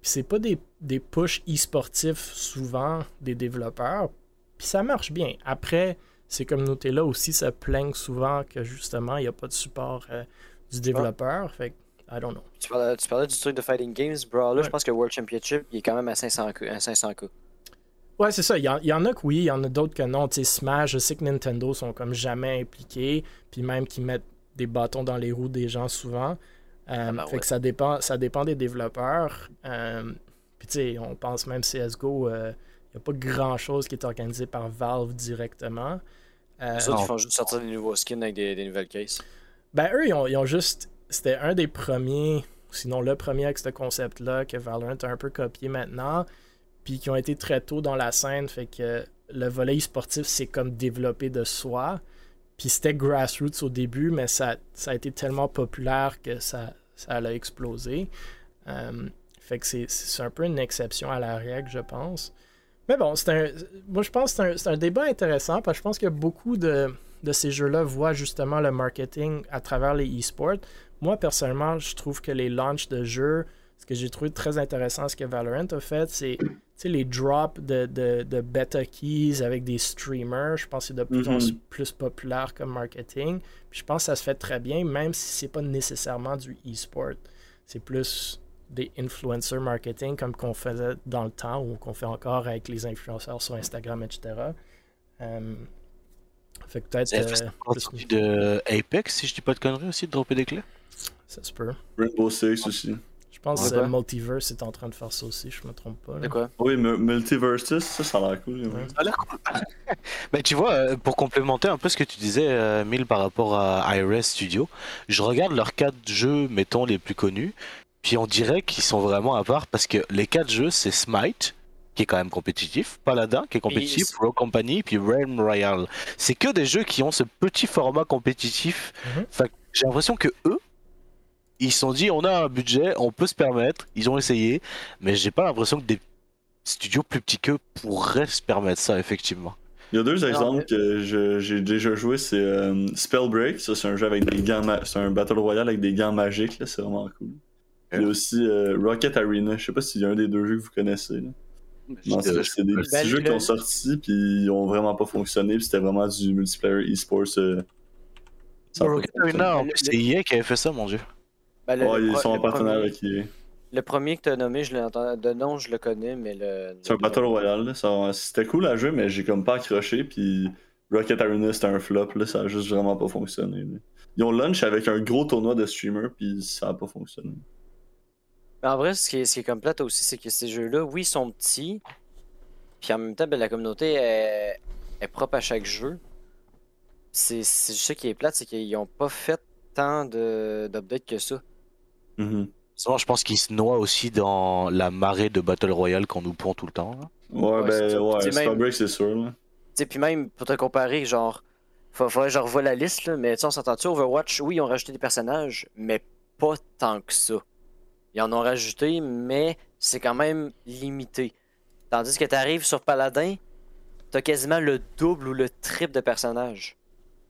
Puis c'est pas des, des push e-sportifs souvent des développeurs. Puis ça marche bien. Après, ces communautés-là aussi se plaignent souvent que justement, il n'y a pas de support euh, du développeur. Fait que, I don't know. Tu parlais, tu parlais du truc de Fighting Games, bro. Là, Ouais. je pense que World Championship, il est quand même à 500K. À 500K. Ouais, c'est ça. Il y, en- il y en a que oui, il y en a d'autres que non. Tu sais, Smash, je sais que Nintendo sont comme jamais impliqués, puis même qu'ils mettent des bâtons dans les roues des gens souvent. Euh, ben fait ouais. que ça dépend, ça dépend des développeurs. Euh, puis tu sais, on pense même CSGO, euh, il n'y a pas grand-chose qui est organisé par Valve directement. Euh, ils font juste sortir des nouveaux skins avec des, des nouvelles cases. ben, eux, ils ont, ils ont juste. C'était un des premiers, sinon le premier avec ce concept-là, que Valorant a un peu copié maintenant, puis qui ont été très tôt dans la scène, fait que le volet sportif s'est comme développé de soi. Puis c'était grassroots au début, mais ça, ça a été tellement populaire que ça, ça a explosé. Euh, fait que c'est- un peu une exception à la règle, je pense. Mais bon, c'est un, moi je pense que c'est un, un débat intéressant parce que je pense que beaucoup de, de ces jeux-là voient justement le marketing à travers les e-sports. Moi, personnellement, je trouve que les launches de jeux, ce que j'ai trouvé très intéressant, ce que Valorant a fait, c'est les drops de, de, de beta keys avec des streamers. Je pense que c'est de plus en Mhm. plus populaire comme marketing. Puis je pense que ça se fait très bien, même si c'est pas nécessairement du e-sport. C'est plus des influencer marketing comme qu'on faisait dans le temps ou qu'on fait encore avec les influenceurs sur Instagram, etc. Euh, fait peut-être euh, plus- de Apex, si je dis pas de conneries aussi, de dropper des clés? Ça se peut. Rainbow Six aussi. Je pense Ouais. que euh, Multiverse est en train de faire ça aussi, je me trompe pas. là. De quoi? Oui, Mu- Multiversus, ça, ça a l'air cool. ouais. Ça a l'air cool. Mais tu vois, euh, pour complémenter un peu ce que tu disais, euh, Mil, par rapport à IRS Studio, je regarde leurs quatre jeux, mettons, les plus connus, puis on dirait qu'ils sont vraiment à part parce que les quatre jeux, c'est Smite, qui est quand même compétitif, Paladin, qui est compétitif, Et- Rogue Company, puis Realm Royale. C'est que des jeux qui ont ce petit format compétitif. Mhm. J'ai l'impression que eux, ils se sont dit, on a un budget, on peut se permettre, ils ont essayé, mais j'ai pas l'impression que des studios plus petits qu'eux pourraient se permettre ça, effectivement. Il y a deux exemples mais- que je- j'ai déjà joué, c'est euh, Spellbreak, ça c'est un jeu avec des gants, ma- c'est un Battle Royale avec des gants magiques, là, c'est vraiment cool. Il y a aussi euh, Rocket Arena, je sais pas s'il y a un des deux jeux que vous connaissez. Là. Non, c'est c'est des petits Ben, jeux le- qui ont sorti puis ils ont vraiment pas fonctionné, puis c'était vraiment du multiplayer e-sports. euh, Rocket. Arena, en plus, c'est EA qui avait fait ça, mon dieu. Ben, le- ils sont en premier- avec. Le premier que tu as nommé, je l'ai entendu. De nom, je le connais, mais le. C'est un Battle Royale, là, ça- c'était cool à jouer, mais j'ai comme pas accroché, puis Rocket Arena c'était un flop, là, ça a juste vraiment pas fonctionné. là. Ils ont launch avec un gros tournoi de streamers, puis ça a pas fonctionné. Mais en vrai, ce qui est, ce qui est comme plate aussi, c'est que ces jeux-là, oui, ils sont petits. Puis en même temps, ben, la communauté est, est propre à chaque jeu. C'est ça qui est plate, c'est qu'ils n'ont pas fait tant de- d'updates que ça. Sinon, je pense qu'ils se noient aussi dans la marée de Battle Royale qu'on nous pond tout le temps. là. Ouais, Ouais, c'est ben ouais, C'est même- Spellbreak c'est sûr. Là. Tu sais, puis même pour te comparer, genre, fa- faudrait que je revoie la liste, là, mais tu sais, on s'entend-tu, Overwatch, oui, ils ont rajouté des personnages, mais pas tant que ça. Ils en ont rajouté, mais c'est quand même limité. Tandis que tu arrives sur Paladin, t'as quasiment le double ou le triple de personnages.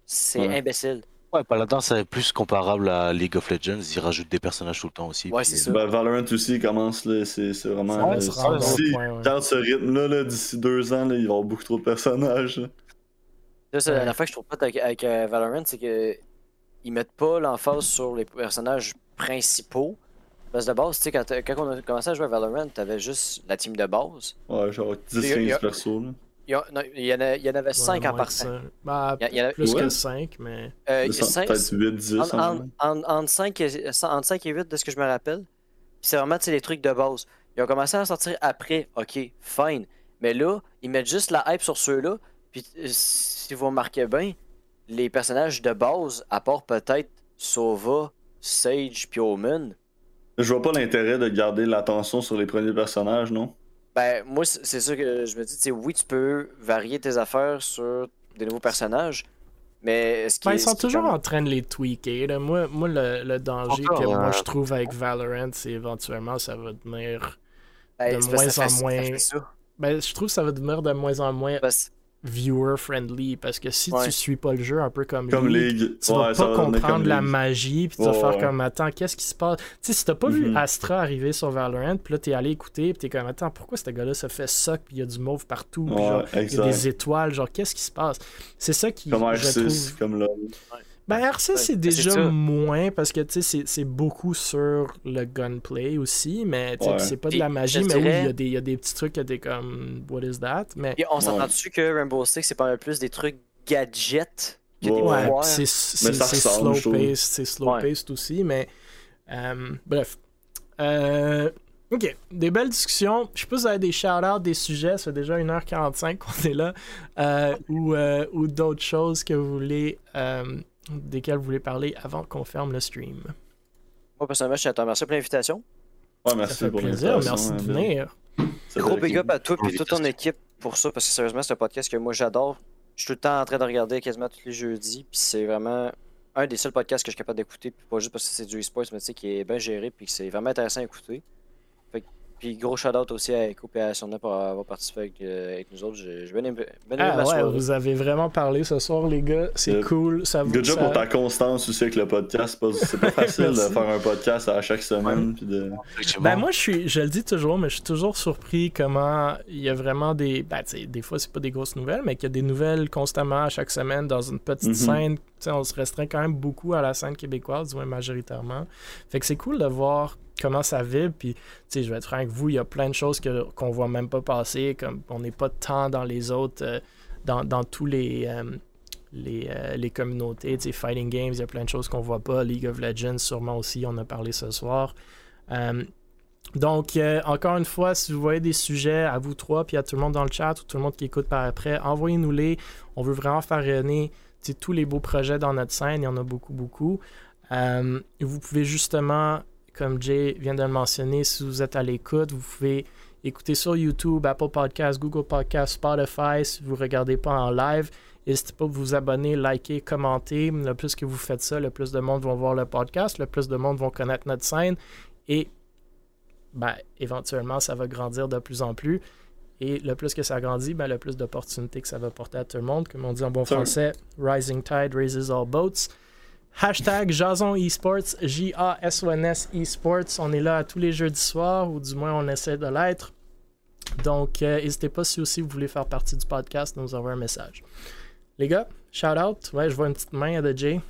C'est Ouais. imbécile. Ouais, Paladin, c'est plus comparable à League of Legends. Ils rajoutent des personnages tout le temps aussi. Ouais, c'est euh, ça. Ben, Valorant aussi il commence, là, c'est c'est vraiment. Ouais, euh, ça rend un si ouais. dans ce rythme-là, là, d'ici deux ans, là, il va y avoir beaucoup trop de personnages. là. Ça, c'est Ouais. la fois que je trouve pas avec, avec euh, Valorant, c'est que ils mettent pas l'emphase sur les personnages principaux. Parce que de base, tu sais, quand, quand on a commencé à jouer à Valorant, t'avais juste la team de base. Ouais, genre Il y a- il y 10-15 a- persos. Là. Il y, a- non, il y en, a- il y en avait 5 Ouais, en partant. Bah, Il y, en a- plus Ouais. que 5, mais. euh, il y a cinq- Peut-être 8, 10. en- en en- en- entre 5 et, entre 5 et 8 de ce que je me rappelle. C'est vraiment les trucs de base. Ils ont commencé à sortir après, ok, fine. Mais là, ils mettent juste la hype sur ceux-là. Puis euh, si vous remarquez bien, les personnages de base, à part peut-être Sova, Sage, puis Omen, Je vois pas l'intérêt de garder l'attention sur les premiers personnages, non? Ben moi c'est ça que je me dis, tu sais, oui, tu peux varier tes affaires sur des nouveaux personnages. Mais ce qui Ben, est- ils sont toujours comme- en train de les tweaker. là. Moi, moi le, le danger Encore, que moi euh, je trouve avec Valorant, c'est éventuellement ça va devenir. Ben, de moins en moins-. Ben, je trouve que ça va devenir de moins en moins Parce- viewer friendly parce que si Ouais. tu suis pas le jeu un peu comme, Comme League, League. tu ouais, vas ça pas comprendre la League. magie puis tu vas Ouais, faire ouais. comme attends qu'est-ce qui se passe? Tu sais si t'as pas vu Mhm. Astra arriver sur Valorant puis là t'es allé écouter puis t'es comme attends pourquoi ce gars-là se fait suck puis il y a du mauve partout puis genre Ouais, il y a des étoiles genre qu'est-ce qui se passe? C'est ça qui Comme je R6, trouve comme là. Ben R6 Ouais, c'est déjà moins parce que tu sais c'est- c'est beaucoup sur le gunplay aussi mais Ouais. c'est pas de la magie mais oui il y, a des- il y a des petits trucs que t'es comme what is that? Mais Et on Ouais. s'entend-tu que Rainbow Six, c'est pas mal plus des trucs gadgets que des Ouais. C'est slow paced, c'est slow Ouais. paced aussi, mais euh, bref. Euh, ok, des belles discussions. Je sais pas si vous avez des shout-outs, des sujets, ça fait déjà 1h45 qu'on est là, euh, ou, euh, ou d'autres choses que vous voulez, desquelles vous voulez parler avant qu'on ferme le stream. Moi, personnellement, je te remercie pour l'invitation. Ouais, Ça merci fait pour plaisir, l'invitation. merci de venir. Gros big up à toi et toute ton équipe pour ça, parce que sérieusement, c'est un podcast que moi j'adore. Je suis tout le temps en train de regarder quasiment tous les jeudis, puis c'est vraiment un des seuls podcasts que je suis capable d'écouter, puis pas juste parce que c'est du e-sports, mais tu sais, qui est bien géré, puis que c'est vraiment intéressant à écouter. Puis gros shout-out aussi à Sonna pour avoir participé avec, euh, avec nous autres. J'ai j'ai bien aimé, bien aimé Ah ma ouais, soirée. vous avez vraiment parlé ce soir, les gars. C'est Euh, cool. Ça vous Good job ça- pour ta constance aussi avec le podcast. C'est pas, c'est pas facile de faire un podcast à chaque semaine. Puis de... Ben moi je suis je le dis toujours mais je suis toujours surpris comment il y a vraiment des ben tu sais, des fois c'est pas des grosses nouvelles mais qu'il y a des nouvelles constamment à chaque semaine dans une petite Mhm. scène Tu sais, on se restreint quand même beaucoup à la scène québécoise du moins majoritairement fait que c'est cool de voir comment ça vibre puis je vais être franc avec vous il y a plein de choses que qu'on voit même pas passer comme on n'est pas tant dans les autres euh, dans, dans tous les euh, euh, les communautés, Fighting Games, il y a plein de choses qu'on voit pas. League of Legends, sûrement aussi, on a parlé ce soir. Donc, encore une fois, si vous voyez des sujets à vous trois, puis à tout le monde dans le chat ou tout le monde qui écoute par après, envoyez-nous-les. On veut vraiment faire rayonner tous les beaux projets dans notre scène. Il y en a beaucoup, beaucoup. Vous pouvez justement, comme Jay vient de le mentionner, si vous êtes à l'écoute, vous pouvez écouter sur YouTube, Apple Podcasts, Google Podcasts, Spotify. Si vous ne regardez pas en live, N'hésitez pas à vous abonner, liker, commenter. Le plus que vous faites ça, le plus de monde vont voir le podcast, le plus de monde vont connaître notre scène. Et ben, éventuellement, ça va grandir de plus en plus. Et le plus que ça grandit, ben, le plus d'opportunités que ça va porter à tout le monde. Comme on dit en bon français, Rising Tide raises all boats. Hashtag Jason Esports, J-A-S-O-N-S Esports. On est là à tous les jeudis soirs, ou du moins on essaie de l'être. Donc, euh, n'hésitez pas si aussi vous voulez faire partie du podcast, de nous envoyer un message. Les gars, shout out. Ouais, je vois une petite main de Jay.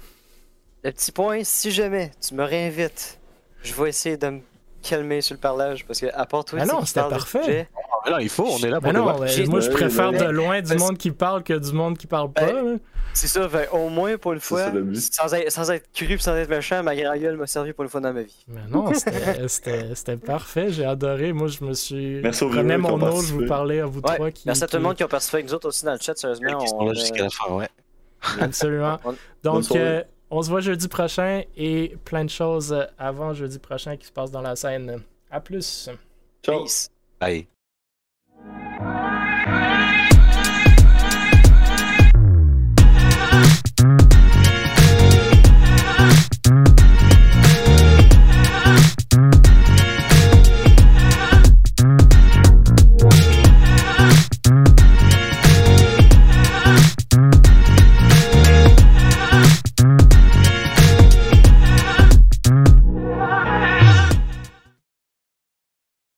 Le petit point, si jamais tu me réinvites, je vais essayer de me calmer sur le parlage parce que à part toi, Ah non, c'était parfait. Mais non, il faut, on est là pour Ben non, ouais, moi je préfère de loin du monde qui parle que du monde qui parle pas. Ben. C'est ça, au moins pour une fois, sans être, sans être cru sans être méchant, ma grand gueule m'a servi pour une fois dans ma vie. Mais non, c'était- parfait, j'ai adoré. Moi je me suis. Merci aux Prenez mon nom, je vous parlais à vous Ouais, trois qui. Merci à tout le qui- monde qui a participé avec nous autres aussi dans le chat, sérieusement. Qui sont on, là jusqu'à la fin, ouais. Absolument. Donc, euh, on se voit jeudi prochain et plein de choses avant jeudi prochain qui se passent dans la scène. À plus. Ciao. peace. Bye.